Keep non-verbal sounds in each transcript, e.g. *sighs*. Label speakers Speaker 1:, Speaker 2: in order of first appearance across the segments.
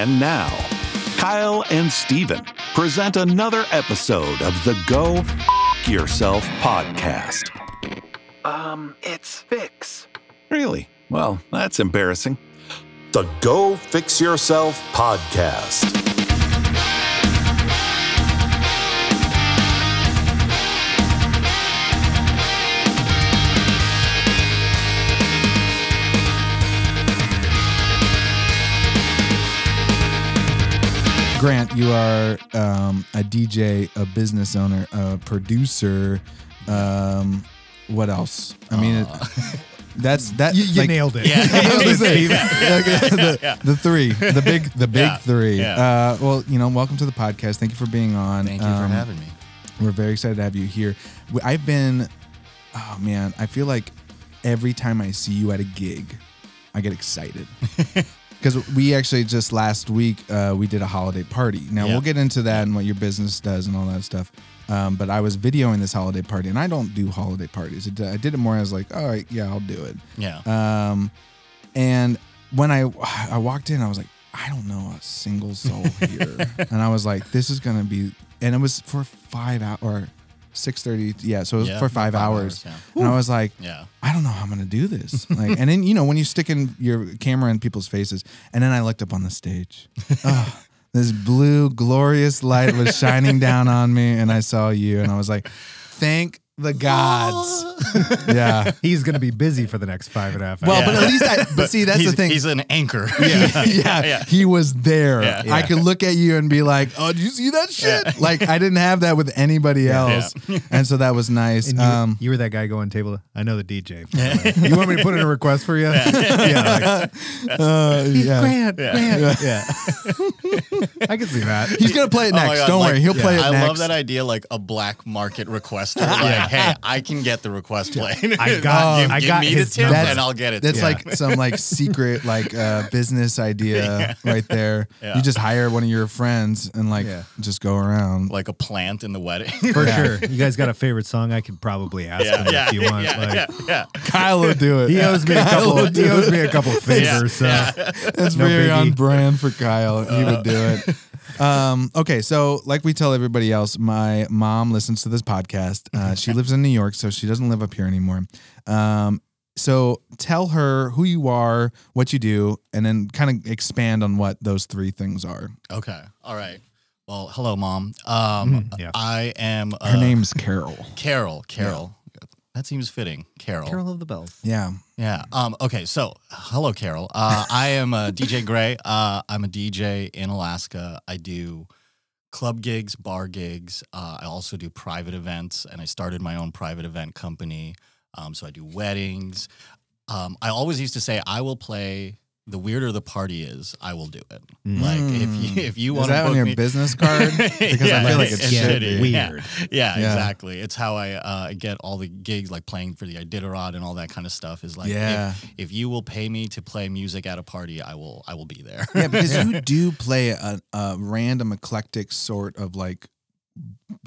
Speaker 1: And now, Kyle and Steven present another episode of the Go F- Yourself podcast. Um, it's Fix. Really? Well, that's embarrassing. The Go Fix Yourself podcast.
Speaker 2: Grant, you are um, a DJ, a business owner, a producer. Um, what else? I mean, it, *laughs* that's that.
Speaker 3: You, you
Speaker 2: like-
Speaker 3: nailed it. *laughs*
Speaker 4: Yeah.
Speaker 3: You nailed *laughs*
Speaker 2: the, the three, the big, the big
Speaker 4: Yeah,
Speaker 2: three.
Speaker 4: yeah.
Speaker 2: Uh, well, you know, welcome to the podcast. Thank you for being on.
Speaker 4: Thank you for
Speaker 2: Um,
Speaker 4: having me.
Speaker 2: We're very excited to have you here. I've been, oh man, I feel like every time I see you at a gig, I get excited. Because we actually just last week uh, we did a holiday party. Now
Speaker 4: Yeah.
Speaker 2: we'll get into that and what your business does and all that stuff. Um, but I was videoing this holiday party, and I don't do holiday parties. It, I did it more as like, all right, yeah, I'll do it.
Speaker 4: Yeah.
Speaker 2: Um, and when I I walked in, I was like, I don't know a single soul *laughs* here, and I was like, this is gonna be, and it was for five hours six thirty, yeah, so it was
Speaker 4: Yeah,
Speaker 2: for five,
Speaker 4: five
Speaker 2: hours,
Speaker 4: hours,
Speaker 2: and I was like,
Speaker 4: yeah.
Speaker 2: I don't know how I'm gonna do this, like, and then you know when you stick in your camera in people's faces, and then I looked up on the stage, *laughs* oh, this blue glorious light was shining down on me, and I saw you, and I was like, thank the gods, *laughs* yeah.
Speaker 3: He's going to be busy for the next five and a half hours.
Speaker 2: Well,
Speaker 4: Yeah.
Speaker 2: but at least I. But see, that's
Speaker 4: he's,
Speaker 2: the thing.
Speaker 4: He's an anchor. *laughs* *laughs*
Speaker 2: yeah, yeah,
Speaker 4: yeah.
Speaker 2: he was there.
Speaker 4: Yeah.
Speaker 2: I could look at you and be like, "Oh, did you see that shit?" Like I didn't have that with anybody else, and so that was nice.
Speaker 3: and you,
Speaker 2: Um,
Speaker 3: you were that guy going table. I know the DJ. you want me to put in a request for you? Yeah. like,
Speaker 2: uh, yeah.
Speaker 3: Grant, Grant. Yeah. I can see that.
Speaker 2: He's gonna play it
Speaker 4: Oh my
Speaker 2: next.
Speaker 4: God,
Speaker 2: Don't
Speaker 4: like-
Speaker 2: worry, he'll play it
Speaker 4: I
Speaker 2: next.
Speaker 4: love that idea, like a black market requester. Like, hey, *laughs* I can get the request played.
Speaker 3: I *laughs* got-
Speaker 4: give,
Speaker 3: I
Speaker 4: give
Speaker 3: got
Speaker 4: me
Speaker 3: his
Speaker 4: the tip,
Speaker 3: number.
Speaker 4: and I'll get it.
Speaker 2: That's
Speaker 4: to
Speaker 2: like some like *laughs* secret like uh, business idea right there.
Speaker 4: Yeah.
Speaker 2: You just hire one of your friends and like
Speaker 3: Yeah.
Speaker 2: just go around.
Speaker 4: like a plant in the wedding.
Speaker 3: For sure. You guys got a favorite song? I could probably ask
Speaker 4: yeah,
Speaker 3: him
Speaker 4: yeah,
Speaker 3: if you want.
Speaker 4: yeah,
Speaker 3: like,
Speaker 4: yeah, yeah.
Speaker 2: Kyle will do it.
Speaker 3: He owes me a couple. He owes me a couple favors. So
Speaker 2: That's
Speaker 3: No
Speaker 2: very
Speaker 3: biggie.
Speaker 2: on brand for Kyle. He would do it. Um, okay, so like we tell everybody else, my mom listens to this podcast. Uh, she lives in New York, so she doesn't live up here anymore. Um, so tell her who you are, what you do, and then kind of expand on what those three things are.
Speaker 4: Okay. All right. Well, hello, mom. Um,
Speaker 3: Mhm, yeah.
Speaker 4: I am. Uh,
Speaker 2: Her name's Carol.
Speaker 4: Carol. Carol. That seems fitting. Carol.
Speaker 3: Carol of the Bells.
Speaker 2: Yeah.
Speaker 4: Yeah. Um, okay. So, hello, Carol. Uh, I am uh, DJ *laughs* Gray. Uh, I'm a DJ in Alaska. I do club gigs, bar gigs. Uh, I also do private events, and I started my own private event company. Um, so I do weddings. Um, I always used to say, I will play. The weirder the party is, I will do it. Like if you if you want to
Speaker 2: that on your
Speaker 4: me,
Speaker 2: business card? *laughs* Because I feel like it's, should be.
Speaker 3: Weird.
Speaker 4: Yeah,
Speaker 2: Yeah.
Speaker 4: exactly. It's how I uh, get all the gigs, like playing for the Iditarod and all that kind of stuff. Is like,
Speaker 2: Yeah.
Speaker 4: if, if you will pay me to play music at a party, I will. I will be there.
Speaker 2: Yeah, because *laughs* you do play a, a random eclectic sort of like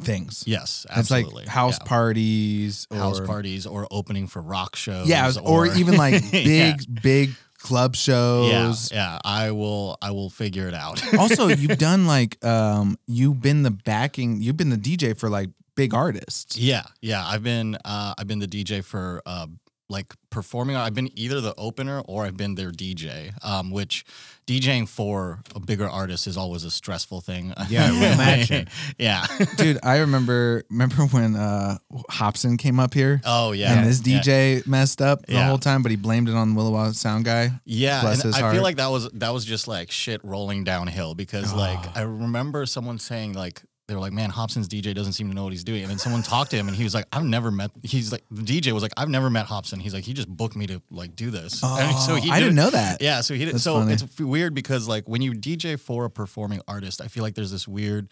Speaker 2: things.
Speaker 4: yes,
Speaker 2: It's
Speaker 4: absolutely.
Speaker 2: like house
Speaker 4: Yeah.
Speaker 2: parties or
Speaker 4: house parties, or opening for rock shows.
Speaker 2: Yeah, or, even like big, *laughs*
Speaker 4: yeah.
Speaker 2: big club
Speaker 4: Yeah,
Speaker 2: shows.
Speaker 4: yeah. I will. I will figure it out. *laughs*
Speaker 2: also, *laughs* you've done like um, you've been the backing, you've been the DJ for like big artists.
Speaker 4: Yeah, yeah. I've been uh, I've been the DJ for uh, like performing. I've been either the opener or I've been their DJ. Um, which DJing for a bigger artist is always a stressful thing. *laughs*
Speaker 3: Yeah, I would imagine. *laughs*
Speaker 4: yeah.
Speaker 2: Dude, I remember remember when uh, Hopsin came up here.
Speaker 4: Oh yeah.
Speaker 2: and this
Speaker 4: yeah.
Speaker 2: DJ messed up the
Speaker 4: Yeah.
Speaker 2: whole time, but he blamed it on Williwaw Sound Guy.
Speaker 4: Yeah,
Speaker 2: Bless
Speaker 4: and
Speaker 2: his
Speaker 4: I
Speaker 2: heart.
Speaker 4: feel like that was that was just like shit rolling downhill because
Speaker 2: Oh.
Speaker 4: like I remember someone saying like they were like, "Man, Hopsin's DJ doesn't seem to know what he's doing," and then someone talked to him and he was like, "I've never met." He's like, the DJ was like, "I've never met Hobson." He's like, "He just booked me to like do this." *laughs* And
Speaker 2: Oh,
Speaker 4: he
Speaker 2: I
Speaker 4: did
Speaker 2: didn't know that.
Speaker 4: Yeah, so he did.
Speaker 2: That's
Speaker 4: So
Speaker 2: funny.
Speaker 4: it's weird because like when you DJ for a performing artist, I feel like there's this weird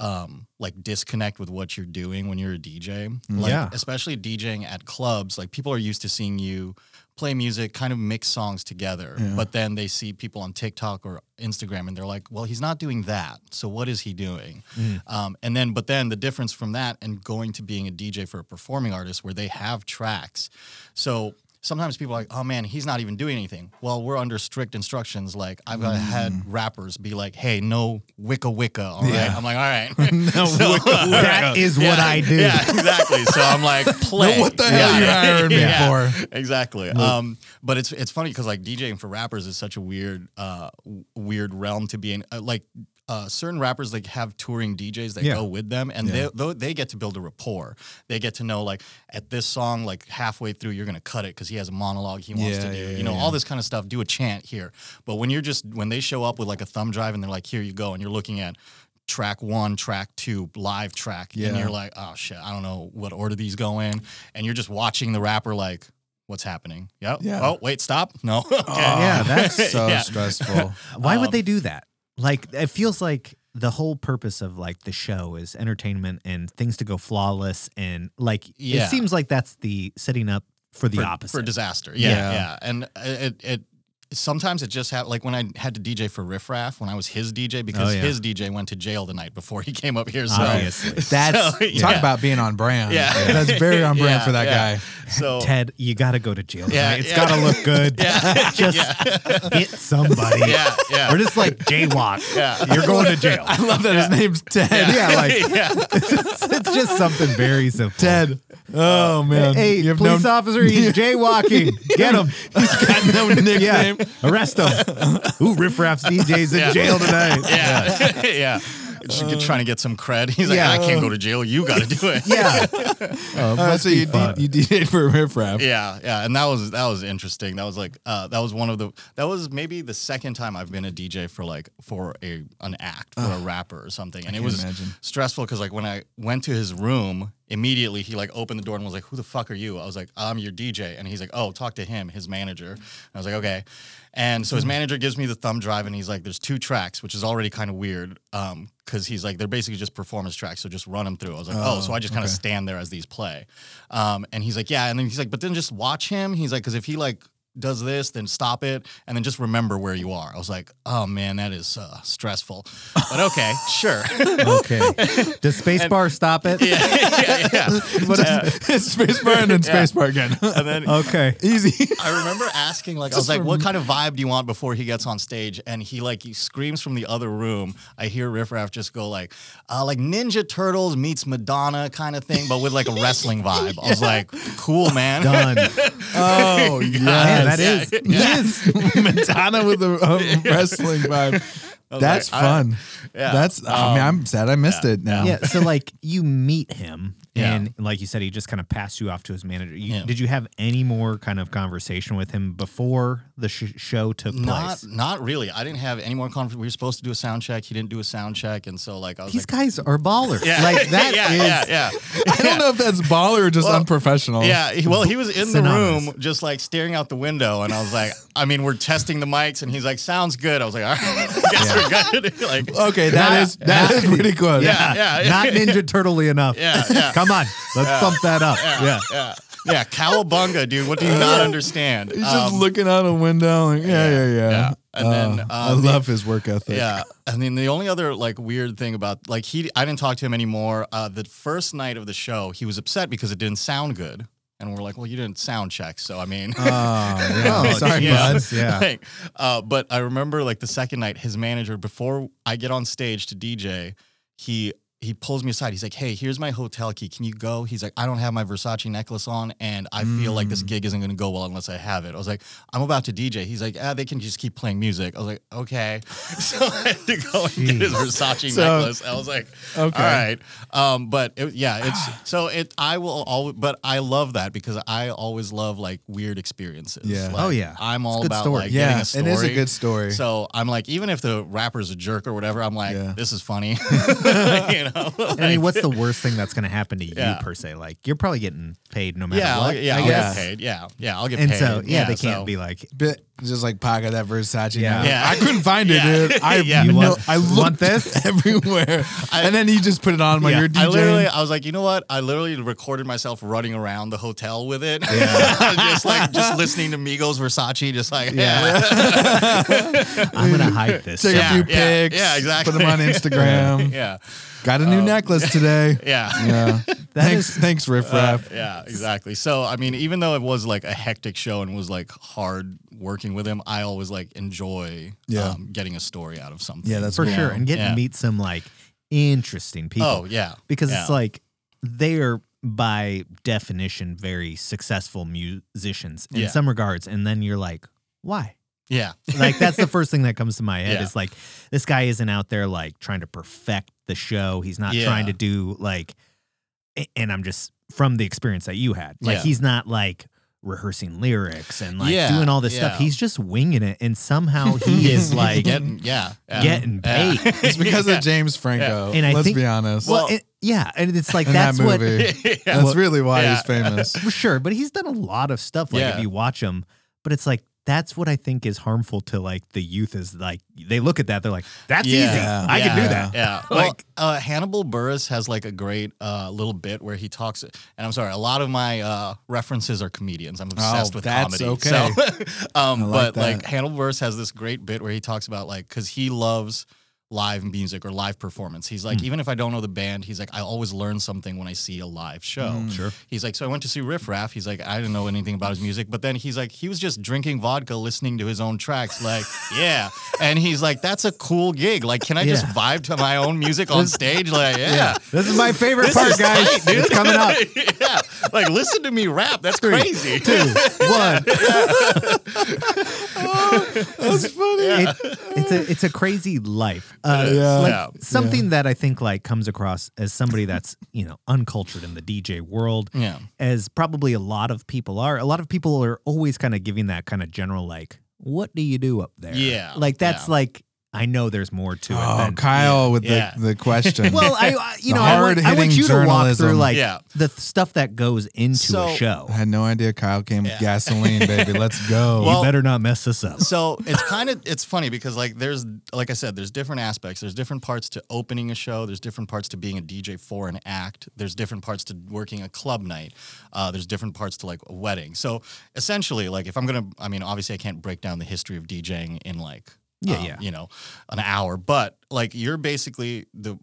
Speaker 4: um like disconnect with what you're doing when you're a DJ. Like
Speaker 3: Yeah.
Speaker 4: especially DJing at clubs, like people are used to seeing you play music, kind of mix songs together.
Speaker 2: Yeah.
Speaker 4: But then they see people on TikTok or Instagram and they're like, well, he's not doing that. So what is he doing? Um, and then, but then the difference from that and going to being a DJ for a performing artist where they have tracks. So sometimes people are like, oh man, he's not even doing anything. Well, we're under strict instructions. Like I've got had rappers be like, hey, no wicka wicka. All right.
Speaker 2: Yeah.
Speaker 4: I'm like, all right. *laughs*
Speaker 2: No, *laughs*
Speaker 4: So-
Speaker 2: wicka, *laughs*
Speaker 3: That is what
Speaker 4: Yeah,
Speaker 3: I do.
Speaker 4: Yeah, exactly. So I'm like, play.
Speaker 2: what the hell you hiring me for?
Speaker 4: Exactly. Um, but it's it's funny because like DJing for rappers is such a weird uh weird realm to be in. Uh, like uh, certain rappers like have touring DJs that
Speaker 3: Yeah.
Speaker 4: go with them, and
Speaker 2: Yeah.
Speaker 4: they they get to build a rapport. They get to know like at this song, like halfway through, you're gonna cut it because he has a monologue he wants
Speaker 2: Yeah,
Speaker 4: to do. you know all this kind of stuff. Do a chant here. But when you're just when they show up with like a thumb drive and they're like, here you go, and you're looking at track one, track two, live track, and you're like, oh shit, I don't know what order these go in, and you're just watching the rapper like, what's happening? Yep.
Speaker 2: Yeah.
Speaker 4: Oh wait, stop. No. *laughs* okay.
Speaker 3: Yeah, that's *laughs*
Speaker 2: so
Speaker 4: Yeah.
Speaker 2: stressful.
Speaker 3: Why
Speaker 4: Um,
Speaker 3: would they do that? Like, it feels like the whole purpose of like the show is entertainment and things to go flawless. And like,
Speaker 4: Yeah.
Speaker 3: it seems like that's the setting up for the
Speaker 4: for,
Speaker 3: opposite.
Speaker 4: for disaster. Yeah,
Speaker 2: Yeah.
Speaker 4: yeah, and uh, it it. Sometimes it just had like when I had to DJ for Riff Raff when I was his DJ because
Speaker 3: Oh, yeah.
Speaker 4: his DJ went to jail the night before he came up here. So
Speaker 3: Obviously. *laughs*
Speaker 2: That's
Speaker 4: So,
Speaker 2: talk about being on brand.
Speaker 4: Yeah.
Speaker 2: that's very on brand
Speaker 4: Yeah,
Speaker 2: for that
Speaker 4: yeah.
Speaker 2: guy.
Speaker 4: So
Speaker 3: Ted, you got to go to jail.
Speaker 4: Yeah,
Speaker 3: tonight. It's
Speaker 4: yeah.
Speaker 3: got to look good. *laughs*
Speaker 4: Yeah. *laughs*
Speaker 3: Just hit somebody.
Speaker 4: yeah, yeah,
Speaker 3: Or just like jaywalk.
Speaker 4: yeah.
Speaker 3: You're going to jail.
Speaker 2: I love that his name's Ted.
Speaker 3: Yeah, like
Speaker 4: yeah.
Speaker 3: it's just something very simple.
Speaker 2: Ted. Oh uh, man.
Speaker 3: Hey,
Speaker 2: You have
Speaker 3: police
Speaker 2: no,
Speaker 3: officer, he's *laughs* jaywalking. Get him. *laughs*
Speaker 2: He's got no *laughs* nickname.
Speaker 3: Arrest him. Ooh, Riff Raff's DJ's in jail tonight.
Speaker 4: yeah, yeah. Just get- trying to get some cred. *laughs* He's like,
Speaker 3: Yeah.
Speaker 4: I can't go to jail. You got to do it.
Speaker 3: Yeah. *laughs* *laughs* Oh,
Speaker 2: Uh, so you
Speaker 3: fun.
Speaker 2: D- you DJ'd for Riff Raff.
Speaker 4: Yeah, yeah, and that was that was interesting. That was like uh, that was one of the that was maybe the second time I've been a DJ for like for a an act for a rapper or something, and it was
Speaker 2: imagine.
Speaker 4: stressful because like when I went to his room, immediately he like opened the door and was like, "Who the fuck are you?" I was like, "I'm your DJ," and he's like, "Oh, talk to him, his manager." And I was like, "Okay," and so his manager gives me the thumb drive and he's like, "There's two tracks," which is already kind of weird. Um, because he's like they're basically just performance tracks, so just run them through. I was like, oh,
Speaker 2: Oh,
Speaker 4: so I just kind of
Speaker 2: okay.
Speaker 4: stand there as these play. Um, and he's like, yeah. And then he's like, but then just watch him. He's like, because if he like does this, then stop it, and then just remember where you are. I was like, oh man, that is uh, stressful. But okay, *laughs* sure.
Speaker 3: Okay. Does *laughs* Spacebar stop it? *laughs*
Speaker 4: yeah, yeah, yeah.
Speaker 2: But spacebar and then
Speaker 4: Yeah.
Speaker 2: spacebar again.
Speaker 4: And then
Speaker 3: Okay.
Speaker 2: Easy.
Speaker 4: I remember asking, like, I was
Speaker 2: Just
Speaker 4: like, what kind of vibe do you want before he gets on stage? And he like he screams from the other room. I hear Riff Raff just go like, uh, like Ninja Turtles meets Madonna kind of thing, but with like a wrestling vibe. I was like, cool, man.
Speaker 3: Done.
Speaker 2: Oh yeah,
Speaker 3: Man, that
Speaker 4: Yeah,
Speaker 3: is.
Speaker 4: yeah.
Speaker 3: Yes.
Speaker 2: Madonna with the um, *laughs* wrestling vibe. That's
Speaker 4: like, I-
Speaker 2: fun.
Speaker 4: yeah.
Speaker 2: That's. I mean,
Speaker 4: Um,
Speaker 2: I'm sad I missed it now.
Speaker 3: Yeah. So like you meet him
Speaker 4: Yeah.
Speaker 3: and like you said, he just kind of passed you off to his manager. You,
Speaker 4: Yeah.
Speaker 3: Did you have any more kind of conversation with him before the sh- show took
Speaker 4: Not,
Speaker 3: place?
Speaker 4: not really. I didn't have any more conversation. We were supposed to do a sound check. He didn't do a sound check, and so like I was
Speaker 3: These
Speaker 4: like,
Speaker 3: guys are ballers.
Speaker 4: yeah,
Speaker 3: Like *laughs* that
Speaker 4: yeah,
Speaker 3: is-
Speaker 4: yeah, yeah. *laughs*
Speaker 2: I don't know if that's baller or just
Speaker 4: Well,
Speaker 2: unprofessional.
Speaker 4: Yeah, he, well, he was in the
Speaker 3: Synonymous.
Speaker 4: room, just like staring out the window, and I was like, I mean, we're testing the mics, and he's like, "Sounds good." I was like, "All right, *laughs* guess we're good." like,
Speaker 2: Okay, that
Speaker 3: Not-
Speaker 2: is that is pretty close.
Speaker 4: yeah, yeah, yeah,
Speaker 3: Not Ninja Turtle enough.
Speaker 4: yeah, yeah,
Speaker 3: Come on. Let's bump that up. Yeah.
Speaker 4: yeah, yeah. Cowabunga, dude. What do you not understand?
Speaker 2: He's just
Speaker 4: Um,
Speaker 2: looking out a window. Like, yeah, yeah, yeah.
Speaker 4: yeah. And then,
Speaker 2: Uh,
Speaker 4: uh,
Speaker 2: I
Speaker 4: the-
Speaker 2: love his work ethic.
Speaker 4: Yeah, and then the only other like weird thing about like he, I didn't talk to him anymore. Uh, the first night of the show, he was upset because it didn't sound good, and we're like, "Well, you didn't sound check, so I mean."
Speaker 2: Oh, yeah. *laughs*
Speaker 3: Oh,
Speaker 2: Sorry,
Speaker 4: yeah.
Speaker 2: bud.
Speaker 3: Yeah. *laughs*
Speaker 4: Like, uh, but I remember like the second night, his manager before I get on stage to DJ, he he pulls me aside. He's like, "Hey, here's my hotel key. Can you go?" He's like, "I don't have my Versace necklace on, and I feel like this gig isn't going to go well unless I have it." I was like, "I'm about to DJ." He's like, "Ah, they can just keep playing music." I was like, "Okay." *laughs* So I had to go and get his Versace
Speaker 2: So-
Speaker 4: necklace. I was like,
Speaker 2: Okay.
Speaker 4: "All right." Um, but it, yeah, it's *sighs* so it. I will always, but I love that because I always love like weird experiences.
Speaker 2: Yeah.
Speaker 4: Like,
Speaker 3: Oh, yeah.
Speaker 4: I'm all about
Speaker 3: story.
Speaker 4: like
Speaker 2: Yeah,
Speaker 4: getting a
Speaker 2: it
Speaker 4: story.
Speaker 2: is a good story.
Speaker 4: So I'm like, even if the rapper's a jerk or whatever, I'm like,
Speaker 2: Yeah.
Speaker 4: this is funny. *laughs* *laughs* you know? *laughs*
Speaker 3: I mean, what's the worst thing that's going to happen to you
Speaker 4: Yeah.
Speaker 3: per se? Like, you're probably getting paid no matter
Speaker 4: yeah, I'll,
Speaker 3: what.
Speaker 4: yeah,
Speaker 3: I
Speaker 4: I'll
Speaker 3: guess.
Speaker 4: get paid. Yeah, yeah, I'll get
Speaker 3: And
Speaker 4: paid.
Speaker 3: so, yeah, they can't
Speaker 4: so-
Speaker 3: be like,
Speaker 2: Bit, just like pocket that Versace.
Speaker 3: Yeah.
Speaker 2: now.
Speaker 4: Yeah.
Speaker 2: I couldn't find it, *laughs*
Speaker 4: Yeah.
Speaker 2: dude. *laughs* I
Speaker 4: Yeah.
Speaker 2: you
Speaker 4: You
Speaker 2: know,
Speaker 3: want-
Speaker 2: I
Speaker 3: want
Speaker 2: looked
Speaker 3: this? *laughs*
Speaker 2: everywhere,
Speaker 4: I-
Speaker 2: and then he just put it on when
Speaker 4: Yeah,
Speaker 2: you're DJing.
Speaker 4: I literally, I was like, you know what? I literally recorded myself running around the hotel with it, Yeah. just like just listening to Migos Versace, just like yeah,
Speaker 3: I'm going to hide this.
Speaker 2: Take
Speaker 4: Yeah,
Speaker 2: a few
Speaker 4: yeah,
Speaker 2: pics.
Speaker 4: yeah, exactly.
Speaker 2: Put them on Instagram.
Speaker 4: yeah,
Speaker 2: Got a new
Speaker 4: Um,
Speaker 2: necklace today.
Speaker 4: yeah.
Speaker 2: Yeah.
Speaker 3: That
Speaker 2: thanks,
Speaker 3: is-
Speaker 2: thanks, Riff
Speaker 4: Uh,
Speaker 2: Raff.
Speaker 4: yeah, exactly. So I mean, even though it was like a hectic show and was like hard working with him, I always like enjoy
Speaker 2: Yeah.
Speaker 4: um, getting a story out of something.
Speaker 2: Yeah, that's
Speaker 3: for
Speaker 2: cool.
Speaker 3: sure, and getting
Speaker 4: Yeah.
Speaker 3: to meet some like interesting people.
Speaker 4: Oh yeah,
Speaker 3: because
Speaker 4: yeah.
Speaker 3: it's like they are by definition very successful musicians in
Speaker 4: Yeah.
Speaker 3: some regards, and then you're like, why?
Speaker 4: yeah,
Speaker 3: Like that's the *laughs* first thing that comes to my head.
Speaker 4: Yeah.
Speaker 3: Is like this guy isn't out there like trying to perfect the show. He's not
Speaker 4: Yeah.
Speaker 3: trying to do like, a- and I'm just from the experience that you had. Like
Speaker 4: Yeah.
Speaker 3: he's not like rehearsing lyrics and like
Speaker 4: Yeah,
Speaker 3: doing all this
Speaker 4: yeah.
Speaker 3: stuff. He's just winging it, and somehow *laughs* he is like
Speaker 4: getting yeah, yeah.
Speaker 3: getting paid. *laughs*
Speaker 2: It's because of James Franco.
Speaker 3: And I
Speaker 2: Let's
Speaker 3: think-
Speaker 2: be honest.
Speaker 3: well,
Speaker 4: Well-
Speaker 3: it- yeah, and it's like that's
Speaker 2: that
Speaker 3: what
Speaker 2: movie.
Speaker 4: Yeah. *laughs*
Speaker 2: That's really why he's famous.
Speaker 3: Sure, but he's done a lot of stuff. Like if you watch him, but it's like that's what I think is harmful to like the youth. Is like they look at that, they're like, "That's
Speaker 4: Yeah.
Speaker 3: easy.
Speaker 2: Yeah.
Speaker 3: I can do that."
Speaker 4: Yeah.
Speaker 3: Like-
Speaker 4: Like uh, Hannibal Buress has like a great uh, little bit where he talks, and I'm sorry, a lot of my uh, references are comedians. I'm obsessed
Speaker 2: Oh,
Speaker 4: with
Speaker 2: that's
Speaker 4: comedy.
Speaker 2: okay.
Speaker 4: So, *laughs* um,
Speaker 2: like
Speaker 4: but
Speaker 2: that.
Speaker 4: like Hannibal Buress has this great bit where he talks about like because he loves live music or live performance. He's like, hmm. even if I don't know the band, he's like, I always learn something when I see a live show. Hmm.
Speaker 3: Sure.
Speaker 4: He's like, so I went to see Riff Raff. He's like, I didn't know anything about his music, but then he's like, he was just drinking vodka, listening to his own tracks. Like, *laughs* yeah. And he's like, that's a cool gig. Like, can I just vibe to my own music on stage? Like, yeah.
Speaker 3: This is my favorite
Speaker 4: This
Speaker 3: part, guys.
Speaker 4: tight, dude.
Speaker 3: It's coming up. *laughs*
Speaker 4: yeah. Like, listen to me rap. That's crazy.
Speaker 3: Two, one. *laughs*
Speaker 2: That's funny.
Speaker 3: It- it's a it's a crazy life. Uh,
Speaker 2: Yeah.
Speaker 3: like
Speaker 4: Yeah.
Speaker 3: something that I think like comes across as somebody that's you know uncultured in the DJ world.
Speaker 4: Yeah.
Speaker 3: as probably a lot of people are. A lot of people are always kind of giving that kind of general like, "What do you do up there?"
Speaker 4: Yeah,
Speaker 3: like that's
Speaker 4: yeah.
Speaker 3: like I know there's more to it.
Speaker 2: Oh,
Speaker 3: than,
Speaker 2: Kyle with
Speaker 4: Yeah.
Speaker 2: the, the question. *laughs*
Speaker 3: Well, I I- you know I want, I want
Speaker 2: hard-hitting
Speaker 3: you to walk through like
Speaker 4: Yeah.
Speaker 3: the stuff that goes into
Speaker 4: So-
Speaker 3: a show.
Speaker 2: I had no idea Kyle came with
Speaker 4: Yeah.
Speaker 2: gasoline, baby. *laughs* Let's go.
Speaker 4: Well-
Speaker 3: you better not mess this up.
Speaker 4: so it's kind of it's funny because like there's like I said there's different aspects there's different parts to opening a show there's different parts to being a DJ for an act there's different parts to working a club night uh, there's different parts to like a wedding so essentially like if I'm gonna I mean obviously I can't break down the history of DJing in like
Speaker 3: Yeah,
Speaker 4: um,
Speaker 3: yeah.
Speaker 4: you know an hour but like you're basically the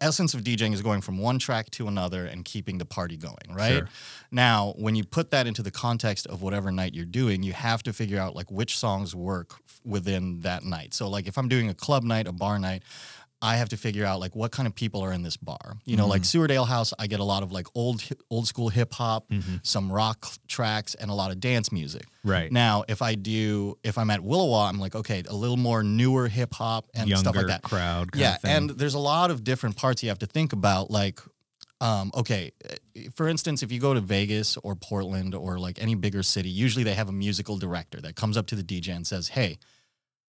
Speaker 4: essence of DJing is going from one track to another and keeping the party going, right?
Speaker 3: Sure.
Speaker 4: Now, when you put that into the context of whatever night you're doing, you have to figure out like which songs work within that night. So like if I'm doing a club night, a bar night, I have to figure out like what kind of people are in this bar. You know, like Seward Ale House, I get a lot of like old old school hip hop, some rock tracks, and a lot of dance music.
Speaker 3: Right.
Speaker 4: Now, if I do, if I'm at Williwaw, I'm like, okay, a little more newer hip hop and
Speaker 3: Younger
Speaker 4: stuff like that.
Speaker 3: crowd. Kind
Speaker 4: Yeah,
Speaker 3: of thing.
Speaker 4: and there's a lot of different parts you have to think about. Like, um, okay, uh, for instance, if you go to Vegas or Portland or like any bigger city, usually they have a musical director that comes up to the DJ and says, "Hey,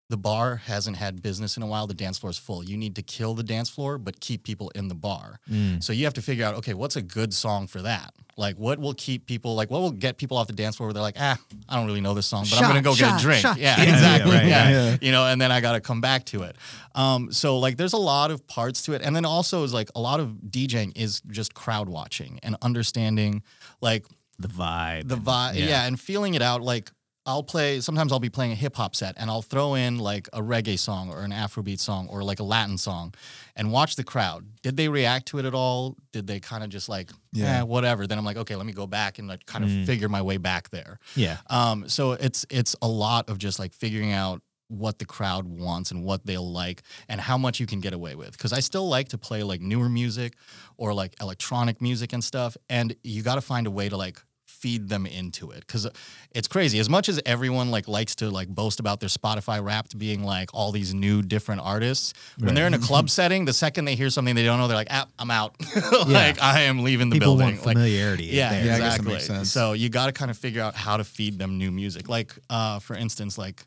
Speaker 4: the bar hasn't had business in a while. The dance floor is full. You need to kill the dance floor, but keep people in the bar.
Speaker 3: Mm.
Speaker 4: So you have to figure out, okay, what's a good song for that? Like, what will keep people, like, what will get people off the dance floor where they're like, ah, I don't really know this song, but I'm going to go get a drink.
Speaker 3: shot.
Speaker 4: Yeah,
Speaker 3: Yeah, yeah,
Speaker 4: exactly.
Speaker 3: right,
Speaker 4: yeah,
Speaker 2: yeah.
Speaker 4: You know, and then I got to come back to it. Um, so, like, there's a lot of parts to it. And then also, is like a lot of DJing is just crowd watching and understanding, like,
Speaker 3: the vibe.
Speaker 4: the
Speaker 3: and-
Speaker 4: vibe yeah. and feeling it out like i'll play sometimes i'll be playing a hip-hop set and i'll throw in like a reggae song or an afrobeat song or like a latin song and watch the crowd did they react to it at all did they kind of just like yeah
Speaker 2: Yeah.
Speaker 4: whatever then i'm like okay let me go back and like kind of
Speaker 3: Mm.
Speaker 4: figure my way back there
Speaker 3: Yeah.
Speaker 4: um, so it's it's a lot of just like figuring out what the crowd wants and what they'll like and how much you can get away with. Because I still like to play like newer music or like electronic music and stuff, and you got to find a way to like feed them into it because it's crazy as much as everyone like likes to like boast about their spotify wrapped being like all these new different artists when they're in a club *laughs* setting the second they hear something they don't know they're like ah, i'm out *laughs* like i am leaving the
Speaker 3: People
Speaker 4: building
Speaker 3: want
Speaker 4: like
Speaker 3: familiarity.
Speaker 4: yeah,
Speaker 3: there.
Speaker 2: Yeah, that
Speaker 4: exactly. So you got to kind of figure out how to feed them new music. Like, uh, for instance, like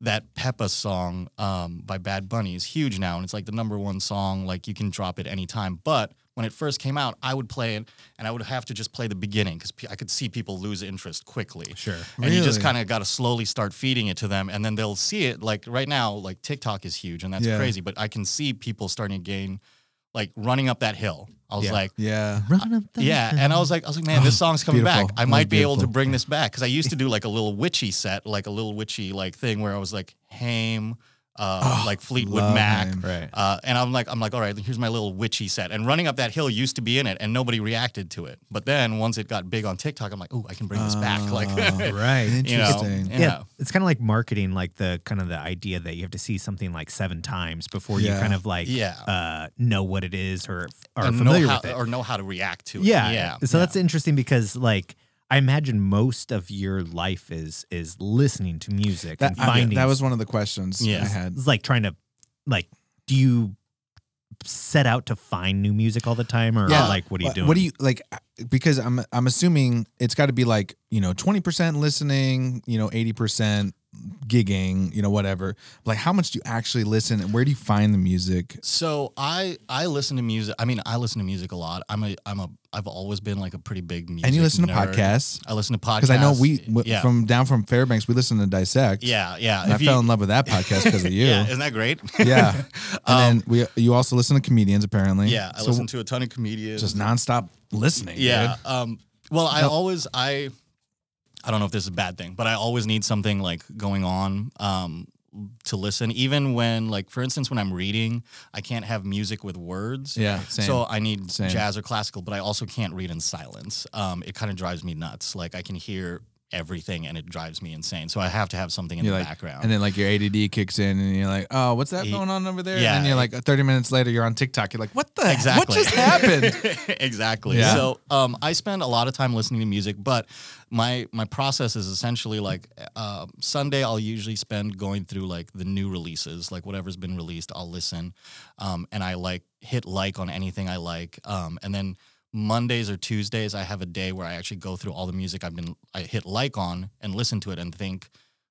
Speaker 4: that Peppa song um, by Bad Bunny is huge now, and it's like the number one song. Like you can drop it anytime. But when it first came out, I would play it, and I would have to just play the beginning because I could see people lose interest quickly.
Speaker 3: Sure.
Speaker 4: And you just kind of got to slowly start feeding it to them, and then they'll see it. Like right now, like TikTok is huge, and that's
Speaker 2: Yeah.
Speaker 4: crazy. But I can see people starting to gain, like running up that hill. I was
Speaker 3: Yeah.
Speaker 4: like,
Speaker 2: Yeah.
Speaker 3: Run up the
Speaker 4: yeah, and I was like, I was like, man, this *sighs* song's coming
Speaker 2: beautiful.
Speaker 4: back. I might be able to bring this back because I used to do like a little witchy set, like a little witchy like thing where I was like Haim, uh,
Speaker 2: Oh,
Speaker 4: like Fleetwood Mac.
Speaker 2: him.
Speaker 3: Right.
Speaker 4: Uh, and I'm like, I'm like, all right, here's my little witchy set. And running up that hill used to be in it, and nobody reacted to it. But then once it got big on TikTok, I'm like, oh, I can bring this back. Like,
Speaker 2: Oh, *laughs*
Speaker 3: Right.
Speaker 4: you know,
Speaker 2: Interesting.
Speaker 3: Yeah,
Speaker 4: know.
Speaker 3: it's kind of like marketing, like the kind of the idea that you have to see something like seven times before
Speaker 2: Yeah.
Speaker 3: you kind of like
Speaker 4: Yeah.
Speaker 3: uh, know what it is or are
Speaker 4: And
Speaker 3: familiar
Speaker 4: how,
Speaker 3: with it.
Speaker 4: or know how to react to it.
Speaker 3: yeah,
Speaker 4: yeah.
Speaker 3: So
Speaker 4: yeah.
Speaker 3: that's interesting because like I imagine most of your life is is listening to music
Speaker 2: That,
Speaker 3: and
Speaker 2: I- that was one of the questions
Speaker 4: Yeah.
Speaker 2: I had.
Speaker 3: it's like trying to like. Do you set out to find new music all the time, or
Speaker 2: Yeah.
Speaker 3: like what are you
Speaker 2: What-
Speaker 3: doing?
Speaker 2: What do you like? Because I'm I'm assuming it's got to be like you know twenty percent listening, you know eighty percent gigging, you know whatever. Like how much do you actually listen, and where do you find the music?
Speaker 4: So I I listen to music. I mean, I listen to music a lot. I'm a I'm a I've always been like a pretty big music.
Speaker 2: and you listen to podcasts
Speaker 4: I listen to podcasts
Speaker 2: because I know we w-
Speaker 4: yeah
Speaker 2: from down from Fairbanks we listen to Dissect.
Speaker 4: yeah yeah.
Speaker 2: I
Speaker 4: you-
Speaker 2: fell in love with that podcast because of *laughs* you.
Speaker 4: Yeah, isn't that great? Yeah. *laughs*
Speaker 2: And
Speaker 4: Um,
Speaker 2: then we you also listen to comedians apparently.
Speaker 4: yeah, I
Speaker 2: so
Speaker 4: listen to a ton of comedians.
Speaker 2: just nonstop listening.
Speaker 4: Yeah. Um, well, I
Speaker 2: No.
Speaker 4: always I I don't know if this is a bad thing, but I always need something like going on um, to listen. Even when like for instance, when I'm reading, I can't have music with words.
Speaker 2: yeah, same.
Speaker 4: So I need
Speaker 2: Same.
Speaker 4: jazz or classical, but I also can't read in silence. Um, it kind of drives me nuts. Like I can hear everything and it drives me insane. So I have to have something in
Speaker 2: You're
Speaker 4: the
Speaker 2: like,
Speaker 4: background.
Speaker 2: and then like your ADD kicks in, and you're like, "Oh, what's that going on over there?"
Speaker 4: yeah.
Speaker 2: and then you're like, 30 minutes later, you're on TikTok. You're like, "What the?
Speaker 4: exactly.
Speaker 2: What just happened?" *laughs*
Speaker 4: exactly.
Speaker 2: Yeah.
Speaker 4: So um, I spend a lot of time listening to music, but my my process is essentially like uh, Sunday. I'll usually spend going through like the new releases, like whatever's been released. I'll listen, um, and I like hit like on anything I like, um, and then. Mondays or Tuesdays, I have a day where I actually go through all the music I've been I hit like on and listen to it and think,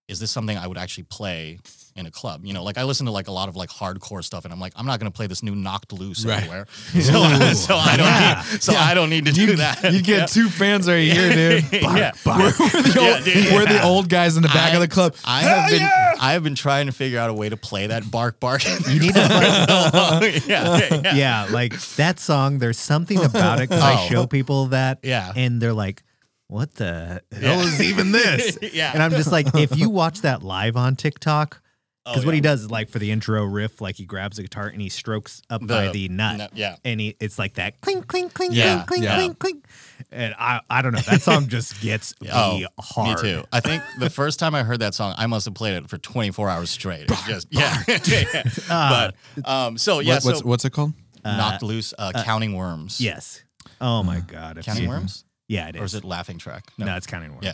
Speaker 4: is this something I would actually play in a club? You know, like I listen to like a lot of like hardcore stuff, and I'm like, I'm not gonna play this new Knocked Loose
Speaker 2: Right.
Speaker 4: everywhere. *laughs* So, *laughs* so I don't
Speaker 3: Yeah.
Speaker 4: need, so I don't need to do that.
Speaker 2: You get two fans right here, dude. *laughs* Bark,
Speaker 4: Yeah.
Speaker 2: bark. We're, the
Speaker 4: Yeah,
Speaker 2: old,
Speaker 4: dude.
Speaker 2: we're the old guys in the back
Speaker 4: I-
Speaker 2: of the club.
Speaker 4: I have
Speaker 2: Hell
Speaker 4: been
Speaker 2: yeah!
Speaker 4: I have been trying to figure out a way to play that bark bark.
Speaker 3: You need to like,
Speaker 4: yeah, uh, yeah, yeah.
Speaker 3: yeah, like that song. There's something about it because I
Speaker 4: Oh.
Speaker 3: show people that,
Speaker 4: Yeah.
Speaker 3: and they're like, "What the hell
Speaker 4: Yeah.
Speaker 3: is even this?" *laughs*
Speaker 4: Yeah.
Speaker 3: And I'm just like, if you watch that live on TikTok, because
Speaker 4: Oh,
Speaker 3: what he does is like for the intro riff, like he grabs a guitar and he strokes up by the nut,
Speaker 4: nut, yeah.
Speaker 3: and he it's like that clink clink clink
Speaker 4: Yeah,
Speaker 3: clink clink
Speaker 2: yeah.
Speaker 3: clink clink, and I I don't know that song just gets *laughs* me
Speaker 4: Oh,
Speaker 3: hard.
Speaker 4: Me too. I think the first time I heard that song, I must have played it for 24 hours straight. It's just yeah. *laughs*
Speaker 3: Uh,
Speaker 4: but um, so yeah,
Speaker 2: What- what's
Speaker 4: so
Speaker 2: what's it called?
Speaker 4: knocked loose, uh, counting worms.
Speaker 3: Yes. Oh my god. if
Speaker 4: counting
Speaker 3: you-
Speaker 4: worms,
Speaker 3: Yeah, it is.
Speaker 4: or is it laughing track?
Speaker 3: No, it's counting worms.
Speaker 4: Yeah.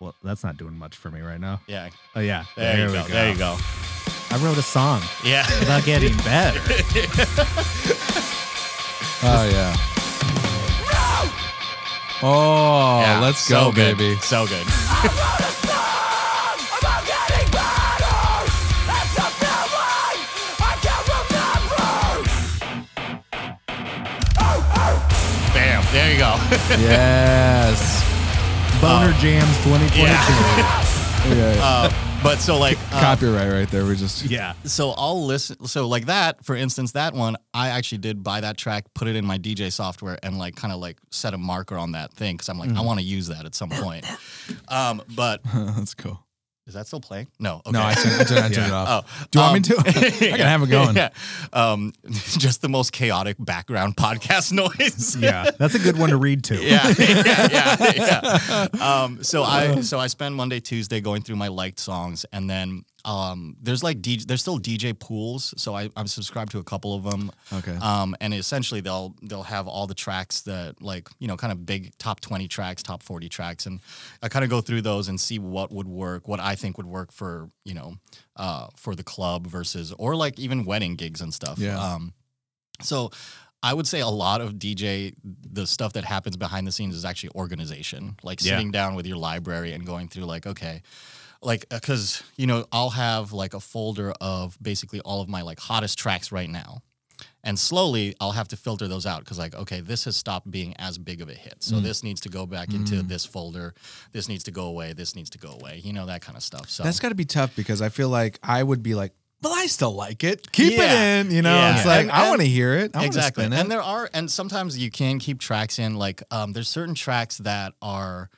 Speaker 3: Well, that's not doing much for me right now.
Speaker 4: yeah.
Speaker 3: Oh yeah.
Speaker 4: There, you
Speaker 3: we
Speaker 4: go. There you go.
Speaker 3: I wrote a song
Speaker 4: Yeah.
Speaker 3: about getting better. *laughs*
Speaker 2: Oh yeah. Oh,
Speaker 4: Yeah,
Speaker 2: let's
Speaker 4: so
Speaker 2: go,
Speaker 4: good.
Speaker 2: baby.
Speaker 4: So good. There you go. *laughs*
Speaker 2: Yes.
Speaker 3: Boner Jams 2022.
Speaker 2: Yeah. *laughs*
Speaker 4: uh, but so like uh,
Speaker 2: Copyright right there. We just
Speaker 3: Yeah.
Speaker 4: so I'll listen. So like that, for instance, that one I actually did buy that track, put it in my DJ software, and like kind of like set a marker on that thing because I'm like I want to use that at some point. *laughs* Um, but
Speaker 2: that's cool.
Speaker 4: Is that still playing? No. Okay.
Speaker 2: No, I turned, I turned, I turned *laughs* it off.
Speaker 4: Oh,
Speaker 2: Do you want me
Speaker 4: um,
Speaker 2: to? *laughs* I can *laughs* have it going.
Speaker 4: Yeah. Um, just the most chaotic background podcast noise.
Speaker 3: Yeah. That's a good one to read to.
Speaker 4: yeah, yeah, yeah, yeah. Um, so I so I spend Monday, Tuesday going through my liked songs, and then um, there's like DJ, there's still DJ pools. So I, I'm subscribed to a couple of them.
Speaker 2: Okay.
Speaker 4: Um, and essentially they'll they'll have all the tracks that like you know kind of big top 20 tracks, top 40 tracks, and I kind of go through those and see what would work, what I think would work for you know uh, for the club versus or like even wedding gigs and stuff.
Speaker 2: Yeah.
Speaker 4: Um, so I would say a lot of DJ, the stuff that happens behind the scenes is actually organization, like
Speaker 3: Yeah.
Speaker 4: sitting down with your library and going through like, okay, like uh, because you know I'll have like a folder of basically all of my like hottest tracks right now. And slowly, I'll have to filter those out because, like, okay, this has stopped being as big of a hit. So mm. this needs to go back mm. into this folder. This needs to go away. This needs to go away. You know that kind of stuff. So
Speaker 2: That's got to be tough because I feel like I would be like, well, I still like it. Keep
Speaker 4: Yeah.
Speaker 2: it in. You know,
Speaker 4: Yeah.
Speaker 2: it's like
Speaker 4: And-
Speaker 2: I want to hear it. I
Speaker 4: exactly
Speaker 2: it.
Speaker 4: and there are and sometimes you can keep tracks in like um there's certain tracks that are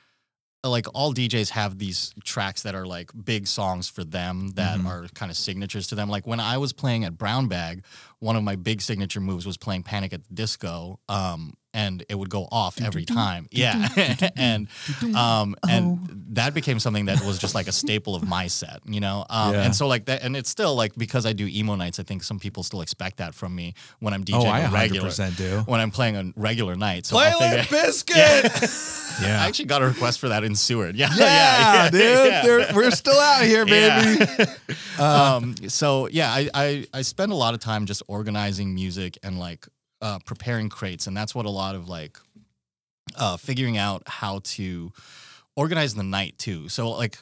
Speaker 4: like all DJs have these tracks that are like big songs for them that
Speaker 2: Mhm.
Speaker 4: are kind of signatures to them. Like when I was playing at Brown Bag, one of my big signature moves was playing Panic at the Disco. Um, and it would go off every time. Yeah. and um and that became something that was just like a staple of my set, you know? Um
Speaker 2: Yeah.
Speaker 4: and so like that and it's still like because I do emo nights, I think some people still expect that from me when I'm DJing
Speaker 2: oh, I
Speaker 4: a regular
Speaker 2: 100% do.
Speaker 4: when I'm playing a regular night. So
Speaker 2: Play
Speaker 4: I'll
Speaker 2: Limp Bizkit. *laughs* *laughs*
Speaker 3: Yeah.
Speaker 4: I actually got a request for that in Seward. *laughs* Yeah,
Speaker 2: Yeah, dude.
Speaker 4: yeah.
Speaker 2: They're- We're still out here, baby.
Speaker 4: Yeah. um, so yeah, I, I I spend a lot of time just organizing music and like uh, preparing crates, and that's what a lot of like uh, figuring out how to organize the night too. So like.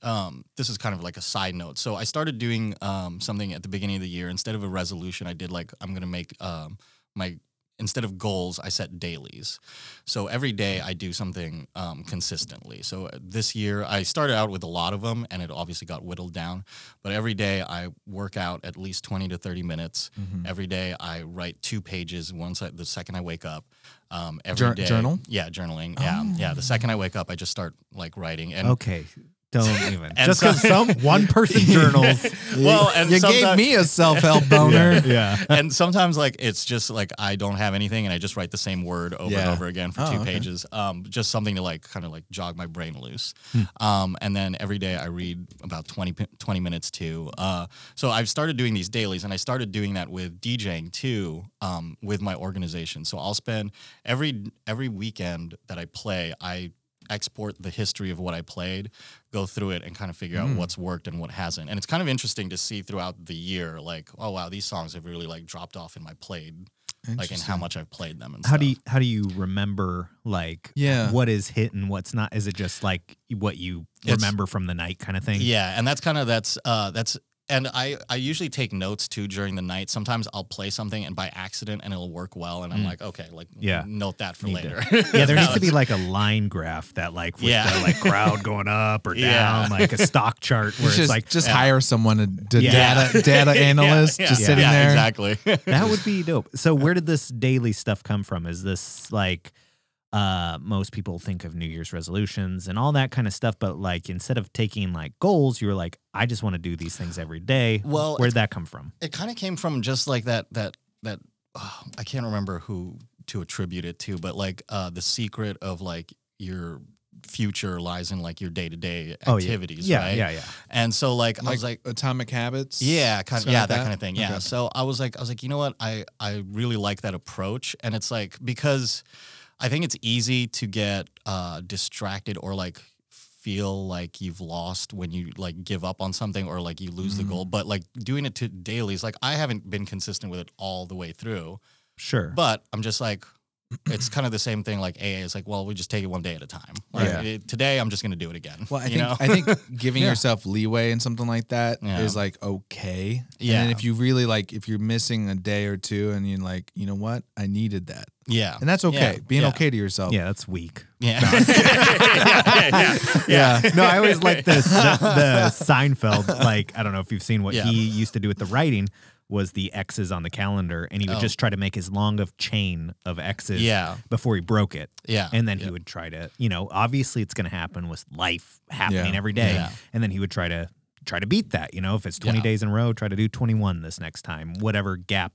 Speaker 4: Um, this is kind of like a side note. So I started doing um, something at the beginning of the year. Instead of a resolution, I did like I'm gonna make um, my instead of goals, I set dailies. So every day I do something um, consistently. So uh, this year I started out with a lot of them, and it obviously got whittled down. But every day I work out at least twenty to thirty minutes.
Speaker 2: Mm-hmm.
Speaker 4: Every day I write two pages. Once I, the second I wake up, um, every
Speaker 2: Jour-
Speaker 4: day-
Speaker 2: journal?
Speaker 4: Yeah, journaling. Yeah, yeah. The second I wake up, I just start like writing. And
Speaker 3: Okay. Don't *laughs* even.
Speaker 4: And
Speaker 3: Just because some *laughs* one person journals. *laughs*
Speaker 4: well, and
Speaker 2: you gave me a self help boner.
Speaker 3: yeah.
Speaker 4: and sometimes like it's just like I don't have anything and I just write the same word over and over again for
Speaker 2: Oh,
Speaker 4: two
Speaker 2: okay.
Speaker 4: pages. Um, just something to like kind of like jog my brain loose.
Speaker 2: Hmm.
Speaker 4: Um, and then every day I read about 20, 20 minutes too. Uh, so I've started doing these dailies and I started doing that with DJing too, um, with my organization. So I'll spend every every weekend that I play, I export the history of what I played, go through it and kind of figure
Speaker 2: Hmm.
Speaker 4: out what's worked and what hasn't. And it's kind of interesting to see throughout the year, like, oh wow, these songs have really like dropped off in my played, like in how much I've played them. And
Speaker 3: How
Speaker 4: stuff.
Speaker 3: do you how do you remember like
Speaker 2: Yeah.
Speaker 3: what is hit and what's not? Is it just like what you
Speaker 4: It's-
Speaker 3: remember from the night kind of thing?
Speaker 4: Yeah, and that's kind of that's uh that's and I I usually take notes too during the night. Sometimes I'll play something and by accident and it'll work well and I'm like, okay, like
Speaker 3: Mm. Yeah.
Speaker 4: note that for
Speaker 3: Need to-
Speaker 4: later. *laughs*
Speaker 3: Yeah, there needs to be *laughs* like a line graph that like with
Speaker 4: Yeah.
Speaker 3: the like crowd going up or *laughs*
Speaker 4: Yeah.
Speaker 3: down, like a stock chart where
Speaker 2: Just,
Speaker 3: it's like
Speaker 2: just
Speaker 4: Yeah.
Speaker 2: hire someone to, to
Speaker 3: Yeah.
Speaker 2: data data analyst
Speaker 4: yeah,
Speaker 2: just
Speaker 4: yeah,
Speaker 2: sitting
Speaker 4: yeah,
Speaker 2: there.
Speaker 4: Exactly.
Speaker 3: that would be dope. So where did this daily stuff come from? Is this like uh most people think of New Year's resolutions and all that kind of stuff, but like instead of taking like goals, you were like, I just want to do these things every day.
Speaker 4: Well,
Speaker 3: where'd that come from?
Speaker 4: it kind of came from just like that that that oh, I can't remember who to attribute it to, but like uh the secret of like your future lies in like your day to day
Speaker 3: Oh, yeah.
Speaker 4: activities,
Speaker 3: Yeah,
Speaker 4: right?
Speaker 3: yeah, yeah.
Speaker 4: And so like, I was like,
Speaker 2: Atomic Habits.
Speaker 4: yeah, kind of, yeah,
Speaker 2: like
Speaker 4: that,
Speaker 2: that?
Speaker 4: kind of thing. Yeah.
Speaker 2: Okay.
Speaker 4: So I was like, I was like, you know what? I I really like that approach, and it's like because I think it's easy to get uh, distracted or like feel like you've lost when you like give up on something or like you lose the
Speaker 2: Mm-hmm.
Speaker 4: goal. But like doing it to dailies, like I haven't been consistent with it all the way through.
Speaker 3: Sure.
Speaker 4: But I'm just like, it's kind of the same thing. Like AA is like, well, we just take it one day at a time. Like
Speaker 2: Yeah.
Speaker 4: it- today, I'm just gonna do it again.
Speaker 2: Well, I
Speaker 4: you
Speaker 2: think
Speaker 4: know?
Speaker 2: I think *laughs* giving yourself leeway in something like that is
Speaker 4: Yeah.
Speaker 2: like okay.
Speaker 4: Yeah.
Speaker 2: And if you really like, if you're missing a day or two, and you're like, you know what, I needed that,
Speaker 4: yeah,
Speaker 2: and that's okay.
Speaker 4: Yeah.
Speaker 2: Being
Speaker 4: Yeah.
Speaker 2: okay to yourself.
Speaker 3: yeah, that's weak.
Speaker 4: yeah. *laughs* *laughs* yeah, yeah, yeah.
Speaker 3: No, I always like this the, the Seinfeld. Like, I don't know if you've seen what
Speaker 4: Yeah.
Speaker 3: he used to do with the writing was the X's on the calendar, and he would
Speaker 4: Oh.
Speaker 3: just try to make as long of chain of X's
Speaker 4: Yeah.
Speaker 3: before he broke it.
Speaker 4: Yeah.
Speaker 3: And then he would try to, you know, obviously it's going to happen with life happening
Speaker 2: Yeah.
Speaker 3: every day.
Speaker 4: Yeah.
Speaker 3: And then he would try to try to beat that. You know, if it's 20
Speaker 4: Yeah.
Speaker 3: days in a row, try to do 21 this next time, whatever gap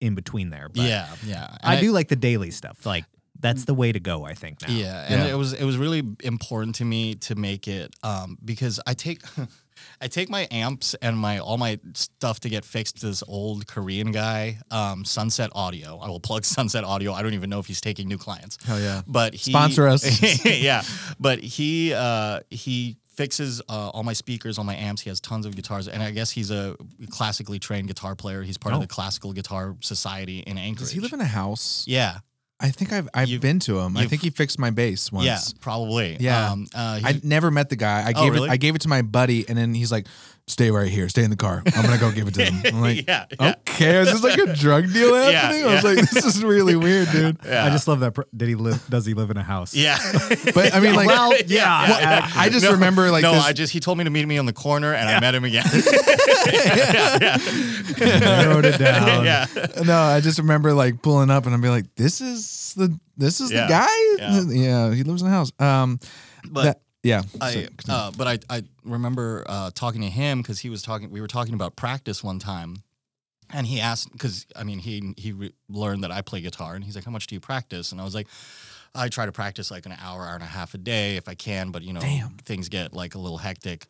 Speaker 3: in between there. But
Speaker 4: yeah, yeah.
Speaker 3: I,
Speaker 4: And
Speaker 3: do like the daily stuff. Like that's the way to go, I think now.
Speaker 4: Yeah, and
Speaker 2: Yeah.
Speaker 4: it was it was really important to me to make it um, because I take *laughs* I take my amps and my all my stuff to get fixed to this old Korean guy, um, Sunset Audio. I will plug *laughs* Sunset Audio. I don't even know if he's taking new clients.
Speaker 2: Hell yeah.
Speaker 4: But he,
Speaker 2: Sponsor us. *laughs*
Speaker 4: yeah, but he uh, he fixes uh, all my speakers, all my amps. He has tons of guitars, and I guess he's a classically trained guitar player. He's part
Speaker 3: Oh.
Speaker 4: of the Classical Guitar Society in Anchorage.
Speaker 2: Does he live in a house?
Speaker 4: Yeah,
Speaker 2: I think I've I've
Speaker 4: You've-
Speaker 2: been to him. I think he fixed my bass once.
Speaker 4: yeah, probably.
Speaker 2: Yeah.
Speaker 4: um, uh,
Speaker 2: I never met the guy. I
Speaker 4: Oh,
Speaker 2: gave
Speaker 4: really?
Speaker 2: it. I gave it to my buddy, and then he's like, "Stay right here. Stay in the car. I'm gonna go give it to them. I'm like, *laughs*
Speaker 4: yeah, yeah.
Speaker 2: "Okay, is this like a drug deal *laughs*
Speaker 4: Yeah,
Speaker 2: happening?" I was like, "This is really weird, dude." *laughs*
Speaker 4: Yeah.
Speaker 3: I just love that. Pro- Did he live? Does he live in a house?
Speaker 4: Yeah.
Speaker 2: But I mean, like,
Speaker 3: Well, yeah.
Speaker 2: Well, I just remember like
Speaker 4: no,
Speaker 2: this.
Speaker 4: I just he told me to meet me on the corner, and I met him again.
Speaker 3: Narrowed it down.
Speaker 4: yeah,
Speaker 2: no, I just remember like pulling up, and I'd be like, "This is the this is
Speaker 4: Yeah.
Speaker 2: the guy."
Speaker 4: Yeah.
Speaker 2: Yeah. he lives in a house. Um,
Speaker 4: but
Speaker 2: That- Yeah.
Speaker 4: I,
Speaker 2: So-
Speaker 4: uh, but I, I remember uh, talking to him because he was talking. We were talking about practice one time, and he asked because I mean he he re- learned that I play guitar, and he's like, "How much do you practice?" And I was like, "I try to practice like an hour, hour and a half a day if I can, but you know
Speaker 2: Damn.
Speaker 4: things get like a little hectic."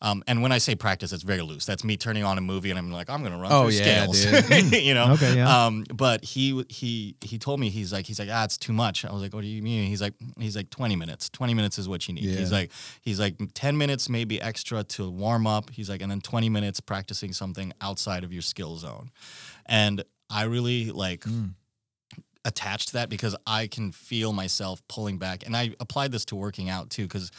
Speaker 4: Um, and when I say practice, it's very loose. That's me turning on a movie, and I'm like, "I'm gonna run
Speaker 2: Oh,
Speaker 4: through
Speaker 2: yeah,
Speaker 4: scales," *laughs* you know.
Speaker 3: Okay, yeah.
Speaker 4: Um, but he he he told me he's like he's like ah it's too much. I was like, what do you mean? He's like he's like twenty minutes. Twenty minutes is what you need. He's like he's like ten minutes maybe extra to warm up. He's like and then twenty minutes practicing something outside of your skill zone, and I really like.
Speaker 2: Mm.
Speaker 4: Attached to that because I can feel myself pulling back. And I applied this to working out too. Because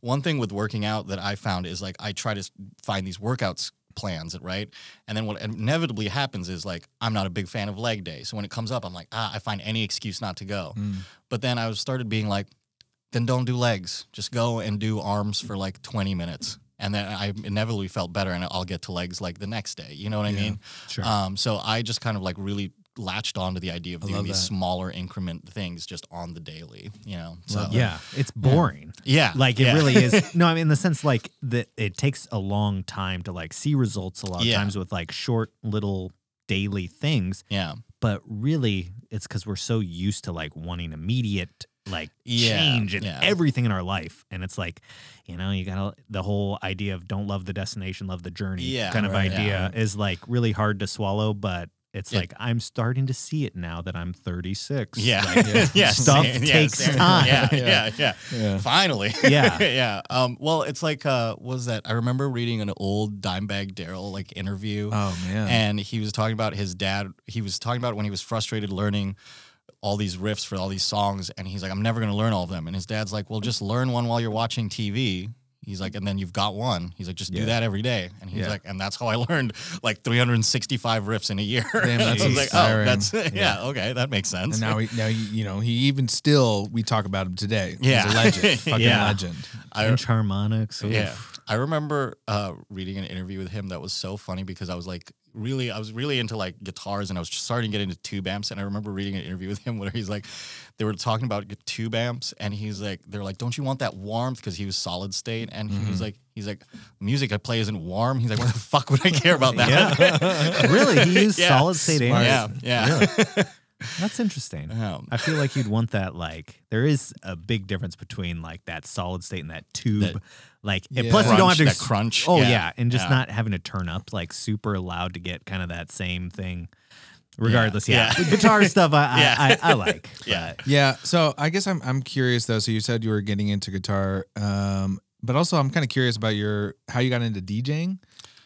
Speaker 4: one thing with working out that I found is like I try to find these workouts plans, right? And then what inevitably happens is like I'm not a big fan of leg day. So when it comes up, I'm like, ah, I find any excuse not to go.
Speaker 2: Mm.
Speaker 4: But then I started being like, then don't do legs. Just go and do arms for like 20 minutes. And then I inevitably felt better and I'll get to legs like the next day. You know what I
Speaker 2: Yeah.
Speaker 4: mean?
Speaker 3: Sure.
Speaker 4: Um, so I just kind of like really latched onto the idea of
Speaker 2: I
Speaker 4: doing these
Speaker 2: that.
Speaker 4: smaller increment things just on the daily, you know? So,
Speaker 3: yeah, it's boring.
Speaker 4: yeah.
Speaker 3: Like it
Speaker 4: yeah.
Speaker 3: really is. *laughs* No, I mean in the sense like that it takes a long time to like see results a lot of
Speaker 4: Yeah.
Speaker 3: times with like short little daily things,
Speaker 4: Yeah.
Speaker 3: but really it's because we're so used to like wanting immediate like
Speaker 4: Yeah,
Speaker 3: change in
Speaker 4: yeah.
Speaker 3: everything in our life. And it's like, you know, you gotta the whole idea of don't love the destination, love the journey
Speaker 4: Yeah,
Speaker 3: kind of
Speaker 2: right,
Speaker 3: idea is like really hard to swallow, but it's
Speaker 4: Yeah.
Speaker 3: like I'm starting to see it now that I'm 36.
Speaker 4: Yeah.
Speaker 3: Like, *laughs*
Speaker 2: Yeah.
Speaker 4: yeah. *laughs*
Speaker 3: Stuff
Speaker 4: same.
Speaker 3: Takes
Speaker 4: same.
Speaker 3: time.
Speaker 4: Yeah. *laughs*
Speaker 2: Yeah.
Speaker 4: Yeah. Yeah.
Speaker 2: Yeah.
Speaker 4: Finally.
Speaker 3: Yeah.
Speaker 4: yeah. Um, well, it's like, uh, what was that? I remember reading an old Dimebag Darrell like interview.
Speaker 2: Oh man.
Speaker 4: and he was talking about his dad. He was talking about when he was frustrated learning all these riffs for all these songs, and he's like, "I'm never gonna learn all of them." And his dad's like, "Well, just learn one while you're watching TV." He's like, and then you've got one. He's like, just
Speaker 2: Yeah.
Speaker 4: do that every day. And he's
Speaker 2: Yeah.
Speaker 4: like, and that's how I *laughs* learned like 365 riffs in a year.
Speaker 2: Damn, *laughs* that's
Speaker 4: I was like, oh, that's yeah,
Speaker 3: Yeah.
Speaker 4: okay, that makes sense.
Speaker 2: and now he now he, you know he even still we talk about him today.
Speaker 4: Yeah.
Speaker 2: He's a legend. *laughs* Fucking
Speaker 3: Yeah.
Speaker 2: legend.
Speaker 4: I,
Speaker 3: Pinch harmonics. oof.
Speaker 4: Yeah. I remember uh, reading an interview with him that was so funny because I was like, really, I was really into like guitars and I was just starting to get into tube amps. And I remember reading an interview *laughs* with him where he's like, they were talking about tube amps and he's like, they're like, don't you want that warmth? Because he was solid state. And he was mm-hmm. like, he's like, music I play isn't warm. He's like, what the fuck would I care about that?
Speaker 3: Yeah. *laughs* really? He used
Speaker 4: Yeah.
Speaker 3: solid state amps?
Speaker 4: yeah. Yeah. *laughs*
Speaker 3: That's interesting.
Speaker 4: Yeah.
Speaker 3: I feel like you'd want that. Like, there is a big difference between like that solid state and that tube.
Speaker 4: That
Speaker 3: like,
Speaker 2: Yeah.
Speaker 3: plus you don't have to
Speaker 4: that crunch.
Speaker 3: Oh
Speaker 4: Yeah.
Speaker 3: yeah, and just
Speaker 4: Yeah.
Speaker 3: not having to turn up like super loud to get kind of that same thing. Regardless, yeah,
Speaker 4: Yeah.
Speaker 3: The guitar *laughs* stuff I,
Speaker 4: Yeah.
Speaker 3: I, I I like. *laughs*
Speaker 4: Yeah.
Speaker 3: but-
Speaker 2: Yeah. So I guess I'm I'm curious though. So you said you were getting into guitar, um, but also I'm kind of curious about your how you got into DJing.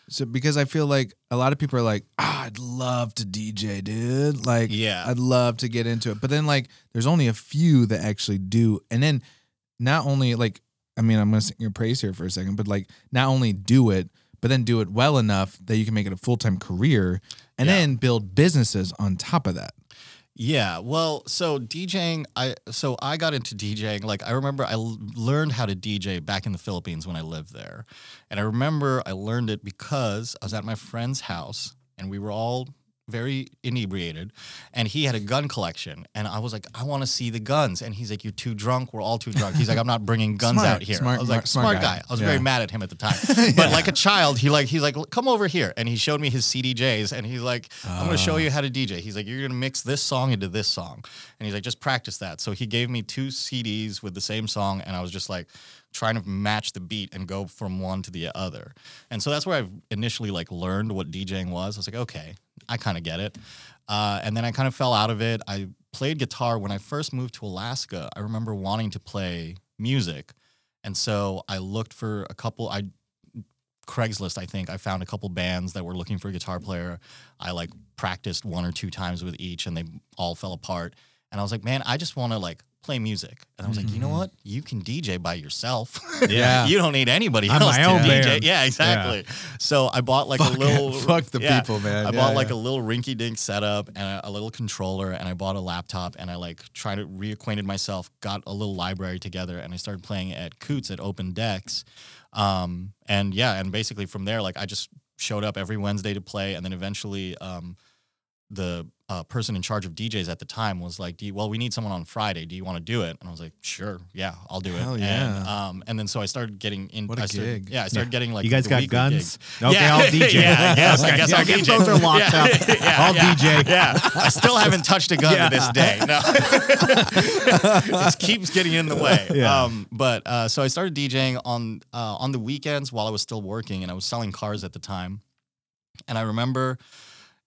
Speaker 2: So because I feel like a lot of people are like, ah, I'd love to DJ, dude. Like,
Speaker 4: Yeah.
Speaker 2: I'd love to get into it. But then like, there's only a few that actually do, and then not only like, I mean, I'm gonna sing your praise here for a second, but like, not only do it, but then do it well enough that you can make it a full time career, and
Speaker 4: Yeah.
Speaker 2: then build businesses on top of that.
Speaker 4: Yeah, well, so DJing, I so I got into DJing. Like I remember, I l- learned how to DJ back in the Philippines when I lived there, and I remember I learned it because I was at my friend's house and we were all very inebriated, and he had a gun collection, and I was like, I want to see the guns, and he's like, You're too drunk. We're all too drunk. He's like, I'm not bringing guns
Speaker 2: Smart,
Speaker 4: out here.
Speaker 2: smart,
Speaker 4: I was like,
Speaker 2: smart
Speaker 4: smart,
Speaker 2: guy.
Speaker 4: guy. I was
Speaker 2: Yeah.
Speaker 4: very mad at him at the time, *laughs* but like a child, he like he's like, come over here, and he showed me his CDJs, and he's like, I'm gonna show you ah. how to DJ. He's like, you're gonna mix this song into this song, and he's like, just practice that. So he gave me two CDs with the same song, and I was just like trying to match the beat and go from one to the other. And so that's where I initially like learned what DJing was. I was like, okay, I kind of get it. Uh, and then I kind of fell out of it. I played guitar when I first moved to Alaska. I remember wanting to play music, and so I looked for a couple. I Craigslist, I think I found a couple bands that were looking for a guitar player. I like practiced one or two times with each, and they all fell apart. And I was like, man, I just want to like play music. And I was like, you know what? You can DJ by yourself. *laughs*
Speaker 2: Yeah.
Speaker 4: you don't need anybody
Speaker 3: I'm
Speaker 4: else
Speaker 3: my
Speaker 4: to
Speaker 3: own
Speaker 4: DJ.
Speaker 3: band.
Speaker 4: Yeah, exactly. So I bought like
Speaker 2: Fuck
Speaker 4: a little.
Speaker 2: it. *laughs* Fuck the
Speaker 4: yeah,
Speaker 2: people, man.
Speaker 4: I
Speaker 2: Yeah,
Speaker 4: bought like
Speaker 2: yeah.
Speaker 4: a little rinky-dink setup and a, a little controller, and I bought a laptop, and I like tried to reacquainted myself, got a little library together, and I started playing at Koot's at Open Decks. Um, and yeah, and basically from there, like I just showed up every Wednesday to play, and then eventually, um, the uh, person in charge of DJs at the time was like, do you, "Well, we need someone on Friday. Do you want to do it?" And I was like, "Sure, yeah, I'll do it."
Speaker 2: Hell
Speaker 4: And,
Speaker 2: yeah.
Speaker 4: um, and then so I started getting in.
Speaker 2: What a
Speaker 4: I started,
Speaker 2: gig.
Speaker 4: Yeah, I started getting like
Speaker 3: you guys got guns?
Speaker 4: gigs. *laughs*
Speaker 3: Okay,
Speaker 4: yeah.
Speaker 3: I'll DJ. *laughs*
Speaker 4: yeah, I guess. I guess
Speaker 3: Yeah,
Speaker 4: I'll
Speaker 3: I guess
Speaker 4: DJ.
Speaker 3: those are locked
Speaker 4: yeah.
Speaker 3: up. *laughs*
Speaker 4: Yeah,
Speaker 3: I'll
Speaker 4: yeah,
Speaker 3: DJ.
Speaker 4: Yeah, I still haven't touched a gun
Speaker 3: Yeah.
Speaker 4: to this day. No, it keeps getting in the way.
Speaker 3: Yeah.
Speaker 4: Um, but uh, so I started DJing on uh, on the weekends while I was still working, and I was selling cars at the time. And I remember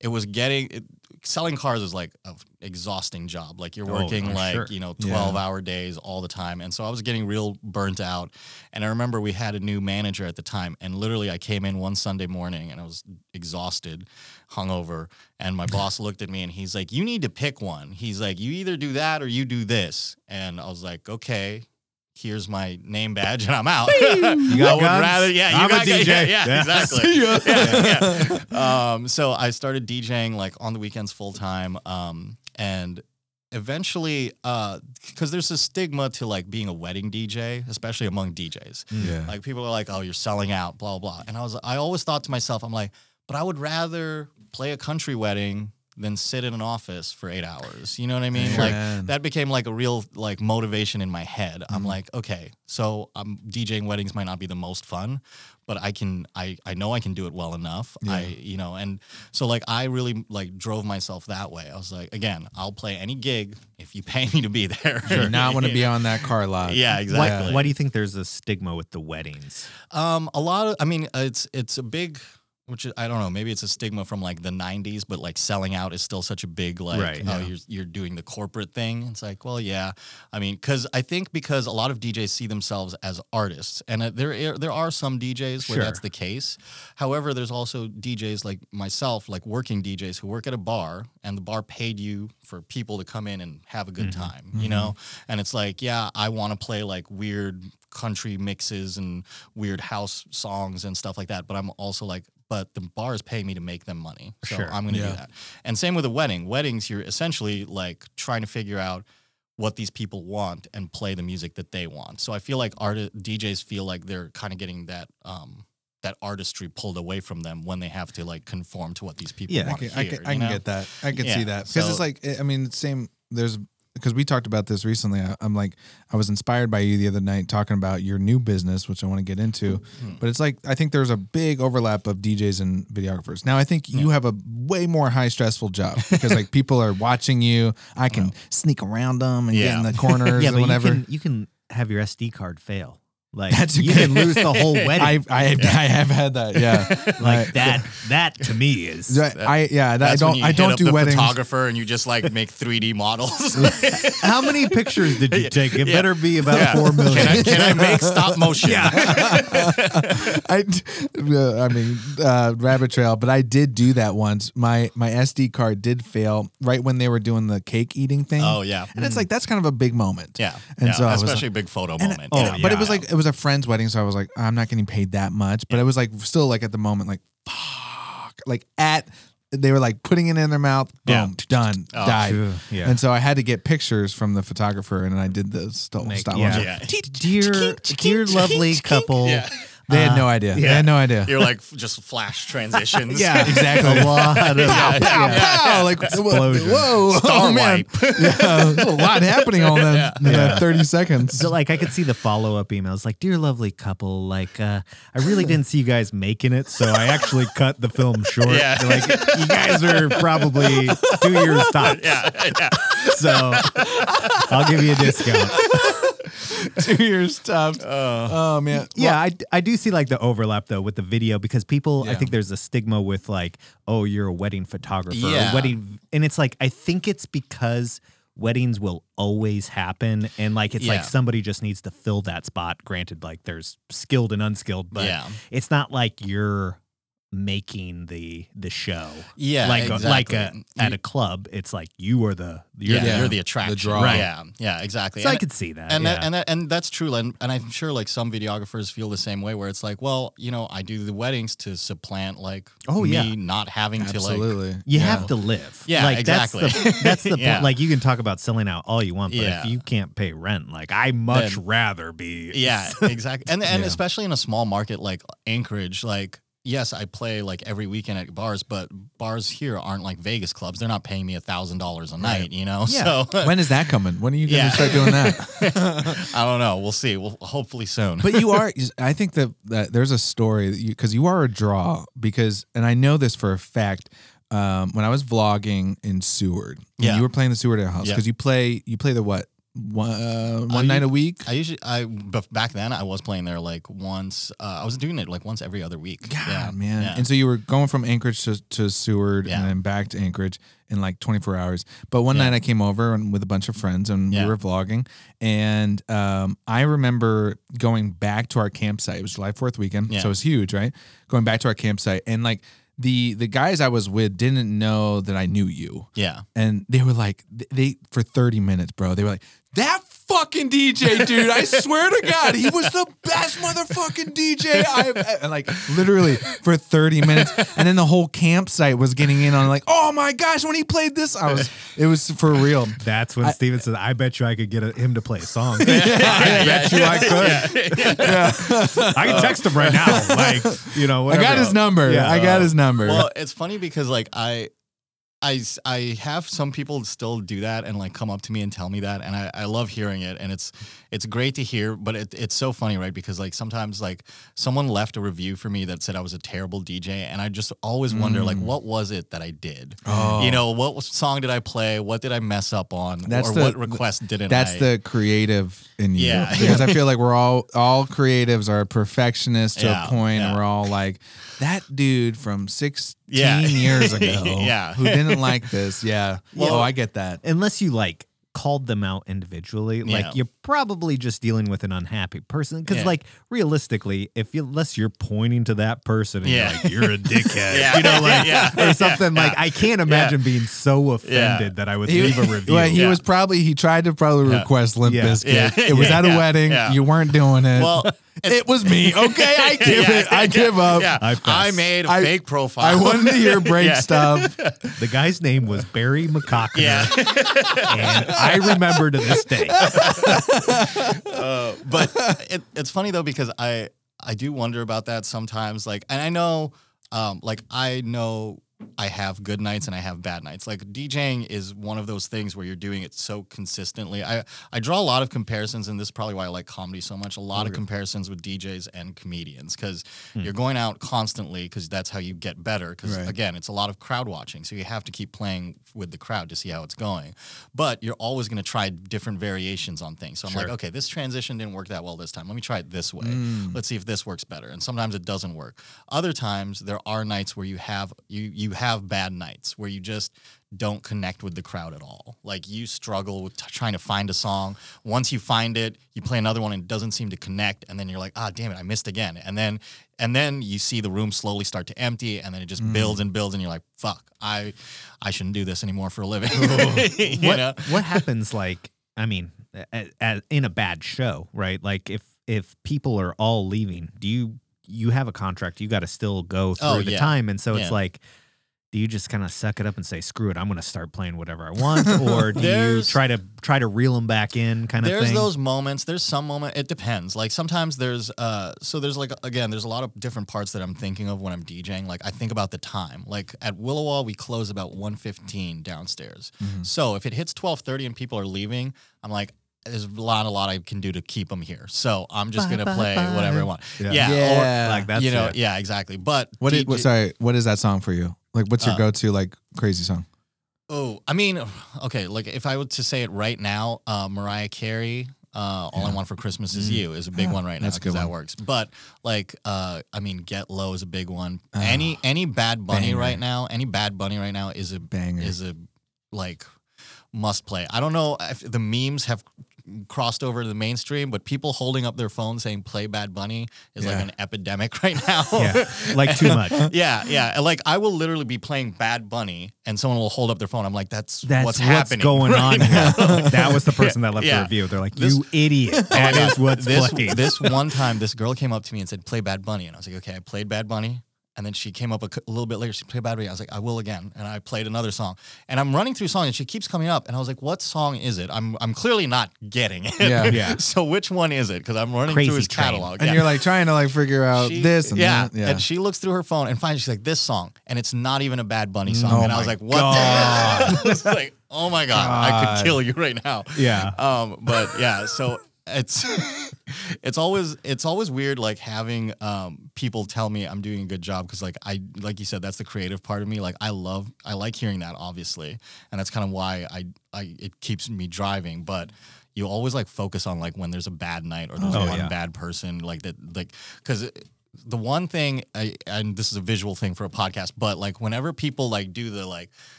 Speaker 4: it was getting it, selling cars is like an exhausting job. Like you're
Speaker 3: Oh,
Speaker 4: working like
Speaker 3: sure.
Speaker 4: you know
Speaker 2: Yeah.
Speaker 4: 12 hour days all the time, and so I was getting real burnt out. And I remember we had a new manager at the time, and literally I came in one Sunday morning and I was exhausted, hungover, and my boss *laughs* looked at me and he's like, "You need to pick one." He's like, "You either do that or you do this," and I was like, "Okay." Here's my name badge and I'm out. *laughs*
Speaker 3: You got
Speaker 4: I would
Speaker 3: guns?
Speaker 4: rather, yeah, you
Speaker 3: I'm a DJ.
Speaker 4: Yeah, yeah,
Speaker 3: Yeah.
Speaker 4: exactly. *laughs*
Speaker 2: See ya.
Speaker 4: Yeah, yeah. Um, so I started DJing like on the weekends full time, um, and eventually, because there's a stigma to like being a wedding DJ, especially among DJs.
Speaker 2: Yeah.
Speaker 4: Like people are like, "Oh, you're selling out," blah blah. And I was, I always thought to myself, I'm like, but I would rather play a country wedding than sit in an office for eight hours. You know what I mean? Like
Speaker 2: Amen.
Speaker 4: that became like a real like motivation in my head. I'm
Speaker 2: Mm-hmm.
Speaker 4: like, okay, so I'm um, DJing weddings might not be the most fun, but I can, I, I know I can do it well enough. I, you know, and so like I really like drove myself that way. I was like, again, I'll play any gig if you *laughs* pay me to be there.
Speaker 2: Do not want to be on that car lot.
Speaker 4: Yeah,
Speaker 3: Why,
Speaker 4: exactly.
Speaker 3: why do you think there's a stigma with the weddings?
Speaker 4: Um, a lot of, I mean, it's it's a big, which is- I don't know, maybe it's a stigma from like the '90s, but like selling out is still such a big like,
Speaker 3: Right,
Speaker 4: oh,
Speaker 2: yeah.
Speaker 4: you're you're doing the corporate thing. It's like, well, yeah, I mean, because I think because a lot of DJs see themselves as artists, and uh, there are- there are some DJs where
Speaker 3: Sure.
Speaker 4: that's the case. However, there's also DJs like myself, like working DJs who work at a bar, and the bar paid you for people to come in and have a good
Speaker 3: Mm-hmm.
Speaker 4: time, you know. And it's like, yeah, I want to play like weird country mixes and weird house songs and stuff like that. But I'm also like, but the bar is paying me to make them money. So
Speaker 3: Sure.
Speaker 4: I'm going to
Speaker 2: Yeah.
Speaker 4: do that. And same with a wedding. Weddings, you're essentially like trying to figure out what these people want and play the music that they want. So I feel like art DJs feel like they're kind of getting that um that artistry pulled away from them when they have to like conform to what these people
Speaker 3: Yeah, I
Speaker 2: I
Speaker 4: want
Speaker 2: can,
Speaker 4: to
Speaker 2: I
Speaker 4: hear.
Speaker 2: can, I can get that. I can
Speaker 4: Yeah,
Speaker 2: see that because it's like I mean, same. There's because we talked about this recently. I, I'm like, I was inspired by you the other night talking about your new business, which I want to get into.
Speaker 4: Mm-hmm.
Speaker 2: But it's like I think there's a big overlap of DJs and videographers. Now I think you have a way more high stressful job because like people are watching you. I can sneak around them and get in the *laughs* corners
Speaker 3: yeah, but
Speaker 2: whatever.
Speaker 3: you can you can have your SD card fail. Like
Speaker 2: That's
Speaker 3: you
Speaker 2: good-
Speaker 3: can lose the whole *laughs* wedding.
Speaker 2: I I, I have had that. Yeah, *laughs*
Speaker 3: like that. That to me is
Speaker 2: that- I yeah. That, I
Speaker 4: That's when
Speaker 2: don't
Speaker 4: you
Speaker 2: I
Speaker 4: hit
Speaker 2: don't
Speaker 4: up
Speaker 2: do
Speaker 4: the
Speaker 2: weddings.
Speaker 4: photographer and you just like make 3D *laughs* models.
Speaker 3: How many pictures did you take? It
Speaker 4: Yeah.
Speaker 3: better be about
Speaker 4: Yeah.
Speaker 3: four million.
Speaker 4: Can I, can I make stop motion?
Speaker 2: I, uh, I mean, uh, rabbit trail, but I did do that once. My my SD card did fail right when they were doing the cake eating thing.
Speaker 4: Oh yeah.
Speaker 2: and it's like that's kind of a big moment.
Speaker 4: Yeah.
Speaker 2: And
Speaker 4: yeah.
Speaker 2: so I was
Speaker 4: especially a big photo
Speaker 2: And-
Speaker 4: moment.
Speaker 3: oh,
Speaker 4: yeah.
Speaker 2: but it was like it was a friend's wedding, so I was like, I'm not getting paid that much. But it was like still like at the moment, like fuck, like at they were like putting it in their mouth,
Speaker 4: Yeah.
Speaker 2: done,
Speaker 4: Oh,
Speaker 2: died.
Speaker 3: phew, yeah.
Speaker 2: And so I had to get pictures from the photographer, and I did the stop,
Speaker 3: Make-
Speaker 2: stop
Speaker 3: yeah.
Speaker 4: Yeah.
Speaker 3: dear, dear lovely couple.
Speaker 4: Yeah.
Speaker 2: They had no idea. They had no idea.
Speaker 4: You're like just flash transitions.
Speaker 2: Yeah, exactly. *laughs*
Speaker 3: A lot of *laughs*
Speaker 2: pow, pow,
Speaker 3: yeah.
Speaker 2: pow. Like,
Speaker 3: Explosion.
Speaker 2: whoa,
Speaker 4: Star
Speaker 2: oh, man.
Speaker 4: wipe. *laughs*
Speaker 2: Yeah, a lot happening on that, in that 30 seconds.
Speaker 3: So like I could see the follow up emails like dear lovely couple like uh I really didn't see you guys making it so I actually cut the film short
Speaker 4: Yeah.
Speaker 3: like you guys are probably 2 years tops
Speaker 4: Yeah. yeah.
Speaker 3: so I'll give you a discount *laughs*
Speaker 2: Two years tops. oh, man.
Speaker 3: yeah I, I do see like the overlap though with the video because people
Speaker 2: yeah.
Speaker 3: I think there's a stigma with like oh you're a wedding photographer or
Speaker 4: Yeah.
Speaker 3: wedding and it's like I think it's because weddings will always happen and like it's
Speaker 4: Yeah.
Speaker 3: like somebody just needs to fill that spot granted like there's skilled and unskilled but
Speaker 4: Yeah.
Speaker 3: it's not like you're making the the show
Speaker 4: Yeah,
Speaker 3: like a, like a uh, at a club it's like you are the you're
Speaker 4: yeah,
Speaker 3: the,
Speaker 2: Yeah.
Speaker 4: you're the attraction.
Speaker 2: draw.
Speaker 3: Right.
Speaker 4: Yeah, yeah, exactly.
Speaker 3: so I
Speaker 4: And-
Speaker 3: could see that
Speaker 4: and
Speaker 3: yeah.
Speaker 4: that, and that, and that's true, and, and I'm sure like some videographers feel the same way, where it's like, well, you know, I do the weddings to supplant like
Speaker 3: Oh,
Speaker 4: me
Speaker 3: yeah.
Speaker 4: not having to like
Speaker 2: Absolutely.
Speaker 3: you
Speaker 2: Yeah.
Speaker 3: have to live.
Speaker 4: Yeah,
Speaker 3: like
Speaker 4: exactly.
Speaker 3: That's the, that's the *laughs*
Speaker 4: Yeah.
Speaker 3: point. Like you can talk about selling out all you want, but
Speaker 4: Yeah.
Speaker 3: if you can't pay rent, like I much
Speaker 4: Then-
Speaker 3: rather be.
Speaker 4: Yeah, *laughs* exactly. And and
Speaker 2: Yeah.
Speaker 4: especially in a small market like Anchorage, like yes, I play like every weekend at bars, but bars here aren't like Vegas clubs. They're not paying me a thousand dollars a night, you know.
Speaker 3: Yeah.
Speaker 4: So *laughs*
Speaker 2: when is that coming? When are you going to
Speaker 4: Yeah.
Speaker 2: start doing that? *laughs*
Speaker 4: I don't know. We'll see. Well, hopefully soon.
Speaker 2: but you are *laughs* i think that, that there's a story that you because you are a draw because and i know this for a fact um, when i was vlogging in seward
Speaker 4: Yeah.
Speaker 2: you were playing the seward house
Speaker 4: Yeah.
Speaker 2: because you play you play the what one, uh, one night a week
Speaker 4: I usually, I but back then I was playing there like once. Uh, I was doing it like once every other week.
Speaker 2: God,
Speaker 4: yeah,
Speaker 2: man.
Speaker 4: Yeah.
Speaker 2: And so you were going from Anchorage to, to Seward
Speaker 4: Yeah.
Speaker 2: and then back to Anchorage in like 24 hours. But one
Speaker 4: Yeah.
Speaker 2: night I came over and with a bunch of friends and we were vlogging. And um, I remember going back to our campsite. It was July 4th weekend. So it was huge, right? Going back to our campsite. And like the the guys I was with didn't know that I knew you.
Speaker 4: yeah.
Speaker 2: And they were like, they for 30 minutes, bro. They were like, that fucking DJ, dude. I swear to God, he was the best motherfucking DJ I've and like literally for 30 minutes. And then the whole campsite was getting in on like, oh my gosh, when he played this, I was it was for real.
Speaker 3: That's when
Speaker 2: I-
Speaker 3: Steven said, "I bet you I could get a, him to play a song." *laughs*
Speaker 4: Yeah, *laughs*
Speaker 3: I bet you I
Speaker 4: could.
Speaker 3: Yeah, I can text him right now. Like, you know,
Speaker 2: I got his number.
Speaker 3: Yeah.
Speaker 2: I got his number.
Speaker 4: Well, it's funny because like I, I, I have some people still do that and like come up to me and tell me that, and I, I love hearing it, and it's it's great to hear. But it, it's so funny, right? Because like sometimes like someone left a review for me that said I was a terrible DJ, and I just always wonder like what was it that I did?
Speaker 2: Mm. Oh.
Speaker 4: You know, what song did I play? What did I mess up on?
Speaker 2: That's
Speaker 4: or
Speaker 2: the-
Speaker 4: what request didn't
Speaker 2: That's
Speaker 4: I?
Speaker 2: the creative in you.
Speaker 4: Yeah. *laughs*
Speaker 2: Because I feel like we're all all creatives are perfectionists to
Speaker 4: Yeah,
Speaker 2: a point, and
Speaker 4: yeah.
Speaker 2: we're all like, that dude from 16
Speaker 4: Yeah.
Speaker 2: years *laughs* ago
Speaker 4: Yeah.
Speaker 2: who didn't like this. Yeah. *laughs*
Speaker 4: Well-
Speaker 2: oh, I get that.
Speaker 3: unless you like called them out individually,
Speaker 4: Yeah.
Speaker 3: like you're probably just dealing with an unhappy person. Because
Speaker 4: Yeah.
Speaker 3: like realistically, if you unless you're pointing to that person and
Speaker 4: Yeah.
Speaker 3: you're like you're a dickhead, *laughs*
Speaker 4: Yeah.
Speaker 3: you know, like
Speaker 4: Yeah.
Speaker 3: or something like I can't imagine being so offended that I would
Speaker 2: He,
Speaker 3: leave a review.
Speaker 2: well, he was probably he tried to probably request Limp. Bizkit. It was at a wedding. You weren't doing it.
Speaker 4: well. *laughs*
Speaker 2: it was me. Okay, I *laughs* give
Speaker 4: Yeah.
Speaker 2: it. I give up.
Speaker 4: Yeah,
Speaker 3: I
Speaker 4: I, made a
Speaker 2: I-
Speaker 4: fake profile.
Speaker 2: I wanted to hear break
Speaker 4: Yeah.
Speaker 2: stuff.
Speaker 3: the guy's name was Barry McCockner,
Speaker 4: Yeah.
Speaker 3: and I remember to this day. *laughs*
Speaker 4: Uh, but it, it's funny though because I I do wonder about that sometimes. Like, and I know, um, like I know I have good nights and I have bad nights. Like DJing is one of those things where you're doing it so consistently. I I draw a lot of comparisons, and this is probably why I like comedy so much. A lot of comparisons with DJs and comedians because you're going out constantly because that's how you get better. Because
Speaker 2: Right.
Speaker 4: again, it's a lot of crowd watching, so you have to keep playing with the crowd to see how it's going. But you're always going to try different variations on things. So I'm like, okay, this transition didn't work that well this time. Let me try it this way.
Speaker 2: Mm.
Speaker 4: Let's see if this works better. And sometimes it doesn't work. Other times there are nights where you have you you have bad nights where you just don't connect with the crowd at all. Like you struggle with t- trying to find a song. Once you find it, you play another one and it doesn't seem to connect and then you're like, "Ah, damn it, I missed again." And then and then you see the room slowly start to empty and then it just
Speaker 2: Mm.
Speaker 4: builds and builds and you're like, "Fuck, I I shouldn't do this anymore for a living." *laughs* you
Speaker 3: what,
Speaker 4: know?
Speaker 3: what happens like i mean a, a, in a bad show right like if if people are all leaving do you you have a contract you got to still go through
Speaker 4: Oh,
Speaker 3: the
Speaker 4: yeah.
Speaker 3: time and so it's like do you just kind of suck it up and say screw it i'm going to start playing whatever i want or *laughs* do you try to try to reel them back in kind of
Speaker 4: there's
Speaker 3: thing
Speaker 4: those moments there's some moment it depends like sometimes there's uh so there's like again there's a lot of different parts that i'm thinking of when i'm djing like i think about the time like at Williwaw we close about 1.15 downstairs
Speaker 2: Mm-hmm.
Speaker 4: so if it hits 12.30 and people are leaving i'm like there's a lot a lot i can do to keep them here so i'm just
Speaker 3: Bye,
Speaker 4: gonna
Speaker 3: bye,
Speaker 4: play
Speaker 3: bye.
Speaker 4: whatever i want
Speaker 3: Yeah.
Speaker 4: yeah,
Speaker 2: Yeah.
Speaker 4: or
Speaker 3: like that's
Speaker 4: you know
Speaker 3: it.
Speaker 4: yeah exactly but
Speaker 2: What is,
Speaker 4: DJ
Speaker 2: what, sorry, what is that song for you? Like, what's your
Speaker 4: Uh,
Speaker 2: go-to like crazy song?
Speaker 4: Oh, I mean, *sighs* okay, like if I were to say it right now, uh, Mariah Carey, uh, "All I Want for Christmas Is You" is a big
Speaker 2: Yeah,
Speaker 4: one right *laughs* now
Speaker 2: that's a good
Speaker 4: because that works. But like, uh, I mean, "Get Low" is a big one.
Speaker 2: Ah,
Speaker 4: any any Bad Bunny
Speaker 2: banger.
Speaker 4: right now, any Bad Bunny right now is a
Speaker 2: Banger.
Speaker 4: is a like must play. I don't know if the memes have crossed over to the mainstream, but people holding up their phone saying "Play Bad Bunny" is like an epidemic *laughs* right now.
Speaker 3: yeah like too much *laughs*
Speaker 4: Yeah, yeah. Like I will literally be playing Bad Bunny, and someone will hold up their phone. I'm like, "That's,
Speaker 3: that's
Speaker 4: what's
Speaker 3: what's,
Speaker 4: happening
Speaker 3: going *laughs*
Speaker 4: right
Speaker 3: on
Speaker 4: now."
Speaker 3: here. that was the person that left
Speaker 4: Yeah.
Speaker 3: the review they're like
Speaker 4: This-
Speaker 3: you idiot that is what's
Speaker 4: this
Speaker 3: playing
Speaker 4: this one time. This girl came up to me and said, "Play Bad Bunny," and I was like, "Okay." I played Bad Bunny, And then she came up a, little bit later. She played Bad Baby. I was like, I will again. And I played another song. And I'm running through songs and she keeps coming up. And I was like, what song is it? I'm I'm clearly not getting it.
Speaker 2: Yeah. *laughs*
Speaker 3: Yeah.
Speaker 4: so which one is it? Because I'm running
Speaker 3: Crazy
Speaker 4: through his
Speaker 3: Train.
Speaker 4: catalog.
Speaker 2: And
Speaker 4: Yeah.
Speaker 2: you're like trying to like figure out
Speaker 4: She-
Speaker 2: this and
Speaker 4: yeah.
Speaker 2: that. Yeah.
Speaker 4: And she looks through her phone and finally she's like, this song. And it's not even a Bad Bunny song.
Speaker 2: Oh
Speaker 4: and I was like, what? the- *laughs* I was like, oh my God, I could kill you right now.
Speaker 3: Yeah.
Speaker 4: Um, but yeah, so it's *laughs* it's always it's always weird like having um people tell me I'm doing a good job because like I like you said that's the creative part of me like I love I like hearing that obviously and that's kind of why I I it keeps me driving but you always like focus on like when there's a bad night or there's
Speaker 3: Oh,
Speaker 4: one
Speaker 3: yeah.
Speaker 4: bad person like that like because the one thing I, and this is a visual thing for a podcast but like whenever people like do the like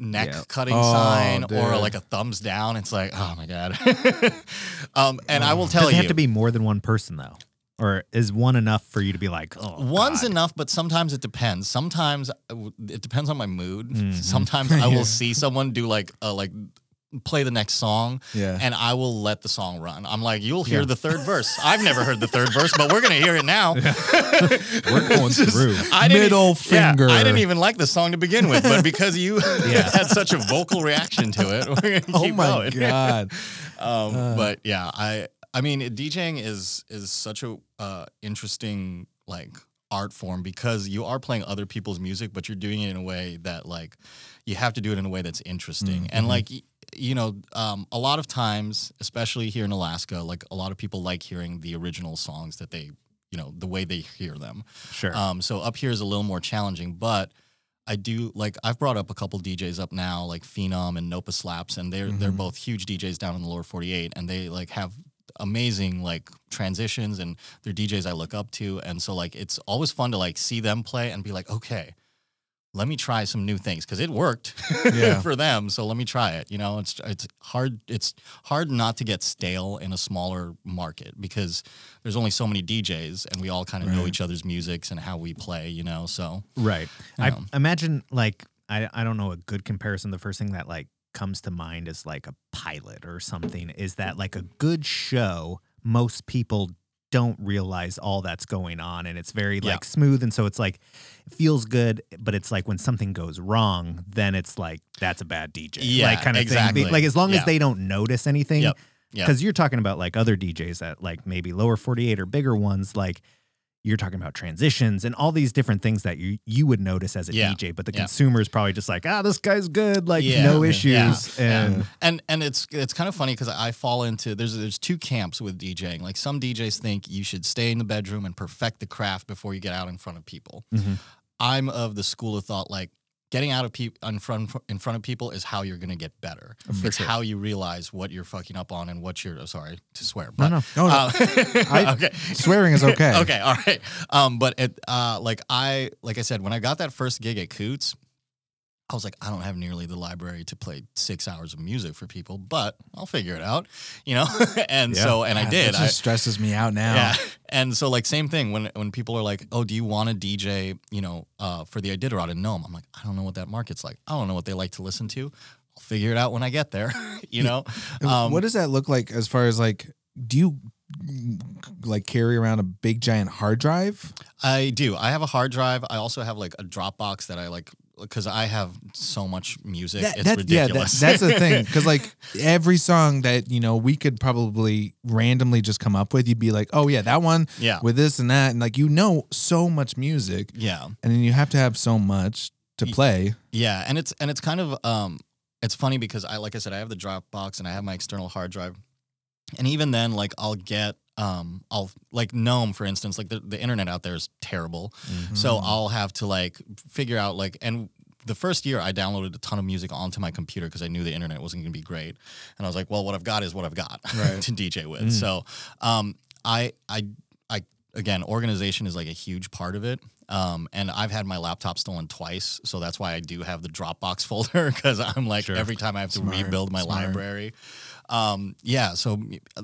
Speaker 4: neck
Speaker 3: Yeah.
Speaker 4: cutting
Speaker 2: Oh,
Speaker 4: sign or like a thumbs down it's like oh my god *laughs* um and i will tell
Speaker 3: Does
Speaker 4: you
Speaker 3: it have to be more than one person though, or is one enough for you to be like, oh,
Speaker 4: One's
Speaker 3: God.
Speaker 4: enough, but sometimes it depends. Sometimes uh, it depends on my mood.
Speaker 3: Mhm.
Speaker 4: Sometimes I *laughs*
Speaker 2: Yeah.
Speaker 4: will see someone do like a like play the next song,
Speaker 2: Yeah.
Speaker 4: and I will let the song run. I'm like, you'll hear
Speaker 3: Yeah.
Speaker 4: the third verse. I've never heard the third verse, but we're gonna hear it now. *laughs*
Speaker 3: We're going through.
Speaker 4: I
Speaker 2: Middle
Speaker 4: yeah,
Speaker 2: finger.
Speaker 4: I didn't even like the song to begin with, but *laughs* because you
Speaker 3: Yeah. *laughs*
Speaker 4: had such a vocal reaction to it, we're gonna keep
Speaker 2: oh my
Speaker 4: going.
Speaker 2: god.
Speaker 4: Um,
Speaker 2: Uh.
Speaker 4: but yeah, I I mean DJing is is such a uh, interesting like art form because you are playing other people's music, but you're doing it in a way that like you have to do it in a way that's interesting and like. You know, um, a lot of times, especially here in Alaska, like a lot of people like hearing the original songs that they, you know, the way they hear them.
Speaker 3: Sure.
Speaker 4: Um, so up here is a little more challenging, but I do like I've brought up a couple DJs up now, like Phenom and Nopa Slaps, and they're they're
Speaker 2: Mhm.
Speaker 4: both huge DJs down in the lower 48, and they like have amazing like transitions and they're DJs I look up to, and so like it's always fun to like see them play and be like, okay, let me try some new things because it worked *laughs*
Speaker 2: Yeah.
Speaker 4: for them. So let me try it. You know, it's it's hard. It's hard not to get stale in a smaller market because there's only so many DJs and we all kind of know each other's musics and how we play. You know, so
Speaker 3: Right. I
Speaker 4: Um,
Speaker 3: imagine like I I don't know a good comparison. The first thing that like comes to mind is like a pilot or something. Is that like a good show? Most people don't realize all that's going on and it's very
Speaker 4: Yeah.
Speaker 3: like smooth and so it's like it feels good but it's like when something goes wrong then it's like that's a bad DJ
Speaker 4: Yeah,
Speaker 3: like kind of
Speaker 4: exactly.
Speaker 3: thing like as long
Speaker 4: Yeah.
Speaker 3: as they don't notice anything
Speaker 4: Yep. Yeah.
Speaker 3: because you're talking about like other DJs that like maybe lower 48 or bigger ones like you're talking about transitions and all these different things that you you would notice as a
Speaker 4: Yeah.
Speaker 3: DJ, but the
Speaker 4: Yeah.
Speaker 3: consumer is probably just like, ah, this guy's good, like
Speaker 4: Yeah.
Speaker 3: no issues. And
Speaker 4: and and it's it's kind of funny because I fall into there's there's two camps with DJing. Like some DJs think you should stay in the bedroom and perfect the craft before you get out in front of people.
Speaker 3: Mhm.
Speaker 4: I'm of the school of thought like getting out of people in front in front of people is how you're gonna get better.
Speaker 3: For
Speaker 4: it's
Speaker 3: sure.
Speaker 4: how you realize what you're fucking up on and what you're oh, sorry to swear.
Speaker 3: no,
Speaker 4: But,
Speaker 3: no.
Speaker 2: Oh, no.
Speaker 4: uh, *laughs*
Speaker 2: I-
Speaker 4: okay.
Speaker 2: Swearing is okay. *laughs*
Speaker 4: okay, all right. Um, but it uh like I like I said, when I got that first gig at Koot's, I was like, I don't have nearly the library to play six hours of music for people, but I'll figure it out, you know. *laughs* and
Speaker 3: Yeah.
Speaker 4: so, and I did.
Speaker 2: That
Speaker 4: I,
Speaker 2: stresses me out now.
Speaker 4: yeah. And so, like, same thing when when people are like, "Oh, do you want to DJ?" You know, uh, for the Iditarod in Nome. I'm like, I don't know what that market's like. I don't know what they like to listen to. I'll figure it out when I get there. *laughs* you know. Um,
Speaker 2: what does that look like as far as like do you like carry around a big giant hard drive?
Speaker 4: I do. I have a hard drive. I also have like a Dropbox that I like because I have so much music.
Speaker 2: That-
Speaker 4: it's
Speaker 2: that- yeah, that-
Speaker 4: ridiculous.
Speaker 2: that's the thing. Because like *laughs* every song that you know we could probably randomly just come up with, you'd be like, oh yeah, that one
Speaker 4: yeah.
Speaker 2: with this and that, and like you know so much music,
Speaker 4: Yeah.
Speaker 2: and then you have to have so much to play.
Speaker 4: Yeah, and it's and it's kind of um it's funny because I like I said I have the Dropbox and I have my external hard drive. And even then like I'll get um I'll like Nome for instance like the, the internet out there is terrible. So
Speaker 2: Mm.
Speaker 4: I'll have to like figure out like and the first year I downloaded a ton of music onto my computer because I knew the internet wasn't going to be great. And I was like, well what I've got is what I've got *laughs*
Speaker 2: Right.
Speaker 4: to DJ with.
Speaker 3: Mm.
Speaker 4: So um I I I again organization is like a huge part of it. Um, and I've had my laptop stolen twice, so that's why I do have the Dropbox *laughs* folder because I'm like
Speaker 3: Sure.
Speaker 4: every time I have to
Speaker 2: Smart,
Speaker 4: rebuild my
Speaker 2: smart.
Speaker 4: library. Um, yeah, so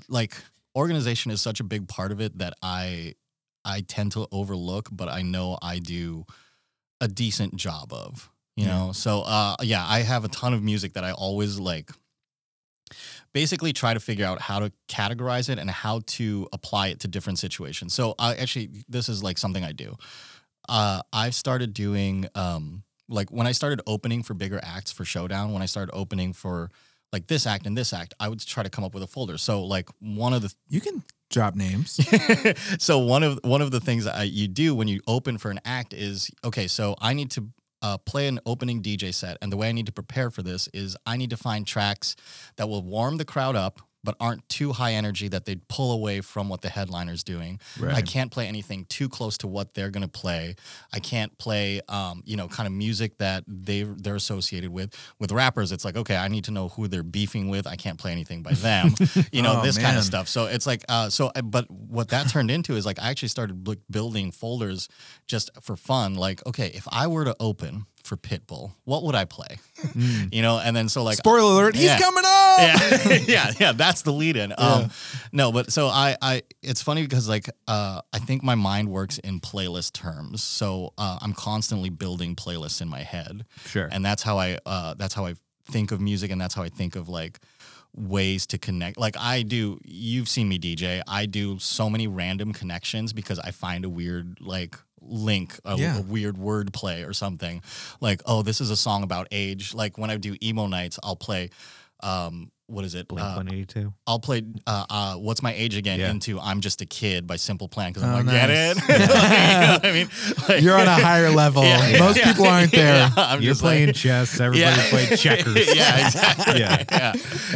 Speaker 4: like organization is such a big part of it that I I tend to overlook, but I know I do a decent job of. You
Speaker 2: Yeah.
Speaker 4: know, so uh, yeah, I have a ton of music that I always like. Basically, try to figure out how to categorize it and how to apply it to different situations. So, I actually, this is like something I do. uh, I started doing um, like when I started opening for bigger acts for Showdown. When I started opening for like this act and this act, I would try to come up with a folder. So like one of the
Speaker 2: You can drop names. *laughs*
Speaker 4: so one of one of the things that I, you do when you open for an act is okay. So I need to uh, play an opening DJ set, and the way I need to prepare for this is I need to find tracks that will warm the crowd up. But aren't too high energy that they'd pull away from what the headliner's doing. I can't play anything too close to what they're gonna play. I can't play, um, you know, kind of music that they they're associated with. With rappers, it's like, okay, I need to know who they're beefing with. I can't play anything by them. *laughs* you know,
Speaker 2: Oh,
Speaker 4: this kind of stuff. So it's like, uh, so, uh, but what that turned into is like, I actually started building folders just for fun. Like, okay, if I were to open for Pitbull, what would I play? you know, and then so like,
Speaker 2: Spoiler alert, he's coming up.
Speaker 4: yeah, *laughs* yeah, yeah. That's the lead in. Um, no, but so I, I, it's funny because like, uh, I think my mind works in playlist terms. So uh, I'm constantly building playlists in my head,
Speaker 3: Sure.
Speaker 4: and that's how I, uh, that's how I think of music, and that's how I think of like ways to connect. Like I do, you've seen me DJ. I do so many random connections because I find a weird like link, a,
Speaker 2: Yeah.
Speaker 4: a weird word play or something. Like, oh, this is a song about age. Like when I do emo nights, I'll play. Um, what is it?
Speaker 3: Blink
Speaker 4: Uh,
Speaker 3: 182.
Speaker 4: I'll play uh, uh, "What's My Age Again"
Speaker 3: Yeah.
Speaker 4: into "I'm Just a Kid" by Simple Plan because I'm
Speaker 2: Oh,
Speaker 4: like, get
Speaker 2: nice.
Speaker 4: it? *laughs* Like, you know I mean, Like-
Speaker 2: You're on a higher level. *laughs*
Speaker 4: Yeah,
Speaker 2: Most
Speaker 4: yeah,
Speaker 2: people aren't there.
Speaker 4: yeah, I'm
Speaker 3: You're
Speaker 4: just
Speaker 3: playing
Speaker 4: like,
Speaker 3: chess. *laughs* Everybody played checkers.
Speaker 4: yeah, exactly.
Speaker 3: Yeah.
Speaker 4: Yeah.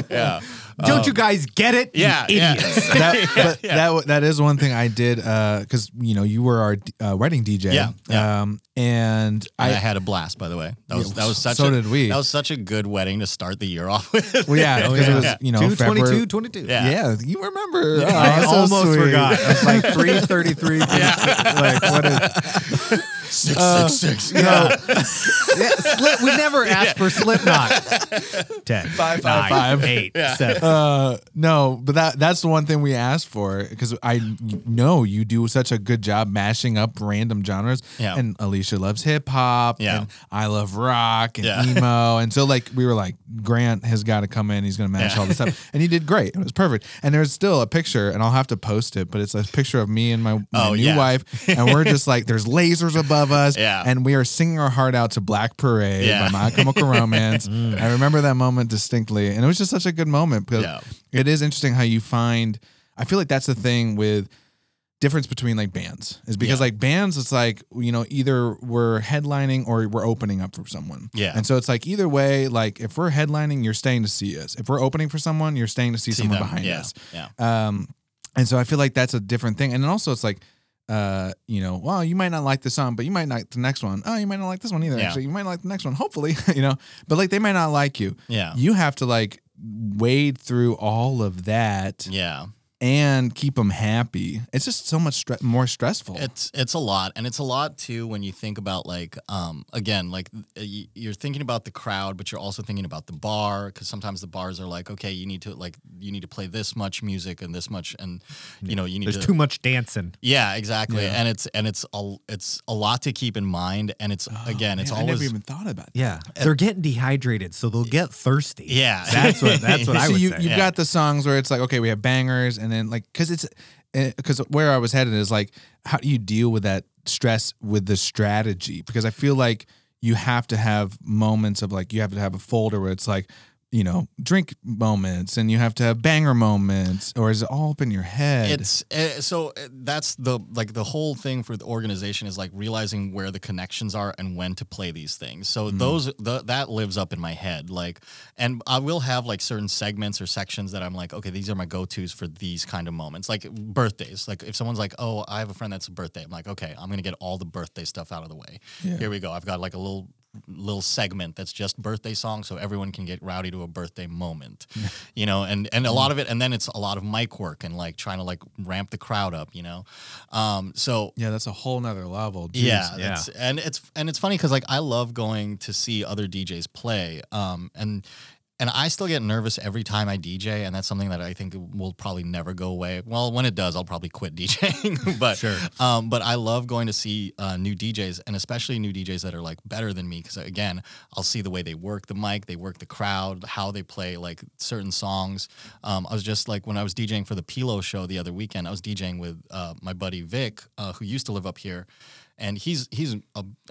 Speaker 4: yeah, yeah.
Speaker 3: Don't you guys get it? You
Speaker 4: Yeah, yeah.
Speaker 3: idiots. *laughs*
Speaker 2: that, but
Speaker 4: yeah.
Speaker 2: that that is one thing I did because you know you were our uh, wedding DJ.
Speaker 4: Yeah, yeah.
Speaker 2: Um, and
Speaker 4: I,
Speaker 2: I,
Speaker 4: had a blast, by the way. That was that was such.
Speaker 2: so
Speaker 4: a,
Speaker 2: did we.
Speaker 4: That was such a good wedding to start the year off *laughs* with.
Speaker 2: well, yeah, because it was you know
Speaker 3: 222,
Speaker 2: February.
Speaker 3: 22.
Speaker 4: Yeah.
Speaker 2: Yeah, you remember? Oh,
Speaker 3: I
Speaker 2: so
Speaker 3: almost
Speaker 2: sweet.
Speaker 3: forgot. I was like 333. *laughs* Yeah, Like, what is.
Speaker 4: Six,
Speaker 2: Uh,
Speaker 4: six, six.
Speaker 2: No,
Speaker 3: Yeah, slip, we never asked for Slipknot. 10,
Speaker 2: Five, five,
Speaker 3: nine,
Speaker 2: five.
Speaker 3: eight,
Speaker 4: Yeah.
Speaker 3: seven.
Speaker 2: Uh, no, but that that's the one thing we asked for because I know you do such a good job mashing up random genres.
Speaker 4: Yeah.
Speaker 2: And Alicia loves hip hop.
Speaker 4: Yeah.
Speaker 2: And I love rock and
Speaker 4: Yeah.
Speaker 2: emo. And so like we were like, Grant has got to come in. He's gonna mash
Speaker 4: Yeah.
Speaker 2: all this up. *laughs* And he did great. It was perfect. And there's still a picture, and I'll have to post it, but it's a picture of me and my, my
Speaker 4: Oh,
Speaker 2: new
Speaker 4: yeah.
Speaker 2: wife, and we're just like there's lasers *laughs* above us. *laughs*
Speaker 4: Yeah.
Speaker 2: And we are singing our heart out to Black Parade
Speaker 4: Yeah.
Speaker 2: by My Chemical *laughs* Romance. I remember that moment distinctly, and it was just such a good moment because
Speaker 4: Yeah.
Speaker 2: it is interesting how you find. I feel like that's the thing with difference between like bands is because
Speaker 4: Yeah.
Speaker 2: like bands it's like you know either we're headlining or we're opening up for someone
Speaker 4: Yeah.
Speaker 2: and so it's like either way like if we're headlining you're staying to see us if we're opening for someone you're staying to see,
Speaker 4: See
Speaker 2: someone
Speaker 4: them.
Speaker 2: behind
Speaker 4: yeah.
Speaker 2: us
Speaker 4: Yeah.
Speaker 2: um, and so I feel like that's a different thing. And then also it's like, uh, you know, well, you might not like the song, but you might like the next one. Oh, you might not like this one either.
Speaker 4: Yeah.
Speaker 2: Actually, you might like the next one. Hopefully, *laughs* you know, but like they might not like you.
Speaker 4: Yeah.
Speaker 2: You have to like wade through all of that
Speaker 4: Yeah.
Speaker 2: And keep them happy. It's just so much stre- more stressful.
Speaker 4: It's it's a lot, and it's a lot too when you think about like um again like uh, you're thinking about the crowd, but you're also thinking about the bar because sometimes the bars are like okay, you need to like you need to play this much music and this much, and you know you need
Speaker 3: There's
Speaker 4: to
Speaker 3: too much dancing.
Speaker 4: yeah exactly,
Speaker 2: Yeah.
Speaker 4: and it's and it's a it's a lot to keep in mind, and it's again it's
Speaker 2: Oh, Man, I
Speaker 4: always
Speaker 2: never even thought about that.
Speaker 3: Yeah. They're getting dehydrated, so they'll get thirsty.
Speaker 4: yeah
Speaker 3: That's what that's *laughs* what I
Speaker 2: so
Speaker 3: would
Speaker 2: you,
Speaker 3: say.
Speaker 2: You've
Speaker 4: Yeah.
Speaker 2: got the songs where it's like, okay, we have bangers, and then like, because it's eh, because where I was headed is like, how do you deal with that stress with the strategy? Because I feel like you have to have moments of like, you have to have a folder where it's like, you know, drink moments, and you have to have banger moments, or is it all up in your head?
Speaker 4: It's uh, so uh, that's the like the whole thing for the organization is like realizing where the connections are and when to play these things. So
Speaker 2: Mm-hmm.
Speaker 4: those the, that lives up in my head like and I will have like certain segments or sections that I'm like okay these are my go-tos for these kind of moments like birthdays. Like if someone's like oh I have a friend that's a birthday I'm like okay I'm to get all the birthday stuff out of the way.
Speaker 2: Yeah.
Speaker 4: Here we go. I've got like a little little segment that's just birthday songs so everyone can get rowdy to a birthday moment *laughs* you know and and a lot of it and then it's a lot of mic work and like trying to like ramp the crowd up you know um so
Speaker 2: yeah, that's a whole nother level. Jeez.
Speaker 4: yeah,
Speaker 3: yeah.
Speaker 4: It's, and it's and it's funny because like I love going to see other DJs play, um, and and I still get nervous every time I DJ, and that's something that I think will probably never go away. Well, when it does, I'll probably quit *laughs* DJing, *laughs* but
Speaker 3: Sure.
Speaker 4: um, but I love going to see uh, new DJs, and especially new DJs that are like better than me, because again, I'll see the way they work the mic, they work the crowd, how they play like certain songs. Um, I was just like when I was DJing for the Pilo show the other weekend, I was DJing with uh, my buddy Vic, uh, who used to live up here and he's he's an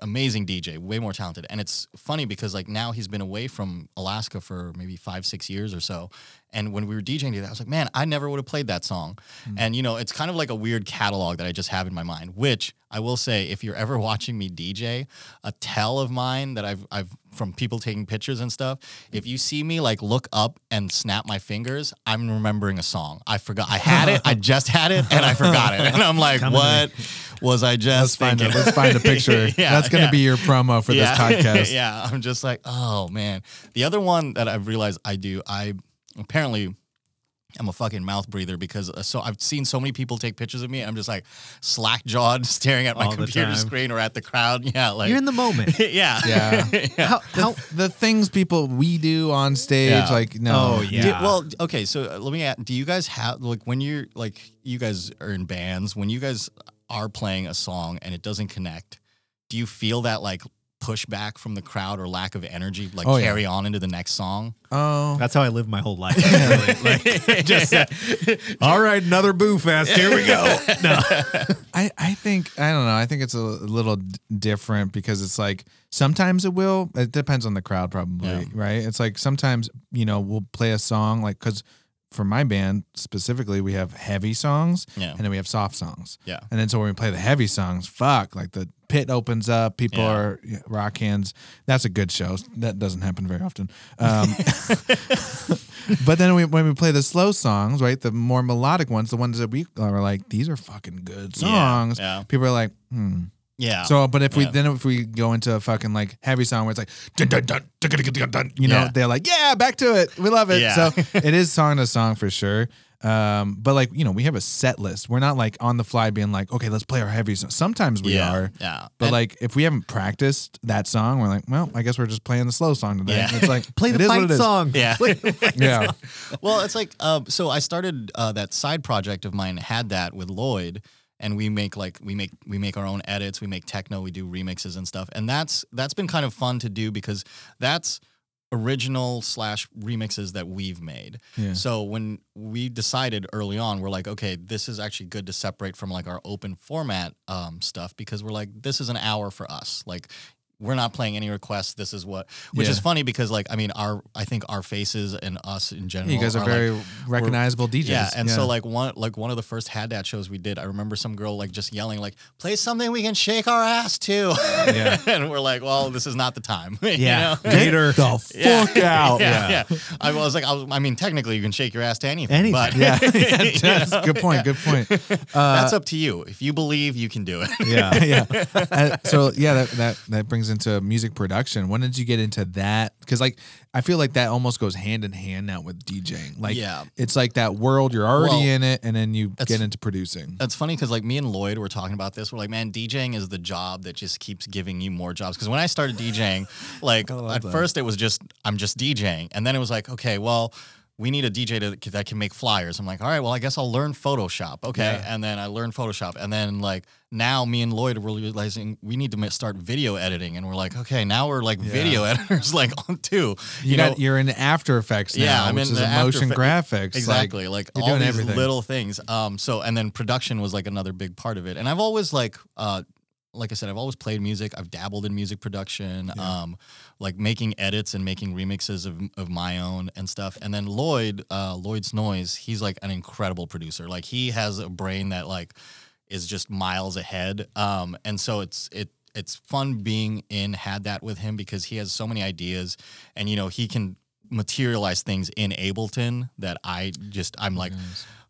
Speaker 4: amazing DJ, way more talented. And it's funny because like now he's been away from Alaska for maybe five six years or so. And when we were DJing together, I was like, man, I never would have played that song. Mm-hmm. And you know, it's kind of like a weird catalog that I just have in my mind. Which I will say, if you're ever *laughs* watching me DJ, a tell of mine that I've I've from people taking pictures and stuff. If you see me like look up and snap my fingers, I'm remembering a song. I forgot. I had it. I just had it, and I forgot it. And I'm *laughs* like,
Speaker 3: Coming
Speaker 4: what was I
Speaker 2: Let's
Speaker 4: just
Speaker 2: find a, let's find a picture. *laughs*
Speaker 4: Yeah,
Speaker 2: That's gonna
Speaker 4: yeah.
Speaker 2: be your promo for this *laughs* podcast.
Speaker 4: yeah, I'm just like, oh man. The other one that I've realized I do, I apparently I'm a fucking mouth breather because uh, so I've seen so many people take pictures of me. I'm just like slack jawed, *laughs* staring at my
Speaker 3: All the
Speaker 4: computer
Speaker 3: time.
Speaker 4: screen or at the crowd. Yeah, like
Speaker 3: You're in the moment. *laughs*
Speaker 4: yeah,
Speaker 2: Yeah. *laughs*
Speaker 3: How, how,
Speaker 2: The, the things people we do on stage,
Speaker 4: Yeah.
Speaker 2: like no,
Speaker 3: Oh, yeah.
Speaker 4: Do- well, okay. So uh, let me ask: Do you guys have like when you're like you guys are in bands when you guys are playing a song and it doesn't connect? Do you feel that like pushback from the crowd or lack of energy like
Speaker 2: Oh, yeah.
Speaker 4: carry on into the next song?
Speaker 2: Oh,
Speaker 3: that's how I live my whole life. *laughs* Like, just uh, *laughs* all right, another boo fest. Here we go. *laughs* No.
Speaker 2: I, I think I don't know. I think it's a little d- different because it's like sometimes it will. It depends on the crowd, probably,
Speaker 4: Yeah.
Speaker 2: right? It's like sometimes you know we'll play a song like because for my band specifically we have heavy songs
Speaker 4: Yeah.
Speaker 2: and then we have soft songs.
Speaker 4: Yeah.
Speaker 2: And then so when we play the heavy songs, fuck, like the pit opens up, people
Speaker 4: Yeah.
Speaker 2: are rock hands. That's a good show. That doesn't happen very often. Um, *laughs* but then we, when we play the slow songs, right, the more melodic ones, the ones that we are like, these are fucking good songs.
Speaker 4: yeah.
Speaker 2: People are like, hmm.
Speaker 4: Yeah.
Speaker 2: So, but if we
Speaker 4: Yeah.
Speaker 2: then if we go into a fucking like heavy song where it's like dun dun dun dun dun dun, dun, you know,
Speaker 4: Yeah.
Speaker 2: they're like, yeah, back to it, we love it.
Speaker 4: Yeah.
Speaker 2: So *laughs* it is song to song for sure. Um, but like you know, we have a set list. We're not like on the fly being like, okay, let's play our heavy song. Sometimes we
Speaker 4: yeah.
Speaker 2: are,
Speaker 4: Yeah.
Speaker 2: but
Speaker 4: And-
Speaker 2: like if we haven't practiced that song, we're like, well, I guess we're just playing the slow song today.
Speaker 4: Yeah.
Speaker 2: It's like *laughs*
Speaker 3: Play the fight song.
Speaker 4: Yeah.
Speaker 3: Play the fight *laughs*
Speaker 2: Yeah,
Speaker 4: well, it's like uh, so I started uh, that side project of mine had that with Lloyd and we make like we make we make our own edits, we make techno, we do remixes and stuff. And that's that's been kind of fun to do because that's original slash remixes that we've made.
Speaker 2: Yeah.
Speaker 4: So when we decided early on, we're like, okay, this is actually good to separate from like our open format um, stuff because we're like, this is an hour for us. Like we're not playing any requests. This is what, which is funny because like I mean, our I think our faces and us in general.
Speaker 2: you guys are
Speaker 4: like,
Speaker 2: very recognizable DJs.
Speaker 4: yeah, and so like one like one of the first had that shows we did, I remember some girl like just yelling like, "Play something we can shake our ass to."
Speaker 2: Yeah. *laughs*
Speaker 4: and we're like, "Well, this is not the time." *laughs* you
Speaker 3: Yeah.
Speaker 4: know?
Speaker 3: Later.
Speaker 2: the
Speaker 4: Yeah.
Speaker 2: fuck out.
Speaker 4: Yeah, yeah. I was like, I, was, I mean, technically, you can shake your ass to anything.
Speaker 3: Anything.
Speaker 4: but
Speaker 2: Yeah, *laughs* yeah,
Speaker 4: you know?
Speaker 2: good point. Good point. Uh,
Speaker 4: That's up to you. If you believe, you can do it.
Speaker 2: yeah, yeah. Uh, so yeah, that, that that brings into music production. When did you get into that? Because like I feel like that almost goes hand in hand now with DJing. Like
Speaker 4: Yeah.
Speaker 2: it's like that world you're already
Speaker 4: Well,
Speaker 2: in it, and then you get into producing.
Speaker 4: That's funny because like me and Lloyd were talking about this. We're like, man, DJing is the job that just keeps giving you more jobs. Because when I started DJing, *laughs* like at
Speaker 2: that.
Speaker 4: first it was just I'm just DJing, and then it was like, okay, well. We need a DJ to, that can make flyers. I'm like, all right, well, I guess I'll learn Photoshop. Okay.
Speaker 2: Yeah.
Speaker 4: And then I learned Photoshop. And then, like, now me and Lloyd are realizing we need to start video editing. And we're like, okay, now we're like video *laughs* editors, like, on too.
Speaker 2: You, got you're in After Effects now,
Speaker 4: Yeah, I'm
Speaker 2: which
Speaker 4: in
Speaker 2: is a motion graphics.
Speaker 4: Exactly. Like,
Speaker 2: you're
Speaker 4: all
Speaker 2: doing
Speaker 4: these
Speaker 2: everything.
Speaker 4: little things. Um, so and then production was like another big part of it. And I've always like uh like I said, I've always played music. I've dabbled in music production, um, like making edits and making remixes of, of my own and stuff. And then Lloyd, uh, Lloyd's Noise, he's like an incredible producer. Like he has a brain that like is just miles ahead. Um, and so it's it it's fun being in had that with him because he has so many ideas, and you know he can materialize things in Ableton that I just I'm like,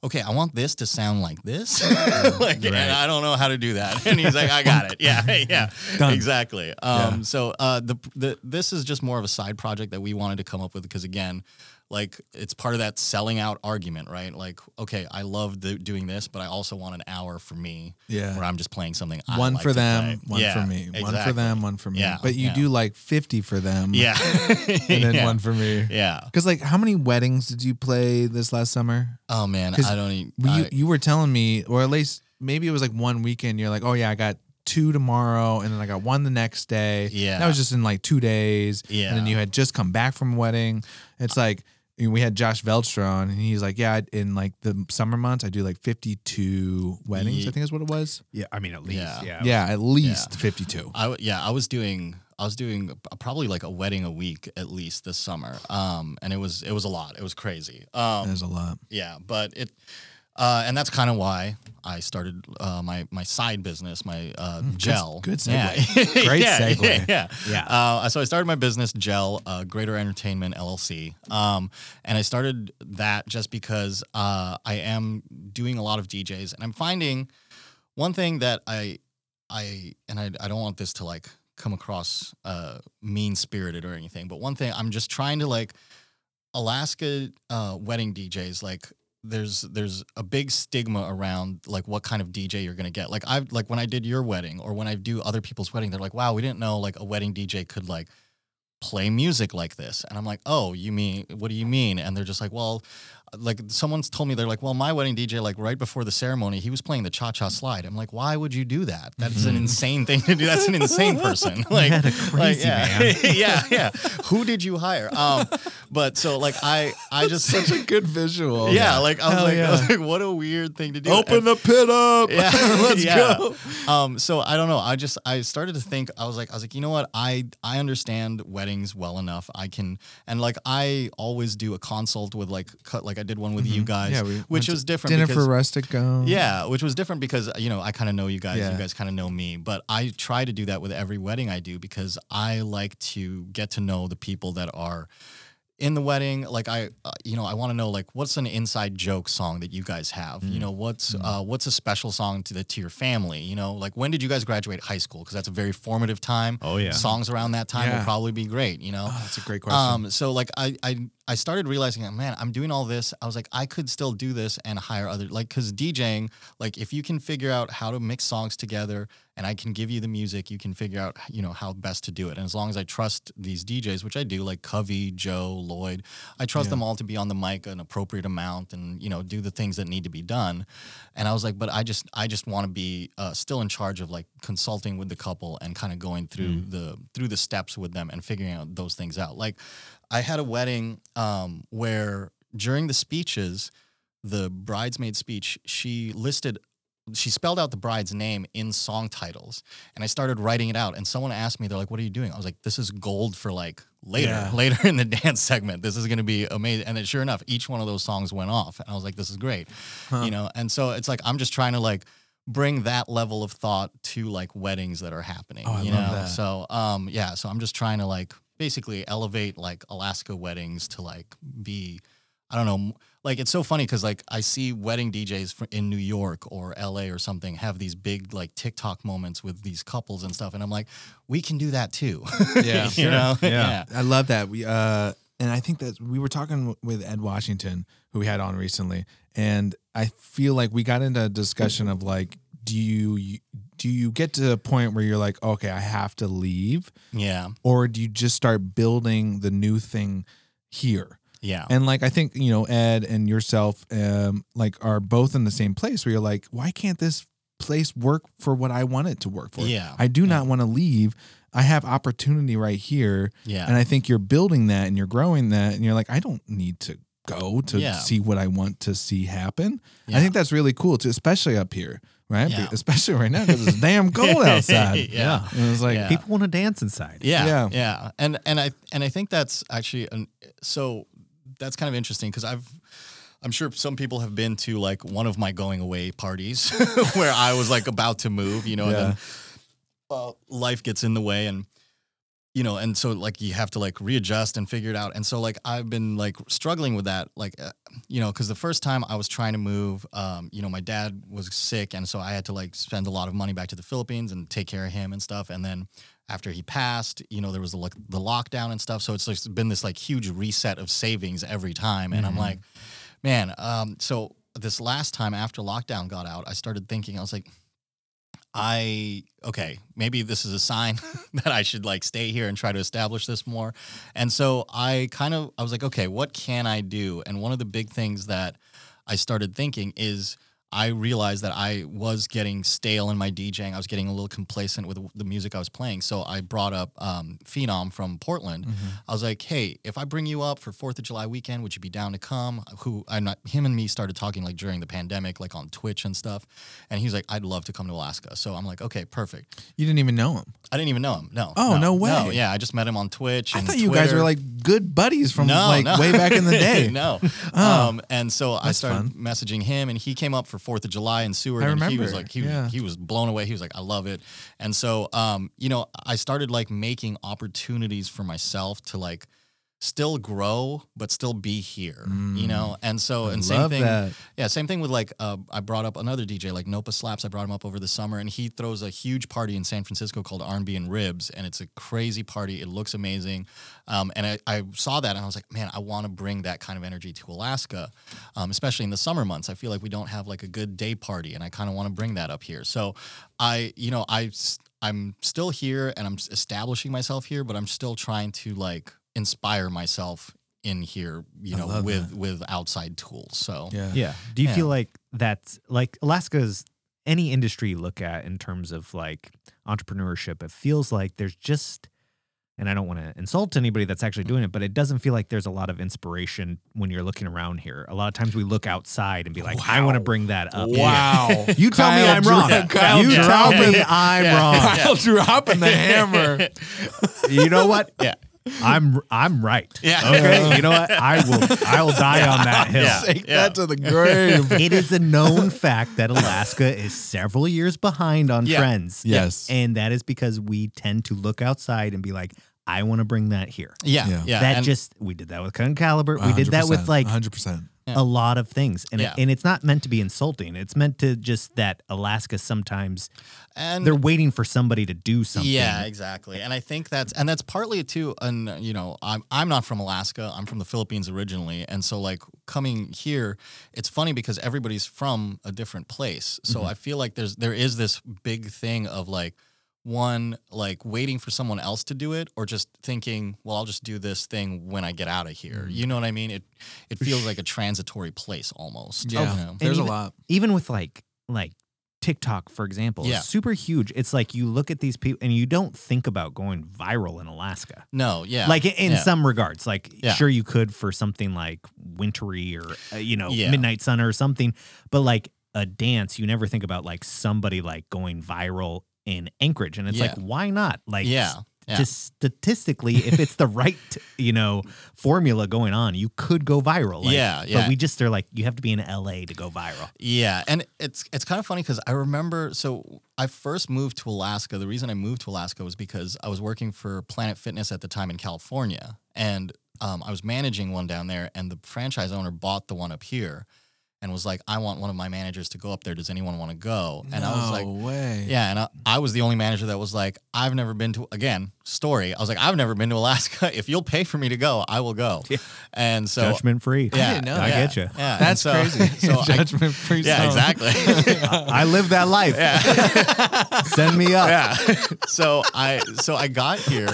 Speaker 4: okay, I want this to sound like this, *laughs* *laughs* like, and I don't know how to do that. *laughs* And he's like, I got it. Yeah, yeah,
Speaker 2: Done.
Speaker 4: exactly. Um, so uh, the the this is just more of a side project that we wanted to come up with because again. Like it's part of that selling out argument, right? Like, okay, I love the, doing this, but I also want an hour for me,
Speaker 2: Yeah.
Speaker 4: where I'm just playing something. I
Speaker 2: one
Speaker 4: like
Speaker 2: for
Speaker 4: to
Speaker 2: them,
Speaker 4: play.
Speaker 2: one
Speaker 4: Yeah,
Speaker 2: for me, one for them, one for me.
Speaker 4: Yeah,
Speaker 2: but you
Speaker 4: yeah.
Speaker 2: do like fifty for them, *laughs*
Speaker 4: Yeah, *laughs*
Speaker 2: and then one for me.
Speaker 4: Yeah.
Speaker 2: Because like, how many weddings did you play this last summer?
Speaker 4: Oh man, I don't even.
Speaker 2: You
Speaker 4: I-
Speaker 2: you were telling me, or at least maybe it was like one weekend. You're like, oh yeah, I got two tomorrow, and then I got one the next day.
Speaker 4: Yeah.
Speaker 2: that was just in like two days.
Speaker 4: Yeah.
Speaker 2: and then you had just come back from a wedding. It's like we had Josh Veldstra on, and he's like, "Yeah, in like the summer months, I do like 52 weddings.
Speaker 4: Ye-
Speaker 2: I think is what it was.
Speaker 3: Yeah, I mean at least.
Speaker 4: Yeah.
Speaker 3: Yeah.
Speaker 2: Yeah, at least 52.
Speaker 4: I w- yeah, I was doing I was doing probably like a wedding a week at least this summer. Um, and it was it was a lot. It was crazy. Um,
Speaker 2: There's a lot.
Speaker 4: yeah, but it, uh, and that's kind of why I started uh, my my side business, my uh, gel.
Speaker 2: Mm, good
Speaker 4: Yeah.
Speaker 2: segue. *laughs* Great
Speaker 4: yeah,
Speaker 2: segue.
Speaker 4: Yeah,
Speaker 3: Yeah.
Speaker 4: Uh, so I started my business, Gel uh, Greater Entertainment LLC, um, and I started that just because uh, I am doing a lot of DJs, and I'm finding one thing that I I and I, I don't want this to like come across uh, mean spirited or anything, but one thing I'm just trying to like Alaska uh, wedding DJs like there's there's a big stigma around like what kind of DJ you're gonna get. Like I've like when I did your wedding or when I do other people's wedding, they're like, wow, we didn't know like a wedding DJ could like play music like this. And I'm like, oh, you mean what do you mean? And they're just like, well, like someone's told me they're like, well, my wedding DJ, like right before the ceremony, he was playing the cha cha slide. I'm like, why would you do that? That's an insane thing to do. That's an insane person. *laughs* Like, like,
Speaker 3: crazy
Speaker 4: yeah,
Speaker 3: man. *laughs*
Speaker 4: yeah, yeah. Who did you hire? Um, but so like I, I just
Speaker 2: Such a good visual.
Speaker 4: yeah, like I was like, I was like, what a weird thing to do.
Speaker 2: Open
Speaker 4: And-
Speaker 2: the pit up.
Speaker 4: yeah, *laughs*
Speaker 2: Let's
Speaker 4: yeah.
Speaker 2: go.
Speaker 4: Um, so I don't know. I just I started to think. I was like, I was like, you know what? I I understand weddings well enough. I can and like I always do a consult with like cut like I did one with you guys,
Speaker 2: Mm-hmm. Yeah, we
Speaker 4: which was different.
Speaker 2: Dinner
Speaker 4: because,
Speaker 2: for rustic go.
Speaker 4: yeah, which was different because you know I kind of know you guys.
Speaker 2: Yeah.
Speaker 4: You guys kind of know me, but I try to do that with every wedding I do because I like to get to know the people that are in the wedding. Like I, uh, you know, I want to know like what's an inside joke song that you guys have.
Speaker 2: Mm.
Speaker 4: You know, what's uh, what's a special song to the to your family. You know, like when did you guys graduate high school? Because that's a very formative time.
Speaker 3: Oh, yeah.
Speaker 4: songs around that time
Speaker 2: Yeah.
Speaker 4: will probably be great. You know,
Speaker 2: Oh, that's a great question.
Speaker 4: um, so like I, I I started realizing, man, I'm doing all this. I was like, I could still do this and hire other like because DJing, like if you can figure out how to mix songs together and I can give you the music, you can figure out you know how best to do it. And as long as I trust these DJs, which I do, like Covey, Joe, Lloyd, I trust
Speaker 2: Yeah.
Speaker 4: them all to be on the mic an appropriate amount and you know do the things that need to be done. And I was like, but I just I just want to be uh, still in charge of like consulting with the couple and kind of going through the through the steps with them and figuring out those things out. Like I had a wedding um, where during the speeches, the bridesmaid speech, she listed, she spelled out the bride's name in song titles, and I started writing it out. And someone asked me, they're like, "What are you doing?" I was like, "This is gold for like later,
Speaker 2: Yeah. *laughs*
Speaker 4: later in the dance segment. This is going to be amazing." And then, sure enough, each one of those songs went off, and I was like, "This is great," you know. And so it's like I'm just trying to like bring that level of thought to like weddings that are happening
Speaker 2: Oh,
Speaker 4: you know so um yeah so i'm just trying to like basically elevate like alaska weddings to like be i don't know like it's so funny because like i see wedding djs in new york or la or something have these big like tiktok moments with these couples and stuff and i'm like we can do that too *laughs*
Speaker 2: Yeah.
Speaker 4: you
Speaker 2: Sure.
Speaker 4: know
Speaker 3: Yeah.
Speaker 2: I love that. We uh and I think that we were talking with Ed Washington who we had on recently and I feel like we got into a discussion of like do you do you get to a point where you're like okay, I have to leave
Speaker 4: yeah
Speaker 2: or do you just start building the new thing here?
Speaker 4: yeah
Speaker 2: And like I think, you know, Ed and yourself um like are both in the same place where you're like why can't this place work for what I want it to work for?
Speaker 4: Yeah.
Speaker 2: I do not want to leave. I have opportunity right here.
Speaker 4: yeah
Speaker 2: And I think you're building that and you're growing that and you're like, I don't need to go to
Speaker 4: Yeah.
Speaker 2: see what I want to see happen. I think that's really cool too, especially up here, right?
Speaker 4: Yeah.
Speaker 2: Especially right now because it's *laughs* damn cold outside. *laughs*
Speaker 4: Yeah.
Speaker 2: And it's like,
Speaker 4: Yeah.
Speaker 3: People want to dance inside.
Speaker 4: Yeah,
Speaker 2: Yeah.
Speaker 4: yeah, and and I and I think that's actually an, so that's kind of interesting because I've I'm sure some people have been to like one of my going away parties *laughs* where I was like about to move, you know, and then uh, life gets in the way and you know and so like you have to like readjust and figure it out and so like i've been like struggling with that like uh, you know because the first time i was trying to move um, you know my dad was sick and so i had to like spend a lot of money back to the philippines and take care of him and stuff and then after he passed you know there was the, like the lockdown and stuff so it's like been this like huge reset of savings every time and i'm
Speaker 2: Mm-hmm.
Speaker 4: like man um, so this last time after lockdown got out i started thinking i was like I okay, maybe this is a sign *laughs* that I should like stay here and try to establish this more. And so I kind of I was like, okay, what can I do? And one of the big things that I started thinking is I realized that I was getting stale in my DJing. I was getting a little complacent with the music I was playing. So I brought up um, Phenom from Portland. I was like, "Hey, if I bring you up for Fourth of July weekend, would you be down to come?" Who I'm not. Him and me started talking like during the pandemic, like on Twitch and stuff. And he's like, "I'd love to come to Alaska." So I'm like, "Okay, perfect."
Speaker 2: You didn't even know him.
Speaker 4: I didn't even know him. No.
Speaker 2: Oh, no way.
Speaker 4: No, yeah, I just met him on Twitch.
Speaker 2: I thought you guys were like good buddies from
Speaker 4: No,
Speaker 2: like
Speaker 4: no.
Speaker 2: way back in the *laughs* day.
Speaker 4: no.
Speaker 2: Oh.
Speaker 4: Um, and so I started messaging him, and he came up for Fourth of July in Seward,
Speaker 2: I
Speaker 4: and he was like, he,
Speaker 2: yeah.
Speaker 4: he was blown away. He was like, I love it. And so, um, you know, I started like making opportunities for myself to like still grow, but still be here, you know. And so,
Speaker 2: Mm. I
Speaker 4: and same thing.
Speaker 2: that.
Speaker 4: Yeah, same thing with like uh, I brought up another DJ like Nopa Slaps. I brought him up over the summer, and he throws a huge party in San Francisco called R&B and Ribs, and it's a crazy party. It looks amazing, um, and I, I saw that and I was like, man, I want to bring that kind of energy to Alaska, um, especially in the summer months. I feel like we don't have like a good day party, and I kind of want to bring that up here. So, I you know i i'm still here and I'm establishing myself here, but I'm still trying to like inspire myself in here, you
Speaker 2: I
Speaker 4: know,
Speaker 2: love
Speaker 4: with with outside tools. So
Speaker 2: Yeah.
Speaker 3: Yeah. Do you
Speaker 4: Yeah.
Speaker 3: feel like that's like Alaska's any industry you look at in terms of like entrepreneurship, it feels like there's just and I don't want to insult anybody that's actually doing it, but it doesn't feel like there's a lot of inspiration when you're looking around here. A lot of times we look outside and be like, I want to bring that up.
Speaker 2: Wow. *laughs*
Speaker 3: You tell me I'm
Speaker 2: dro-
Speaker 3: wrong.
Speaker 2: Kyle
Speaker 3: you tell
Speaker 2: dropping-
Speaker 3: me I'm
Speaker 4: Yeah.
Speaker 3: wrong.
Speaker 2: Kyle dropping the *laughs* hammer.
Speaker 3: You know what?
Speaker 4: yeah. *laughs*
Speaker 3: I'm I'm right.
Speaker 4: Yeah.
Speaker 3: Okay. *laughs* You know what? I will I will die on that hill.
Speaker 4: Yeah.
Speaker 2: Take that to the grave. *laughs*
Speaker 3: it is a known fact that Alaska is several years behind on
Speaker 4: Yeah.
Speaker 3: trends.
Speaker 2: Yes.
Speaker 3: And that is because we tend to look outside and be like, I want to bring that here.
Speaker 4: Yeah,
Speaker 2: Yeah.
Speaker 4: yeah.
Speaker 3: that
Speaker 4: and-
Speaker 3: just we did that with Concalibur. We did that with like
Speaker 2: 100%.
Speaker 3: A lot of things. And it, and it's not meant to be insulting. It's meant to just that Alaska sometimes
Speaker 4: and
Speaker 3: they're waiting for somebody to do something.
Speaker 4: Yeah, exactly. And I think that's and that's partly it too. And you know, I'm I'm not from Alaska. I'm from the Philippines originally, and so like coming here, it's funny because everybody's from a different place. So mm-hmm. I feel like there's there is this big thing of like one like waiting for someone else to do it or just thinking well i'll just do this thing when i get out of here you know what i mean it it feels like a transitory place almost
Speaker 2: Yeah.
Speaker 4: you know?
Speaker 2: There's a
Speaker 3: even-
Speaker 2: lot.
Speaker 3: even with like like TikTok, for example,
Speaker 4: Yeah.
Speaker 3: super huge. It's like you look at these people and you don't think about going viral in Alaska.
Speaker 4: no yeah
Speaker 3: Like in, in
Speaker 4: yeah.
Speaker 3: some regards, like
Speaker 4: Yeah.
Speaker 3: sure you could for something like wintry or uh, you know
Speaker 4: Yeah.
Speaker 3: midnight sun or something, but like a dance, you never think about like somebody like going viral in Anchorage, and it's
Speaker 4: Yeah.
Speaker 3: like why not? Like
Speaker 4: yeah yeah.
Speaker 3: Just statistically, if it's the right, you know, formula going on, you could go viral. Like,
Speaker 4: Yeah, yeah.
Speaker 3: But we just they're like, you have to be in LA to go viral.
Speaker 4: Yeah, and it's it's kind of funny because I remember. So I first moved to Alaska. The reason I moved to Alaska was because I was working for Planet Fitness at the time in California, and um, I was managing one down there, and the franchise owner bought the one up here, and was like, "I want one of my managers to go up there. Does anyone want to go?" And I was like,
Speaker 2: no way.
Speaker 4: yeah, and I, I was the only manager that was like, I've never been to again story. I was like, I've never been to Alaska. *laughs* If you'll pay for me to go, I will go. And so
Speaker 3: Judgment free.
Speaker 4: yeah,
Speaker 2: didn't know
Speaker 3: I
Speaker 4: yeah,
Speaker 3: get you.
Speaker 4: Yeah,
Speaker 2: That's
Speaker 4: so-
Speaker 2: crazy. *laughs*
Speaker 4: So *laughs*
Speaker 2: Judgment free.
Speaker 4: yeah, exactly.
Speaker 3: I live that life. Send me up.
Speaker 4: yeah. So I so I got here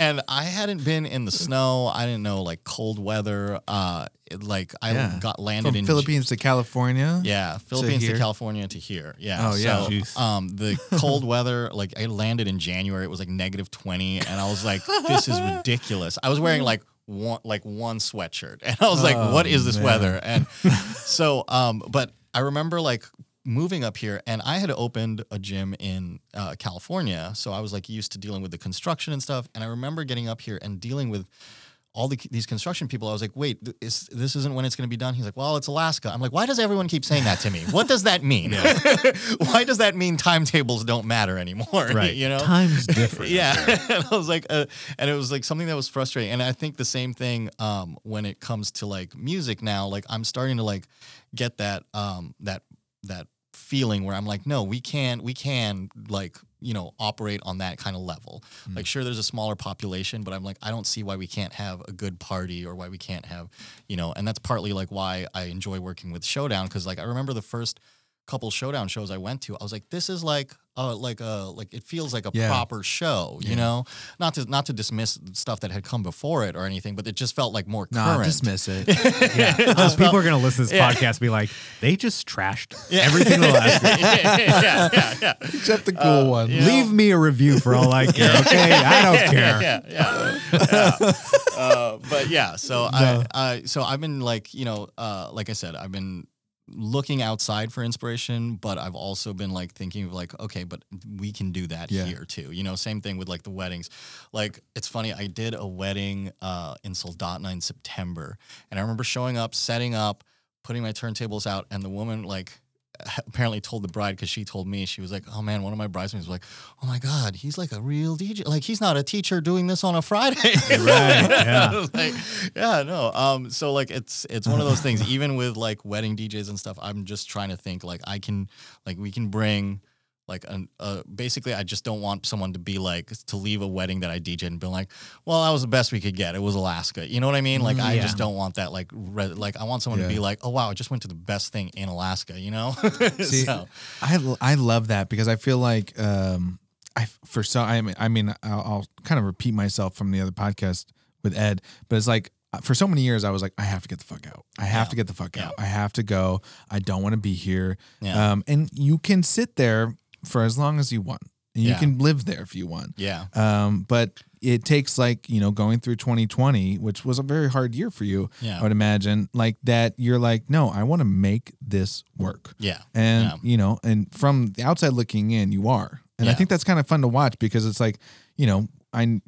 Speaker 4: and I hadn't been in the snow. I didn't know like cold weather. Uh it, like I
Speaker 2: Yeah.
Speaker 4: got landed
Speaker 2: From
Speaker 4: in
Speaker 2: Philippines to California.
Speaker 4: Yeah, Philippines to,
Speaker 2: here?
Speaker 4: California to here. Yeah.
Speaker 2: Oh, yeah.
Speaker 4: So, um, the *laughs* cold weather, like I landed in January. It was like negative twenty, and I was like, "This is ridiculous." I was wearing like one like one sweatshirt, *laughs* and I was like,
Speaker 2: Oh,
Speaker 4: "What is this
Speaker 2: man.
Speaker 4: weather?" And *laughs* so, um, but I remember like moving up here, and I had opened a gym in uh, California, so I was like used to dealing with the construction and stuff. And I remember getting up here and dealing with all the, these construction people, I was like, wait, is, this isn't when it's going to be done. He's like, well, it's Alaska. I'm like, why does everyone keep saying that to me? What does that mean? *laughs* why does that mean timetables don't matter anymore? *laughs*
Speaker 3: Right.
Speaker 4: You know?
Speaker 3: Time's *laughs* different.
Speaker 4: Yeah. and I was like, uh, and it was like something that was frustrating. And I think the same thing um, when it comes to like music now, like I'm starting to like get that, um, that, that feeling where I'm like, no, we can't, we can like, you know, operate on that kind of level. Hmm. Like, sure, there's a smaller population, but I'm like, I don't see why we can't have a good party or why we can't have, you know, and that's partly like why I enjoy working with Showdown. Cause like, I remember the first couple showdown shows I went to, I was like, this is like uh like a like it feels like a
Speaker 2: Yeah.
Speaker 4: proper show, you
Speaker 2: Yeah.
Speaker 4: know? Not to not to dismiss stuff that had come before it or anything, but it just felt like more
Speaker 2: Nah,
Speaker 4: current.
Speaker 2: dismiss it. *laughs*
Speaker 3: Yeah.
Speaker 4: It
Speaker 3: Uh, people are going to listen to this
Speaker 4: Yeah.
Speaker 3: podcast and be like, they just trashed
Speaker 4: Yeah.
Speaker 3: everything the last *laughs* week.
Speaker 4: yeah, *laughs* yeah, yeah, yeah.
Speaker 2: Except the cool one.
Speaker 4: yeah.
Speaker 3: Leave me a review for all I care, okay? I don't care.
Speaker 4: yeah, yeah, yeah. Uh, but yeah, so I, I, so I've been like, you know, uh, like I said, I've been looking outside for inspiration, but I've also been like thinking of like, okay, but we can do that
Speaker 2: Yeah.
Speaker 4: here too. You know, same thing with like the weddings. Like it's funny, I did a wedding uh, in Soldotna in September, and I remember showing up, setting up, putting my turntables out, and the woman like *laughs* apparently told the bride because she told me she was like, "Oh man, one of my bridesmaids was like, oh my god, he's like a real DJ. Like he's not a teacher doing this on a Friday, *laughs*
Speaker 3: Right, yeah.
Speaker 4: I was *laughs* like, yeah, no. Um, so like it's it's one of those things. Even with like wedding DJs and stuff, I'm just trying to think like I can like we can bring. Like, an, uh, basically, I just don't want someone to be like to leave a wedding that I DJ and be like, "Well, that was the best we could get. It was Alaska." You know what I mean? Like, I
Speaker 3: Yeah.
Speaker 4: just don't want that. Like, re- like I want someone to be like, "Oh wow, I just went to the best thing in Alaska." You know? *laughs*
Speaker 2: See,
Speaker 4: so,
Speaker 2: I I love that because I feel like um I for so I mean I mean I'll, I'll kind of repeat myself from the other podcast with Ed, but it's like uh, for so many years I was like I have to get the fuck out. I have
Speaker 4: Yeah.
Speaker 2: to get the fuck
Speaker 4: Yeah.
Speaker 2: out. I have to go. I don't want to be here.
Speaker 4: Yeah.
Speaker 2: Um and you can sit there for as long as you want. And you
Speaker 4: Yeah.
Speaker 2: can live there if you want.
Speaker 4: yeah,
Speaker 2: Um but it takes like, you know, going through 2020, which was a very hard year for you,
Speaker 4: Yeah.
Speaker 2: I would imagine, like that you're like, no, I want to make this work
Speaker 4: yeah,
Speaker 2: and
Speaker 4: Yeah.
Speaker 2: you know and from the outside looking in you are and i think that's kind of fun to watch because it's like you know i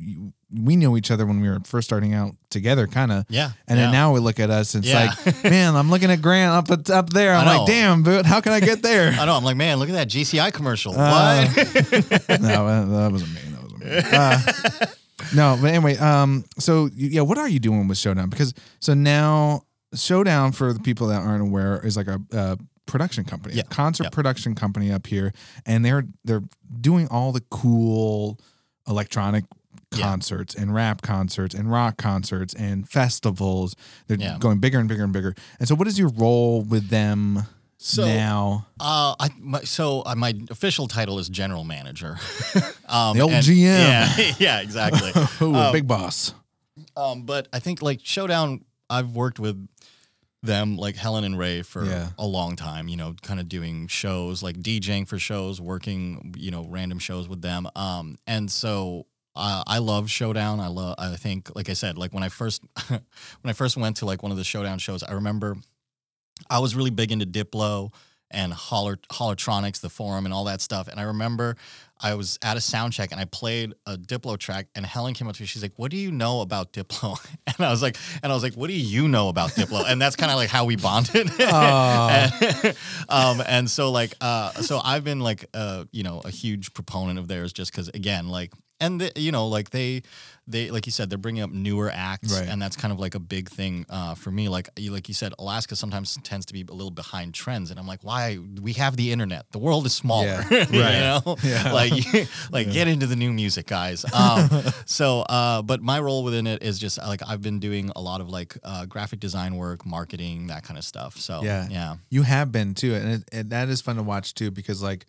Speaker 2: we knew each other when we were first starting out together kind of
Speaker 4: yeah.
Speaker 2: and
Speaker 4: yeah.
Speaker 2: then now we look at us and it's
Speaker 4: Yeah.
Speaker 2: like man i'm looking at grant up at, up there i'm like damn but how can i get there *laughs*
Speaker 4: I know. I'm like, man, look at that GCI commercial.
Speaker 2: Uh,
Speaker 4: what? *laughs*
Speaker 2: no that that wasn't me that wasn't me uh, no but anyway um so yeah what are you doing with showdown because so now showdown for the people that aren't aware is like a, uh production company
Speaker 4: Yeah.
Speaker 2: a concert
Speaker 4: Yeah.
Speaker 2: production company up here and they're they're doing all the cool electronic
Speaker 4: Yeah.
Speaker 2: concerts and rap concerts and rock concerts and festivals they're
Speaker 4: Yeah.
Speaker 2: going bigger and bigger and bigger and so what is your role with them
Speaker 4: So-
Speaker 2: now
Speaker 4: Uh, I my, so uh, my official title is general manager. *laughs* um,
Speaker 2: The old
Speaker 4: and-
Speaker 2: GM.
Speaker 4: Yeah, *laughs* yeah, exactly. *laughs*
Speaker 2: Ooh,
Speaker 4: Um,
Speaker 2: big boss
Speaker 4: Um, but I think like Showdown, I've worked with them like Helen and Ray for
Speaker 2: Yeah.
Speaker 4: a long time. You know, kind of doing shows like DJing for shows, working you know random shows with them. Um, and so. Uh, I love Showdown. I love. I think, like I said, like when I first *laughs* when I first went to like one of the Showdown shows, I remember I was really big into Diplo and Holler, Hollertronix, the forum, and all that stuff. And I remember I was at a sound check and I played a Diplo track, and Helen came up to me. She's like, "What do you know about Diplo?" *laughs* And I was like, "And I was like, what do you know about Diplo?" And that's kind of like how we bonded. *laughs* and, um, and so like, uh, so I've been like, uh, you know, a huge proponent of theirs, just because again, like. And the, you know, like they, they, like you said, they're bringing up newer acts,
Speaker 2: Right.
Speaker 4: and that's kind of like a big thing uh, for me. Like, you, like you said, Alaska sometimes tends to be a little behind trends, and I'm like, why? We have the internet. The world is smaller,
Speaker 2: Yeah. *laughs*
Speaker 4: you know. *laughs*
Speaker 2: Yeah. *laughs*
Speaker 4: Like, like get into the new music, guys. Um, so, uh, but my role within it is just like I've been doing a lot of like uh, graphic design work, marketing, that kind of stuff. So,
Speaker 2: Yeah.
Speaker 4: yeah,
Speaker 2: You have been too, and, it, and that is fun to watch too because like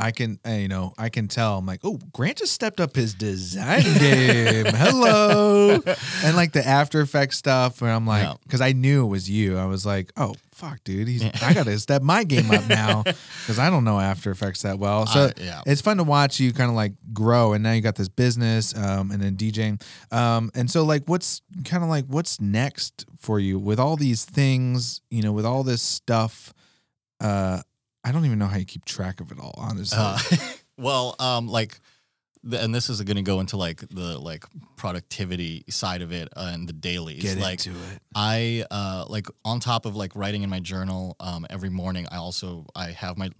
Speaker 2: I can, uh, you know, I can tell. I'm like, oh, Grant just stepped up his design game. Hello, *laughs* and like the After Effects stuff, where I'm like, because I knew it was you. I was like, oh fuck, dude, he's I got to *laughs* step my game up now because I don't know After Effects that well. So
Speaker 4: Uh, yeah.
Speaker 2: it's fun to watch you kind of like grow, and now you got this business, um, and then DJing, um, and so like, what's kind of like what's next for you with all these things, you know, with all this stuff. Uh, I don't even know how you keep track of it all, honestly.
Speaker 4: Uh, *laughs* well, um, like, the, and this is going to go into like the like productivity side of it uh, and the dailies.
Speaker 2: Get
Speaker 4: like,
Speaker 2: into it.
Speaker 4: I uh like on top of like writing in my journal um every morning I also I have my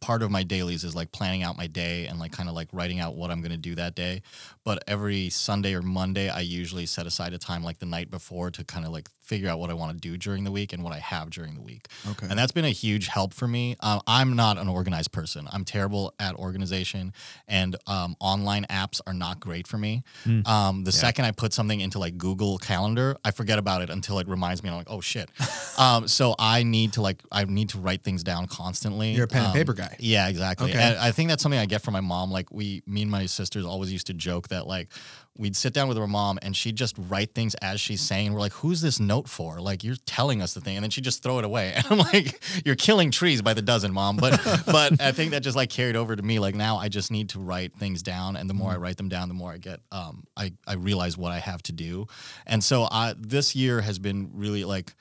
Speaker 4: part of my dailies is like planning out my day and like kind of like writing out what I'm going to do that day. But every Sunday or Monday, I usually set aside a time like the night before to kind of like figure out what I want to do during the week and what I have during the week.
Speaker 2: Okay.
Speaker 4: And that's been a huge help for me. Um, I'm not an organized person. I'm terrible at organization, and um, online apps are not great for me.
Speaker 3: Mm.
Speaker 4: Um, the second I put something into like Google Calendar, I forget about it until it reminds me. And I'm like, oh shit. *laughs* um, so I need to like I need to write things down constantly.
Speaker 2: You're a pen and
Speaker 4: Um,
Speaker 2: paper guy.
Speaker 4: Yeah, exactly.
Speaker 2: Okay.
Speaker 4: And I think that's something I get from my mom. Like we, me and my sisters always used to joke that like we'd sit down with her mom and she'd just write things as she's saying. We're like, who's this note for? Like you're telling us the thing, and then she'd just throw it away. *laughs* And I'm like, you're killing trees by the dozen, mom. But *laughs* but I think that just like carried over to me. Like now I just need to write things down, and the more I write them down, the more I get um I I realize what I have to do. And so I this year has been really like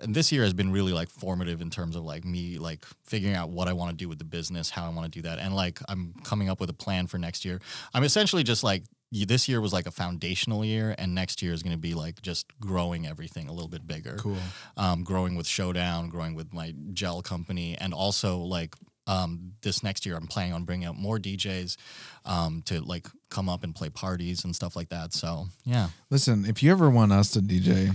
Speaker 4: and this year has been really like formative in terms of like me like figuring out what I want to do with the business, how I want to do that, and like I'm coming up with a plan for next year. I'm essentially just like this year was like a foundational year, and next year is going to be like just growing everything a little bit bigger.
Speaker 2: Cool.
Speaker 4: Um, growing with Showdown, growing with my gel company, and also like um, this next year, I'm planning on bringing out more DJs um, to like come up and play parties and stuff like that. So yeah,
Speaker 2: Listen, if you ever want us to DJ,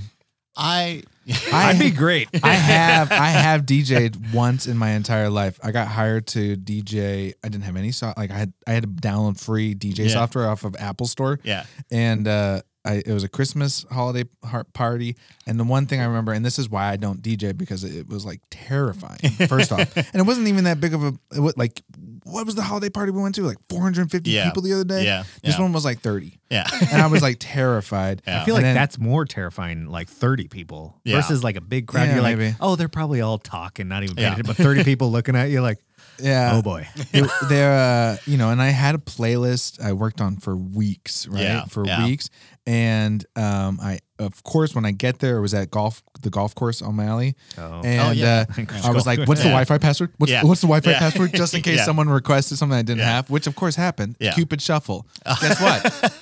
Speaker 4: I *laughs*
Speaker 3: I'd be great. *laughs*
Speaker 2: I have I have DJed once in my entire life. I got hired to DJ. I didn't have any so like I had I had to download free DJ
Speaker 4: Yeah.
Speaker 2: software off of Apple Store,
Speaker 4: yeah
Speaker 2: and uh, I, it was a Christmas holiday party. And the one thing I remember, and this is why I don't DJ because it was like terrifying. *laughs* First off, and it wasn't even that big of a it wa- like. What was the holiday party we went to? Like 450
Speaker 4: Yeah.
Speaker 2: people the other day.
Speaker 4: Yeah,
Speaker 2: This
Speaker 4: yeah.
Speaker 2: one was like 30,
Speaker 4: yeah.
Speaker 2: and I was like terrified. *laughs*
Speaker 4: Yeah.
Speaker 3: I feel like
Speaker 2: then-
Speaker 3: that's more terrifying, like 30 people
Speaker 4: Yeah.
Speaker 3: versus like a big crowd.
Speaker 2: Yeah,
Speaker 3: You're like,
Speaker 2: maybe.
Speaker 3: oh, they're probably all talking, not even paying
Speaker 4: Yeah.
Speaker 3: attention, but 30 *laughs* people looking at you like,
Speaker 2: Yeah.
Speaker 3: oh boy. *laughs*
Speaker 2: it, they're uh, you know, and I had a playlist I worked on for weeks, right?
Speaker 4: Yeah,
Speaker 2: for
Speaker 4: yeah.
Speaker 2: weeks, and um, I of course when I get there, it was at golf the golf course on O'Malley,
Speaker 3: Oh.
Speaker 2: and
Speaker 4: yeah.
Speaker 2: uh, *laughs* I was like, "What's the Wi-Fi password? What's, what's the Wi-Fi password?" Just in *laughs* case someone requested something I didn't have, which of course happened.
Speaker 4: Yeah.
Speaker 2: Cupid Shuffle. Guess what?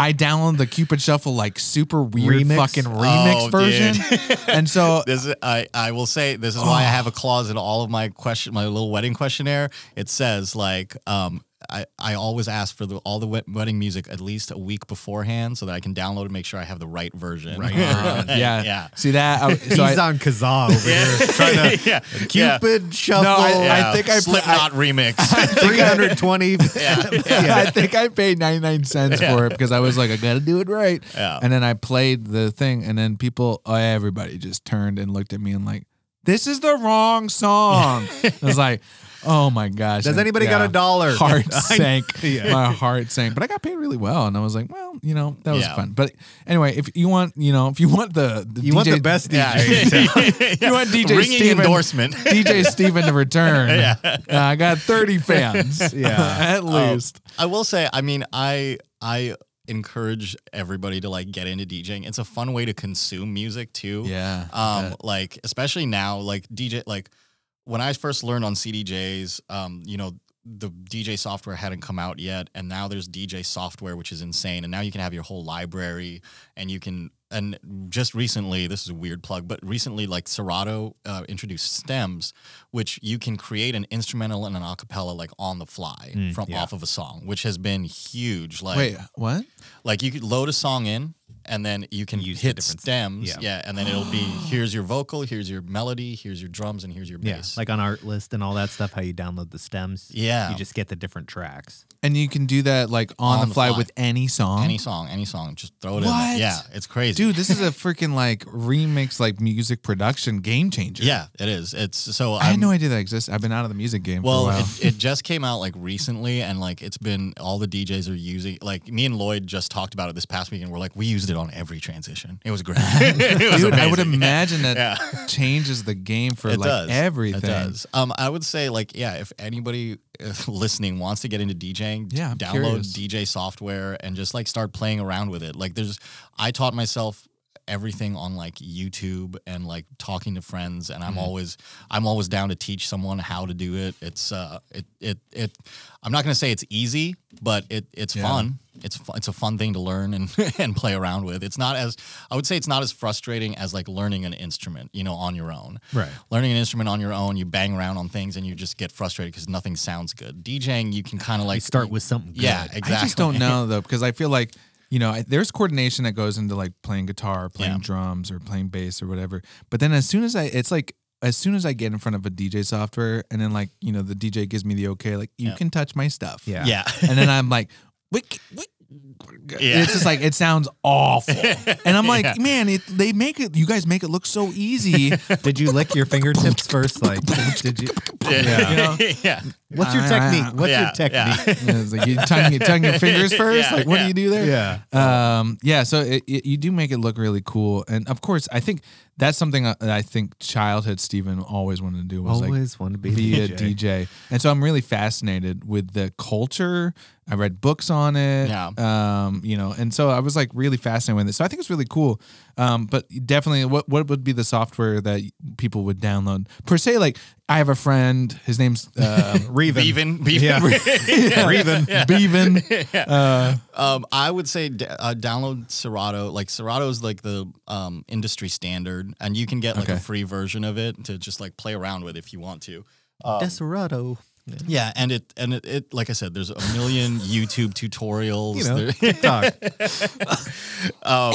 Speaker 2: I downloaded the Cupid Shuffle like super weird
Speaker 3: Remix?
Speaker 2: fucking remix
Speaker 4: Oh,
Speaker 2: version, *laughs* and so
Speaker 4: This is, I, I will say this is why I have a clause in all of my question my little wedding questionnaire. It says like um I, I always ask for the, all the wedding music at least a week beforehand so that I can download and make sure I have the right version.
Speaker 3: Right. *laughs*
Speaker 2: uh, yeah,
Speaker 4: yeah.
Speaker 2: See that? I, *laughs* so
Speaker 3: He's
Speaker 2: I,
Speaker 3: on Kazaa over here trying to *laughs*
Speaker 4: yeah.
Speaker 3: Cupid shuffle.
Speaker 2: No, I-
Speaker 4: Yeah.
Speaker 2: I think I put-
Speaker 4: Slipknot remix.
Speaker 3: 320.
Speaker 4: yeah.
Speaker 2: I think I paid 99 cents for it because I was like, I got to do it right.
Speaker 4: Yeah.
Speaker 2: And then I played the thing, and then people, oh, everybody just turned and looked at me and like, this is the wrong song. I was like, oh my gosh.
Speaker 3: Does
Speaker 2: And,
Speaker 3: anybody got a dollar?
Speaker 2: Heart *laughs* sank. *laughs*
Speaker 3: Yeah.
Speaker 2: My heart sank. But I got paid really well. And I was like, well, you know, that was
Speaker 4: Yeah.
Speaker 2: fun. But anyway, if you want, you know, if you want the, the
Speaker 3: You
Speaker 2: DJ,
Speaker 3: want the best
Speaker 4: Yeah.
Speaker 3: DJ. *laughs*
Speaker 2: you want DJ
Speaker 4: Ringing
Speaker 2: Steven,
Speaker 4: endorsement.
Speaker 2: DJ Steven to return.
Speaker 4: Yeah.
Speaker 2: Uh, I got 30 fans.
Speaker 3: Yeah.
Speaker 2: At
Speaker 4: Oh,
Speaker 2: least.
Speaker 4: I will say, I mean, I I encourage everybody to like get into DJing. It's a fun way to consume music too.
Speaker 2: Yeah. I
Speaker 4: Um, like especially now, like DJ, like when I first learned on CDJs, um, you know, the DJ software hadn't come out yet, and now there's DJ software, which is insane. And now you can have your whole library, and you can. And just recently, this is a weird plug, but recently, like Serato uh, introduced stems, which you can create an instrumental and an acapella like on the fly
Speaker 3: Mm,
Speaker 4: from
Speaker 3: yeah.
Speaker 4: off of a song, which has been huge. Like,
Speaker 2: Wait, what?
Speaker 4: like you could load a song in and then you can
Speaker 3: Use
Speaker 4: hit
Speaker 3: different-
Speaker 4: stems
Speaker 3: yeah.
Speaker 4: yeah. and then it'll be *gasps* here's your vocal here's your melody here's your drums and here's your
Speaker 3: Yeah,
Speaker 4: bass
Speaker 3: like on Artlist and all that stuff, how you download the stems.
Speaker 4: Yeah.
Speaker 3: You just get the different tracks.
Speaker 2: And you can do that like on, the, fly, with any song.
Speaker 4: any song any song just throw it in
Speaker 2: What?
Speaker 4: there. yeah it's crazy
Speaker 2: Dude, this is a freaking like remix, like music production game changer.
Speaker 4: yeah it is it's so
Speaker 2: I had
Speaker 4: I'm-
Speaker 2: no idea that exists. I've been out of the music game
Speaker 4: well
Speaker 2: for a while.
Speaker 4: it, it just came out like recently and like it's been all the djs are using like me and lloyd just talked about it this past week and we're like we used it on every transition it was great *laughs* *laughs* it was
Speaker 2: Dude, I would imagine that
Speaker 4: Yeah.
Speaker 2: changes the game for
Speaker 4: it
Speaker 2: like
Speaker 4: does.
Speaker 2: everything.
Speaker 4: It does. Um, I would say like yeah, if anybody uh, *laughs* listening wants to get into DJing,
Speaker 2: Yeah, I'm
Speaker 4: download
Speaker 2: curious.
Speaker 4: DJ software and just like start playing around with it. Like there's, I taught myself everything on like YouTube and like talking to friends, and I'm
Speaker 2: Mm-hmm.
Speaker 4: always I'm always down to teach someone how to do it. It's uh it it it I'm not gonna say it's easy, but it it's
Speaker 2: Yeah.
Speaker 4: fun. It's fu- it's a fun thing to learn and *laughs* and play around with. It's not as I would say it's not as frustrating as like learning an instrument, you know, on your own.
Speaker 3: Right.
Speaker 4: Learning an instrument on your own, you bang around on things and you just get frustrated because nothing sounds good. DJing, you can kind of like
Speaker 3: you start with something good.
Speaker 4: yeah, exactly.
Speaker 2: I just don't know *laughs* though because I feel like you know I, there's coordination that goes into like playing guitar, playing
Speaker 4: Yeah.
Speaker 2: drums, or playing bass or whatever. But then as soon as I, it's like as soon as I get in front of a DJ software and then like you know the DJ gives me the okay, like you
Speaker 4: Yeah.
Speaker 2: can touch my stuff.
Speaker 3: Yeah.
Speaker 4: Yeah.
Speaker 2: and then *laughs* I'm like, wait, wait.
Speaker 4: Yeah.
Speaker 2: It's just like it sounds awful, *laughs* and I'm like,
Speaker 4: Yeah.
Speaker 2: man, it, they make it. You guys make it look so easy. *laughs*
Speaker 3: Did you lick your fingertips first? Like, did you?
Speaker 4: yeah.
Speaker 2: You know? *laughs*
Speaker 4: yeah.
Speaker 3: What's your
Speaker 2: Uh,
Speaker 3: technique? What's
Speaker 4: yeah,
Speaker 3: your technique?
Speaker 2: Yeah, it's like you tongue, you tongue your fingers first.
Speaker 4: Yeah,
Speaker 2: like, what do
Speaker 4: yeah.
Speaker 2: you do there?
Speaker 3: Yeah.
Speaker 2: Um, yeah. So it, it, you do make it look really cool, and of course, I think that's something that I think childhood Steven always wanted to do was like
Speaker 3: Always want to be,
Speaker 2: be
Speaker 3: a
Speaker 2: a
Speaker 3: DJ.
Speaker 2: DJ. And so I'm really fascinated with the culture. I read books on it.
Speaker 4: Yeah.
Speaker 2: Um, you know, and so I was like really fascinated with it. So I think it's really cool. Um, but definitely what what would be the software that people would download? Per se, like I have a friend, his name's uh *laughs*
Speaker 3: Reven.
Speaker 4: Beaven. Beaven.
Speaker 3: Yeah. *laughs*
Speaker 2: Reven. Beaven. *laughs* Uh
Speaker 4: Um, I would say d- uh, download Serato. Like Serato's like the um, industry standard, and you can get like
Speaker 2: Okay.
Speaker 4: a free version of it to just like play around with if you want to.
Speaker 3: Desperado.
Speaker 4: Yeah, and it and it, it like I said, there's a million *laughs* YouTube tutorials.
Speaker 3: You know, TikTok. *laughs*
Speaker 4: um,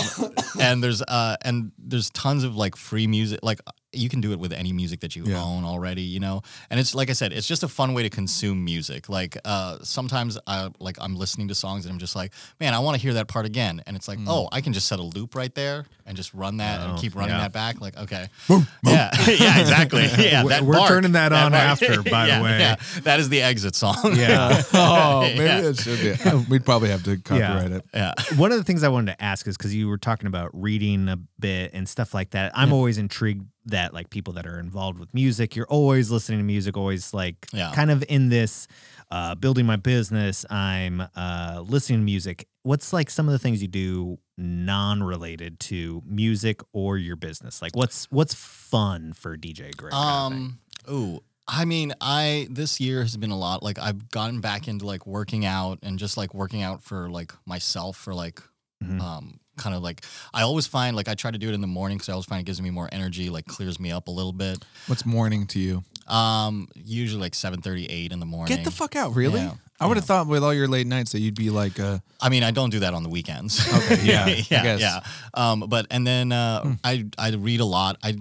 Speaker 4: and there's uh and there's tons of like free music like you can do it with any music that you
Speaker 2: Yeah.
Speaker 4: own already you know and it's like i said it's just a fun way to consume music like uh sometimes i like i'm listening to songs and i'm just like man i want to hear that part again and it's like oh i can just set a loop right there and just run that
Speaker 3: Oh,
Speaker 4: and keep running
Speaker 3: yeah.
Speaker 4: that back like okay yeah *laughs* yeah exactly *laughs* yeah
Speaker 3: We're-
Speaker 4: that
Speaker 3: we're
Speaker 4: bark,
Speaker 3: turning that on
Speaker 4: bark.
Speaker 3: after, by *laughs* the way.
Speaker 4: yeah. that is the exit song
Speaker 3: Yeah.
Speaker 2: oh, maybe
Speaker 4: Yeah.
Speaker 2: that should be. We'd probably have to copyright it.
Speaker 4: yeah
Speaker 3: One of the things I wanted to ask is because you were talking about reading a bit and stuff like that. I'm always intrigued that like people that are involved with music, you're always listening to music, always like
Speaker 4: Yeah.
Speaker 3: kind of in this uh, building my business. I'm uh, listening to music. What's like some of the things you do non-related to music or your business? Like what's what's fun for DJ Greg? kind of thing?
Speaker 4: Um. Ooh. I mean, I this year has been a lot. Like I've gotten back into like working out and just like working out for like myself for like
Speaker 3: Mhm.
Speaker 4: um kind of like I always find like I try to do it in the morning because I always find it gives me more energy, like clears me up a little bit.
Speaker 2: What's morning to you?
Speaker 4: Um, usually like seven thirty eight in the morning.
Speaker 2: Get the fuck out, really?
Speaker 4: Yeah,
Speaker 2: I would have thought with all your late nights that you'd be like uh
Speaker 4: I mean, I don't do that on the weekends.
Speaker 2: Okay, *laughs* yeah,
Speaker 4: yeah, yeah. Um, but and then uh, I I read a lot. I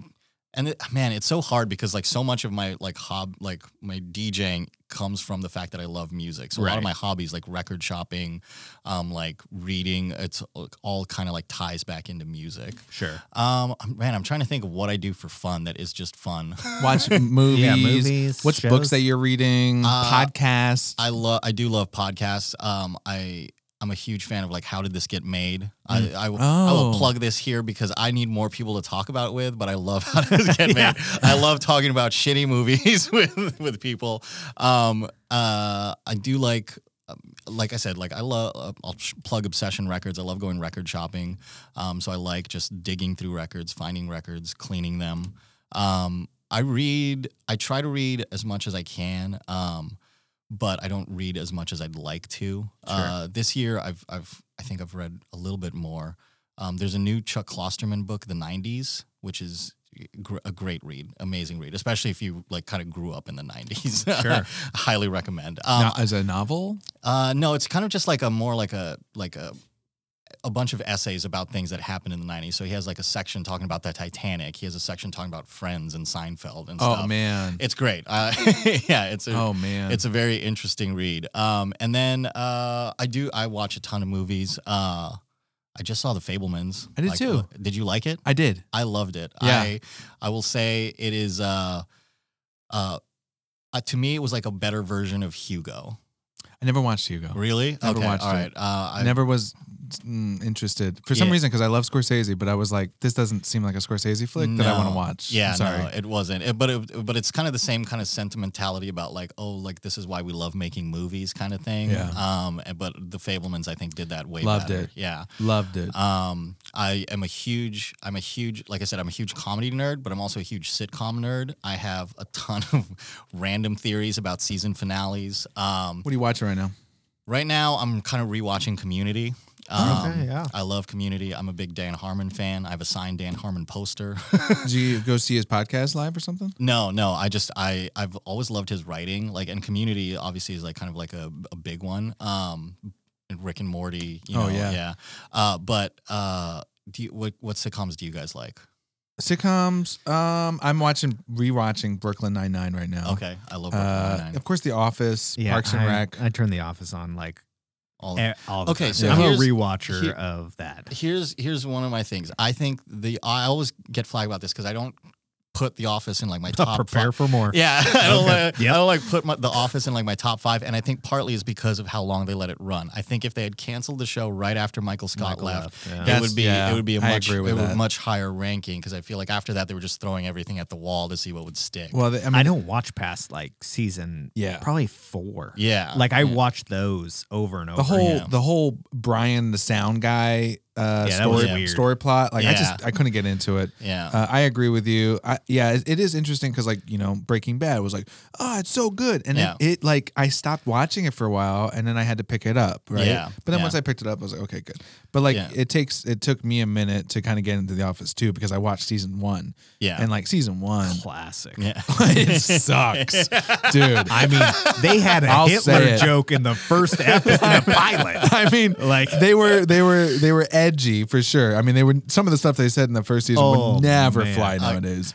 Speaker 4: and it, man, it's so hard because like so much of my like hob like my DJing comes from the fact that I love music. So a lot of my hobbies like record shopping, um, like reading, it's all kind of like ties back into music.
Speaker 3: Sure.
Speaker 4: Um, man, I'm trying to think of what I do for fun that is just fun. *laughs*
Speaker 2: watch movies.
Speaker 3: yeah, movies,
Speaker 2: What's
Speaker 3: shows?
Speaker 2: books that you're reading?
Speaker 4: Uh,
Speaker 2: podcasts.
Speaker 4: I love I do love podcasts. Um, I I'm a huge fan of like how did this get made. I I, will- I will
Speaker 2: Oh.
Speaker 4: plug this here because I need more people to talk about it with. But I love how did *laughs* this get made. I love talking about shitty movies *laughs* with with people. Um, uh, I do like. um, Like I said, like I love, uh, I'll sh- plug Obsession Records. I love going record shopping. Um, so I like just digging through records, finding records, cleaning them. Um, I read. I try to read as much as I can. Um, but I don't read as much as I'd like to. Uh, this year, I've, I've, I think I've read a little bit more. Um, there's a new Chuck Klosterman book, The '90s, which is gr- a great read, amazing read, especially if you like kind of grew up in the '90s. *laughs*
Speaker 3: Sure.
Speaker 4: highly recommend. Um,
Speaker 2: Now, as a novel?
Speaker 4: uh, no, it's kind of just like a more like a like a a bunch of essays about things that happened in the '90s. So he has like a section talking about the Titanic. He has a section talking about Friends and Seinfeld and
Speaker 2: Oh
Speaker 4: stuff.
Speaker 2: man.
Speaker 4: It's great. Uh, *laughs* yeah, it's a,
Speaker 2: oh man.
Speaker 4: it's a very interesting read. Um, and then uh, I do I watch a ton of movies. Uh, I just saw The Fabelmans.
Speaker 2: I did
Speaker 4: Like,
Speaker 2: too.
Speaker 4: Did you like it?
Speaker 2: I did.
Speaker 4: I loved it.
Speaker 2: Yeah.
Speaker 4: I I will say it is uh, uh, uh, to me it was like a better version of Hugo.
Speaker 2: I never watched Hugo.
Speaker 4: Really?
Speaker 2: Never
Speaker 4: okay.
Speaker 2: watched
Speaker 4: all
Speaker 2: it.
Speaker 4: right. Uh, I
Speaker 2: never was mm, interested for some
Speaker 4: Yeah.
Speaker 2: reason because I love Scorsese, but I was like, this doesn't seem like a Scorsese flick that I want to
Speaker 4: No.
Speaker 2: watch.
Speaker 4: Yeah,
Speaker 2: I'm sorry.
Speaker 4: no, it wasn't. It- but it, but it's kind of the same kind of sentimentality about like, oh, like this is why we love making movies, kind of thing.
Speaker 2: Yeah.
Speaker 4: Um. and- But the Fabelmans, I think, did that way
Speaker 2: Loved
Speaker 4: better.
Speaker 2: it.
Speaker 4: Yeah.
Speaker 2: Loved it.
Speaker 4: Um, I am a huge, I'm a huge, like I said, I'm a huge comedy nerd, but I'm also a huge sitcom nerd. I have a ton *laughs* of random theories about season finales. Um,
Speaker 2: what are you watching right now?
Speaker 4: right now, I'm kind of rewatching Community. Um,
Speaker 3: Okay, yeah.
Speaker 4: I love Community. I'm a big Dan Harmon fan. I have a signed Dan Harmon poster. *laughs*
Speaker 2: Did you go see his podcast live or something?
Speaker 4: No, no. I just I I've always loved his writing. Like and Community obviously is like kind of like a, a big one. Um, and Rick and Morty. You
Speaker 2: Oh,
Speaker 4: know,
Speaker 2: yeah.
Speaker 4: yeah. Uh, but uh, do you, what what sitcoms do you guys like?
Speaker 2: Sitcoms. Um, I'm watching rewatching Brooklyn Nine Nine right now.
Speaker 4: Okay, I love Brooklyn
Speaker 2: Uh,
Speaker 4: Nine-Nine.
Speaker 2: of course, The Office,
Speaker 3: Yeah,
Speaker 2: Parks and
Speaker 3: I,
Speaker 2: Rec.
Speaker 3: I turn the office on like
Speaker 4: All-
Speaker 3: eh, all
Speaker 4: Okay, so
Speaker 3: I'm a rewatcher
Speaker 4: here-
Speaker 3: of that.
Speaker 4: here's here's one of my things. I think the I always get flagged about this because I don't put The Office in like my *laughs* top.
Speaker 3: Prepare
Speaker 4: five.
Speaker 3: for more.
Speaker 4: Yeah, *laughs* I don't,
Speaker 3: Okay.
Speaker 4: like,
Speaker 3: Yep.
Speaker 4: I don't like put my, The Office in like my top five, and I think partly is because of how long they let it run. I think if they had canceled the show right after Michael Scott
Speaker 3: Michael
Speaker 4: left,
Speaker 3: left, yeah.
Speaker 4: it would be
Speaker 2: yeah,
Speaker 4: it would be a
Speaker 2: I
Speaker 4: much
Speaker 2: agree with
Speaker 4: it would much higher ranking because I feel like after that they were just throwing everything at the wall to see what would stick.
Speaker 2: well, the- I
Speaker 3: I, don't watch past like season
Speaker 2: Yeah.
Speaker 3: probably four.
Speaker 4: yeah,
Speaker 3: Like I
Speaker 4: yeah.
Speaker 3: watch those over and over.
Speaker 2: the whole
Speaker 4: yeah.
Speaker 2: the whole Brian the sound guy uh,
Speaker 3: Yeah, that was
Speaker 2: story
Speaker 3: weird.
Speaker 2: story plot. Like I just I couldn't get into it.
Speaker 4: yeah.
Speaker 2: Uh, I agree with you. I, yeah, it, it is interesting because like you know Breaking Bad was like oh it's so good and
Speaker 4: Yeah.
Speaker 2: it, it like I stopped watching it for a while and then I had to pick it up right.
Speaker 4: Yeah,
Speaker 2: But then
Speaker 4: yeah.
Speaker 2: once I picked it up I was like okay good. But like
Speaker 4: Yeah.
Speaker 2: it takes it took me a minute to kind of get into The Office too because I watched season one
Speaker 4: yeah,
Speaker 2: and like season one
Speaker 3: classic.
Speaker 4: yeah. *laughs*
Speaker 2: it sucks, *laughs* dude.
Speaker 3: I mean, they had a
Speaker 2: I'll
Speaker 3: Hitler joke in the first episode, the pilot. *laughs*
Speaker 2: I mean,
Speaker 3: Like-
Speaker 2: they were they were they were edgy for sure. I mean, they were some of the stuff they said in the first season
Speaker 3: Oh,
Speaker 2: would never
Speaker 3: man.
Speaker 2: fly nowadays.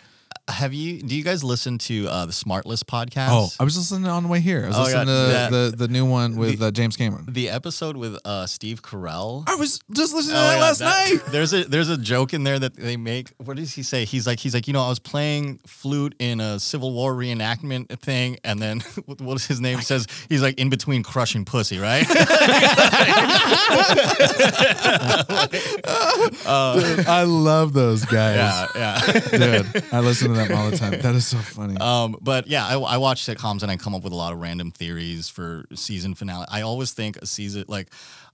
Speaker 4: Have you? Do you guys listen to uh, the SmartLess podcast?
Speaker 2: Oh, I was listening on the way here. I was
Speaker 4: Oh,
Speaker 2: listening
Speaker 4: yeah,
Speaker 2: to
Speaker 4: that-
Speaker 2: the the new one with uh, James Cameron.
Speaker 4: the episode with uh, Steve Carell.
Speaker 2: I was just listening to
Speaker 4: Oh,
Speaker 2: that
Speaker 4: yeah,
Speaker 2: last
Speaker 4: that-
Speaker 2: night. *laughs*
Speaker 4: There's a there's a joke in there that they make. What does he say? He's like he's like you know I was playing flute in a Civil War reenactment thing, and then *laughs* what is his name says he's like in between crushing pussy, right? *laughs*
Speaker 2: I love those guys.
Speaker 4: yeah, yeah.
Speaker 2: Dude, I listen to all the time. That is so funny. *laughs*
Speaker 4: Um, but yeah, I, I watch sitcoms and I come up with a lot of random theories for season finale. I always think a season like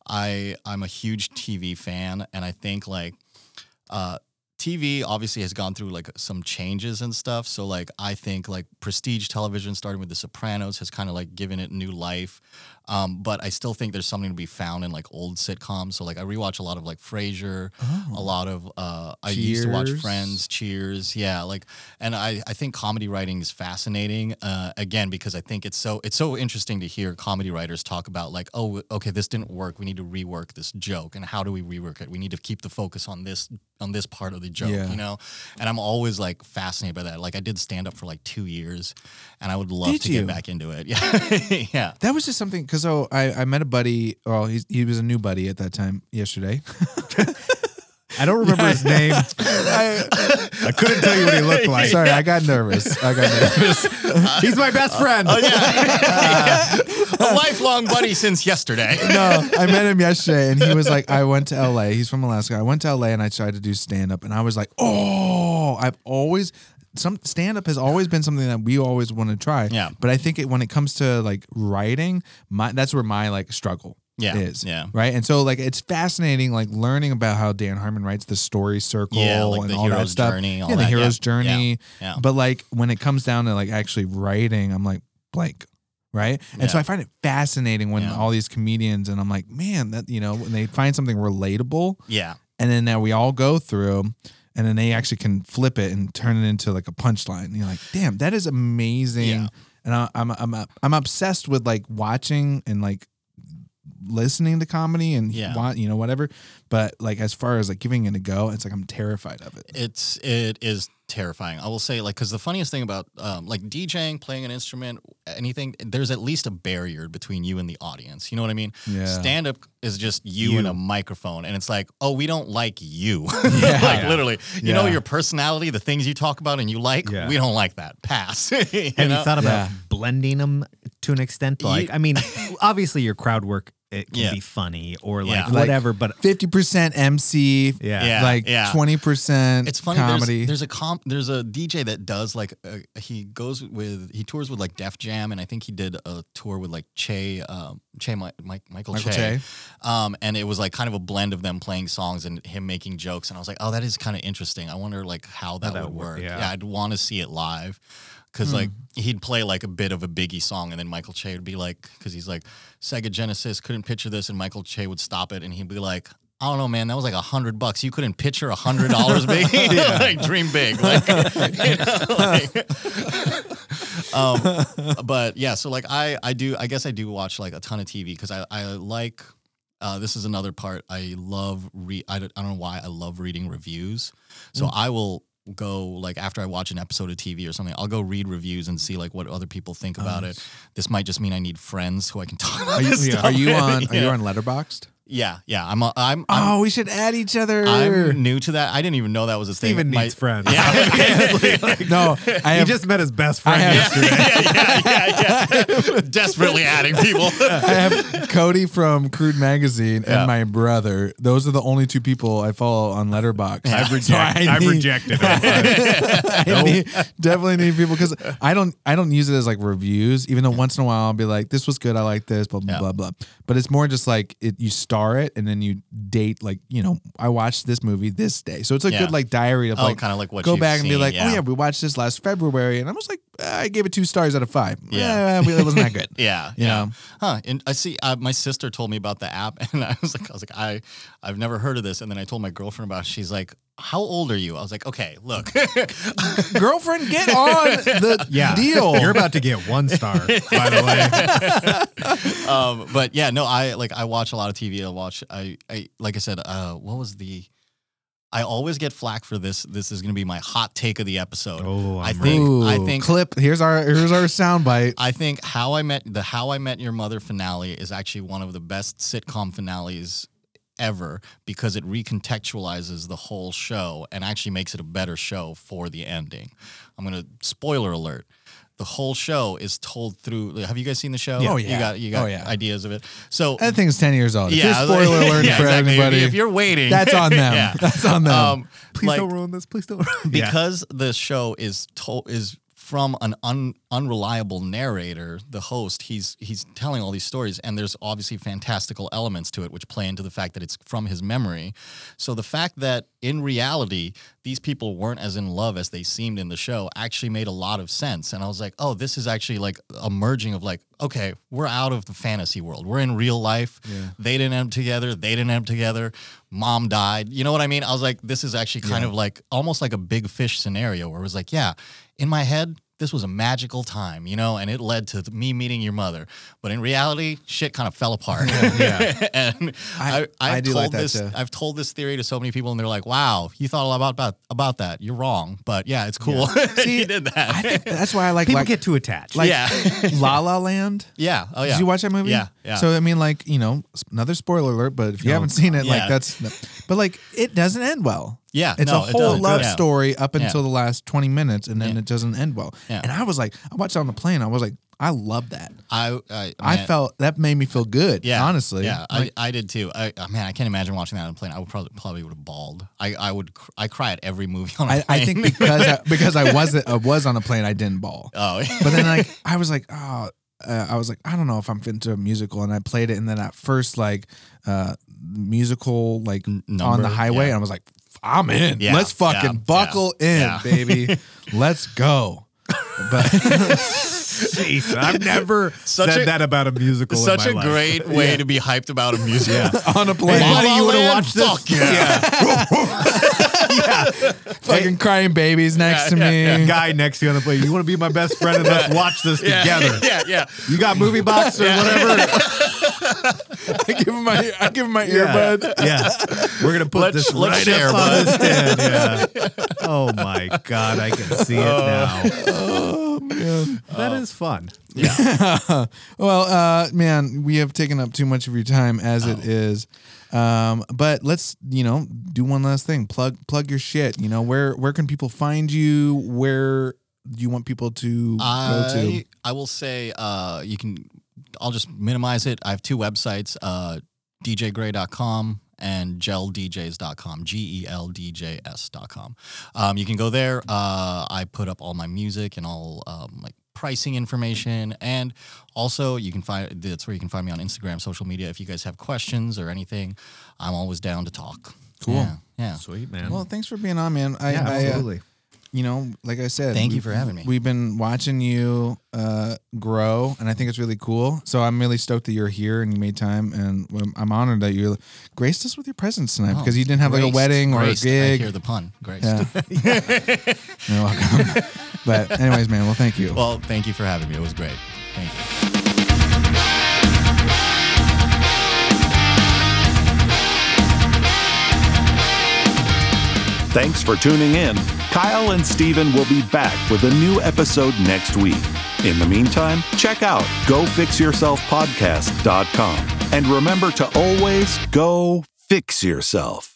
Speaker 4: I I'm a huge TV fan, and I think like uh, TV obviously has gone through like some changes and stuff. So like I think like prestige television, starting with The Sopranos, has kind of like given it new life. Um, but I still think there's something to be found in like old sitcoms. So like I rewatch a lot of like Frasier, a lot of uh, I used to watch Friends, Cheers, yeah, like, and I I think comedy writing is fascinating. Uh, again, because I think it's so it's so interesting to hear comedy writers talk about like, oh, okay, this didn't work. We need to rework this joke, and how do we rework it? We need to keep the focus on this on this part of the joke,
Speaker 2: Yeah.
Speaker 4: you know. And I'm always like fascinated by that. Like I did stand up for like two years, and I would love
Speaker 2: Did
Speaker 4: to
Speaker 2: you?
Speaker 4: get back into it. *laughs* Yeah, *laughs* yeah.
Speaker 2: that was just something because oh, I, I met a buddy. Well, he's, he was a new buddy at that time yesterday. *laughs*
Speaker 3: I don't remember his name. *laughs*
Speaker 2: I,
Speaker 3: I couldn't tell you what he looked like.
Speaker 2: sorry, I got nervous. I got nervous. *laughs*
Speaker 3: He's my best friend.
Speaker 4: Oh yeah, a lifelong buddy since yesterday.
Speaker 2: no, I met him yesterday, and he was like, "I went to LA. He's from Alaska. I went to LA, and I tried to do stand up, and I was like, oh, I've always." Some stand up has always been something that we always want to try.
Speaker 4: Yeah.
Speaker 2: But I think it when it comes to like writing, my that's where my like struggle
Speaker 4: Yeah,
Speaker 2: is.
Speaker 4: yeah.
Speaker 2: Right. And so like it's fascinating like learning about how Dan Harmon writes the story circle
Speaker 4: Yeah, like
Speaker 2: and
Speaker 4: the
Speaker 2: all that stuff.
Speaker 4: journey, all
Speaker 2: yeah, the
Speaker 4: that,
Speaker 2: hero's
Speaker 4: yeah,
Speaker 2: journey.
Speaker 4: yeah.
Speaker 2: But like when it comes down to like actually writing, I'm like blank. Right. And so I find it fascinating when
Speaker 4: Yeah.
Speaker 2: all these comedians and I'm like, man, that you know, when they find something relatable
Speaker 4: Yeah,
Speaker 2: and then now we all go through and then they actually can flip it and turn it into like a punchline. And you're like, damn, that is amazing.
Speaker 4: Yeah.
Speaker 2: And I, I'm I'm I'm obsessed with like watching and like listening to comedy and
Speaker 4: Yeah.
Speaker 2: wa- you know whatever. But like as far as like giving it a go, it's like I'm terrified of it.
Speaker 4: it's it is terrifying. I will say, like, because the funniest thing about um, like DJing, playing an instrument, anything, there's at least a barrier between you and the audience. You know what I mean?
Speaker 2: Yeah.
Speaker 4: Stand up is just you,
Speaker 2: You.
Speaker 4: and a microphone, and it's like, oh, we don't like you. *laughs* *laughs*
Speaker 2: Yeah.
Speaker 4: like literally, you know your personality, the things you talk about and you like.
Speaker 3: Yeah.
Speaker 4: We don't like that. Pass. *laughs* you
Speaker 3: Have
Speaker 4: know?
Speaker 3: you thought about
Speaker 2: Yeah.
Speaker 3: blending them to an extent? Like,
Speaker 4: You-
Speaker 3: I mean, obviously your crowd work it can
Speaker 4: Yeah.
Speaker 3: be funny or like
Speaker 4: Yeah.
Speaker 2: Like,
Speaker 3: whatever, but
Speaker 2: Fifty percent MC,
Speaker 3: yeah.
Speaker 4: Yeah.
Speaker 2: like twenty percent
Speaker 4: It's funny.
Speaker 2: comedy.
Speaker 4: There's, there's a comp. There's a DJ that does like uh, he goes with he tours with like Def Jam, and I think he did a tour with like Che, um, Che, Mi- Mike, Michael,
Speaker 2: Michael
Speaker 4: che.
Speaker 2: Che.
Speaker 4: Um, and it was like kind of a blend of them playing songs and him making jokes, and I was like, oh, that is kind of interesting. I wonder like how that,
Speaker 3: that
Speaker 4: would
Speaker 3: would work,
Speaker 4: work.
Speaker 3: yeah.
Speaker 4: I'd want to see it live. Cause like he'd play like a bit of a Biggie song, and then Michael Che would be like, because he's like Sega Genesis couldn't picture this, and Michael Che would stop it, and he'd be like, I don't know, man, that was like a hundred bucks. You couldn't picture a hundred dollars, big, *laughs* *laughs* like dream big, like, *laughs* you know, like- um, but yeah, so like I, I do, I guess I do watch like a ton of TV because I, I like. Uh, this is another part. I love re. I don't, I don't know why I love reading reviews. So I will go like after I watch an episode of TV or something. I'll go read reviews and see like what other people think about it. This might just mean I need friends who I can *laughs* talk about.
Speaker 2: Are you,
Speaker 4: this stuff
Speaker 2: are you on? Are you on Letterboxd?
Speaker 4: Yeah, yeah. I'm. a- I'm. I'm
Speaker 2: Oh, we should add each other.
Speaker 4: I'm new to that. I didn't even know that was a thing.
Speaker 3: Steven
Speaker 4: My-
Speaker 3: needs friends.
Speaker 4: Yeah, *laughs*
Speaker 2: no, I
Speaker 3: he
Speaker 2: have.
Speaker 3: just met his best friend
Speaker 2: have-
Speaker 3: yesterday. *laughs*
Speaker 4: yeah, yeah, yeah. *laughs* Desperately adding people.
Speaker 2: I have Cody from Crude Magazine and
Speaker 4: Yeah.
Speaker 2: my brother. Those are the only two people I follow on Letterboxd.
Speaker 3: I've,
Speaker 2: So
Speaker 3: reject,
Speaker 2: I
Speaker 3: I've
Speaker 2: need-
Speaker 3: rejected him.
Speaker 2: I need, definitely need people because I don't I don't use it as like reviews. Even though once in a while I'll be like, "This was good. I like this." Blah blah
Speaker 4: Yeah.
Speaker 2: blah blah. But it's more just like it. You star it and then you date like you know I watched this movie this day, so it's a
Speaker 4: Yeah.
Speaker 2: good like diary of
Speaker 4: Oh,
Speaker 2: like
Speaker 4: kind of like what
Speaker 2: go
Speaker 4: you've
Speaker 2: back and be
Speaker 4: seen,
Speaker 2: like,
Speaker 4: yeah.
Speaker 2: "Oh yeah, we watched this last February," and I was like, "Ah, I gave it two stars out of five.
Speaker 4: Yeah.
Speaker 2: Yeah, it wasn't that good.
Speaker 4: Yeah, *laughs*
Speaker 2: You
Speaker 4: yeah.
Speaker 2: know?
Speaker 4: Huh. And I see. Uh, my sister told me about the app, *laughs* and I was like, I was like, I, I've never heard of this. And then I told my girlfriend about. it. She's like, How old are you? I was like, Okay, look. *laughs*
Speaker 2: Girlfriend, get on the *laughs*
Speaker 3: Yeah.
Speaker 2: deal.
Speaker 3: You're about to get one star, by the way. *laughs*
Speaker 4: um, but yeah, no, I like I watch a lot of TV. I watch. I, I like I said. Uh, what was the? I always get flack for this. This is going to be my hot take of the episode.
Speaker 3: Oh,
Speaker 4: I
Speaker 3: I'm
Speaker 4: think. I think.
Speaker 2: clip. Here's our here's our soundbite.
Speaker 4: I think how I met the How I Met Your Mother finale is actually one of the best sitcom finales ever because it recontextualizes the whole show and actually makes it a better show for the ending. I'm gonna spoiler alert. The whole show is told through. Have you guys seen the show?
Speaker 2: Yeah. Oh,
Speaker 4: You got you got
Speaker 2: Oh, yeah.
Speaker 4: ideas of it. So
Speaker 2: That thing's ten years old. If
Speaker 4: yeah,
Speaker 2: spoiler *laughs* alert
Speaker 4: yeah,
Speaker 2: for
Speaker 4: exactly.
Speaker 2: Anybody.
Speaker 4: If, you're waiting,
Speaker 2: that's on them. *laughs*
Speaker 4: yeah. *laughs*
Speaker 2: That's on them.
Speaker 4: Um,
Speaker 3: Please
Speaker 4: like,
Speaker 3: don't ruin this. Please don't ruin Yeah.
Speaker 4: because the show is told is from an un, unreliable narrator the host he's he's telling all these stories and there's obviously fantastical elements to it which play into the fact that it's from his memory. So the fact that in reality these people weren't as in love as they seemed in the show actually made a lot of sense. And i was like oh this is actually like a merging of like okay we're out of the fantasy world. We're in real life. They didn't end up together. They didn't end up together. Mom died. You know what i mean? I was like this is actually kind of like almost like a big fish scenario where it was like yeah in my head this was a magical time, you know, and it led to me meeting your mother. But in reality, shit kind of fell apart.
Speaker 3: Yeah. *laughs*
Speaker 4: and
Speaker 2: I-
Speaker 4: I,
Speaker 2: I
Speaker 4: I've
Speaker 2: do
Speaker 4: told
Speaker 2: like that
Speaker 4: this,
Speaker 2: too.
Speaker 4: I've told this theory to so many people, and they're like, "Wow, you thought a lot about about, about that. You're wrong, but yeah, it's cool. *laughs*
Speaker 2: See,
Speaker 4: you did that.
Speaker 2: I think that's why I like
Speaker 3: People
Speaker 2: like,
Speaker 3: get too attached.
Speaker 2: like
Speaker 4: yeah, *laughs*
Speaker 2: La La Land.
Speaker 4: yeah. Oh yeah.
Speaker 2: Did you watch that movie?
Speaker 4: Yeah, yeah.
Speaker 2: So I mean, like you know, another spoiler alert. But if you
Speaker 3: Oh,
Speaker 2: haven't seen it,
Speaker 4: Yeah.
Speaker 2: like that's. But like, it doesn't end well.
Speaker 4: Yeah,
Speaker 2: It's
Speaker 4: no,
Speaker 2: a whole
Speaker 4: doesn't.
Speaker 2: love
Speaker 4: Yeah.
Speaker 2: story up
Speaker 4: Yeah.
Speaker 2: until the last twenty minutes, and then
Speaker 4: Yeah.
Speaker 2: it doesn't end well.
Speaker 4: Yeah.
Speaker 2: And I was like, I watched it on the plane. I was like, I love that.
Speaker 4: I, I,
Speaker 2: I
Speaker 4: man,
Speaker 2: felt that made me feel good.
Speaker 4: Yeah,
Speaker 2: honestly.
Speaker 4: Yeah,
Speaker 2: Like,
Speaker 4: I, I did too. I, man, I can't imagine watching that on a plane. I would probably probably would have bawled. I, I would cr- I cry at every movie on a
Speaker 2: I,
Speaker 4: plane.
Speaker 2: I think because I, *laughs* because I wasn't I was on a plane, I didn't bawl.
Speaker 4: oh,
Speaker 2: But then like *laughs* I was like, oh, uh, I was like, I don't know if I'm fit into a musical, and I played it, and then at first like uh musical like
Speaker 4: N-
Speaker 2: on the highway,
Speaker 4: yeah.
Speaker 2: and I was like, I'm in.
Speaker 4: Yeah,
Speaker 2: Let's fucking
Speaker 4: yeah,
Speaker 2: buckle in,
Speaker 4: yeah.
Speaker 2: baby. *laughs* Let's go. But
Speaker 3: Jeez, I've never
Speaker 4: Such
Speaker 3: said
Speaker 4: a-
Speaker 3: that about a musical.
Speaker 4: such
Speaker 3: in
Speaker 4: a
Speaker 3: life.
Speaker 4: great way to be hyped about a musical. *laughs*
Speaker 2: on a plane,
Speaker 4: La
Speaker 3: Buddy,
Speaker 4: La
Speaker 3: you would've
Speaker 4: Land?
Speaker 3: watched this?
Speaker 4: Fuck yeah. *laughs* *laughs*
Speaker 2: fucking crying babies next
Speaker 4: Yeah,
Speaker 2: to
Speaker 4: yeah,
Speaker 2: me.
Speaker 3: Guy next to you on the plane. You want to be my best friend and let's watch this
Speaker 4: Yeah,
Speaker 3: together. *laughs*
Speaker 4: yeah, yeah.
Speaker 3: You got movie box or whatever. *laughs*
Speaker 2: I give him my I give him my
Speaker 3: Yeah.
Speaker 2: earbud.
Speaker 3: Yeah, we're gonna put
Speaker 4: Let's-
Speaker 3: this
Speaker 4: let's
Speaker 3: right
Speaker 4: share,
Speaker 3: up on
Speaker 4: bud.
Speaker 3: the stand. Yeah. Oh my god, I can see it now.
Speaker 2: Oh man.
Speaker 3: That is fun.
Speaker 4: Yeah.
Speaker 2: well, uh, man, we have taken up too much of your time as it is. Um, but let's, you know, do one last thing. Plug plug your shit. You know, where where can people find you? Where do you want people to go to?
Speaker 4: I, I will say uh, you can I'll just minimize it. I have two websites, uh, djgray.com and geldjs.com, G E L D J S.com. Um, you can go there. Uh, I put up all my music and all um, like pricing information. And also, you can find that's where you can find me on Instagram, social media. If you guys have questions or anything, I'm always down to talk.
Speaker 2: Cool.
Speaker 4: Yeah. yeah.
Speaker 3: Sweet man.
Speaker 2: Well, thanks for being on, man. I,
Speaker 3: yeah,
Speaker 2: I, uh,
Speaker 3: absolutely.
Speaker 2: You know, like I said,
Speaker 4: Thank you for having me.
Speaker 2: We've been watching you uh, grow, and I think it's really cool. So I'm really stoked that you're here and you made time, and I'm- I'm honored that you graced us with your presence tonight
Speaker 4: Oh,
Speaker 2: because you didn't have like a wedding or a
Speaker 4: graced. I
Speaker 2: gig.
Speaker 4: hear the pun. Grace.
Speaker 2: Yeah. *laughs* *laughs* You're welcome. but anyways, man. Well, thank you.
Speaker 4: Well, thank you for having me. It was great. Thank you.
Speaker 1: Thanks for tuning in. Kyle and Steven will be back with a new episode next week. In the meantime, check out gofixyourselfpodcast.com and remember to always go fix yourself.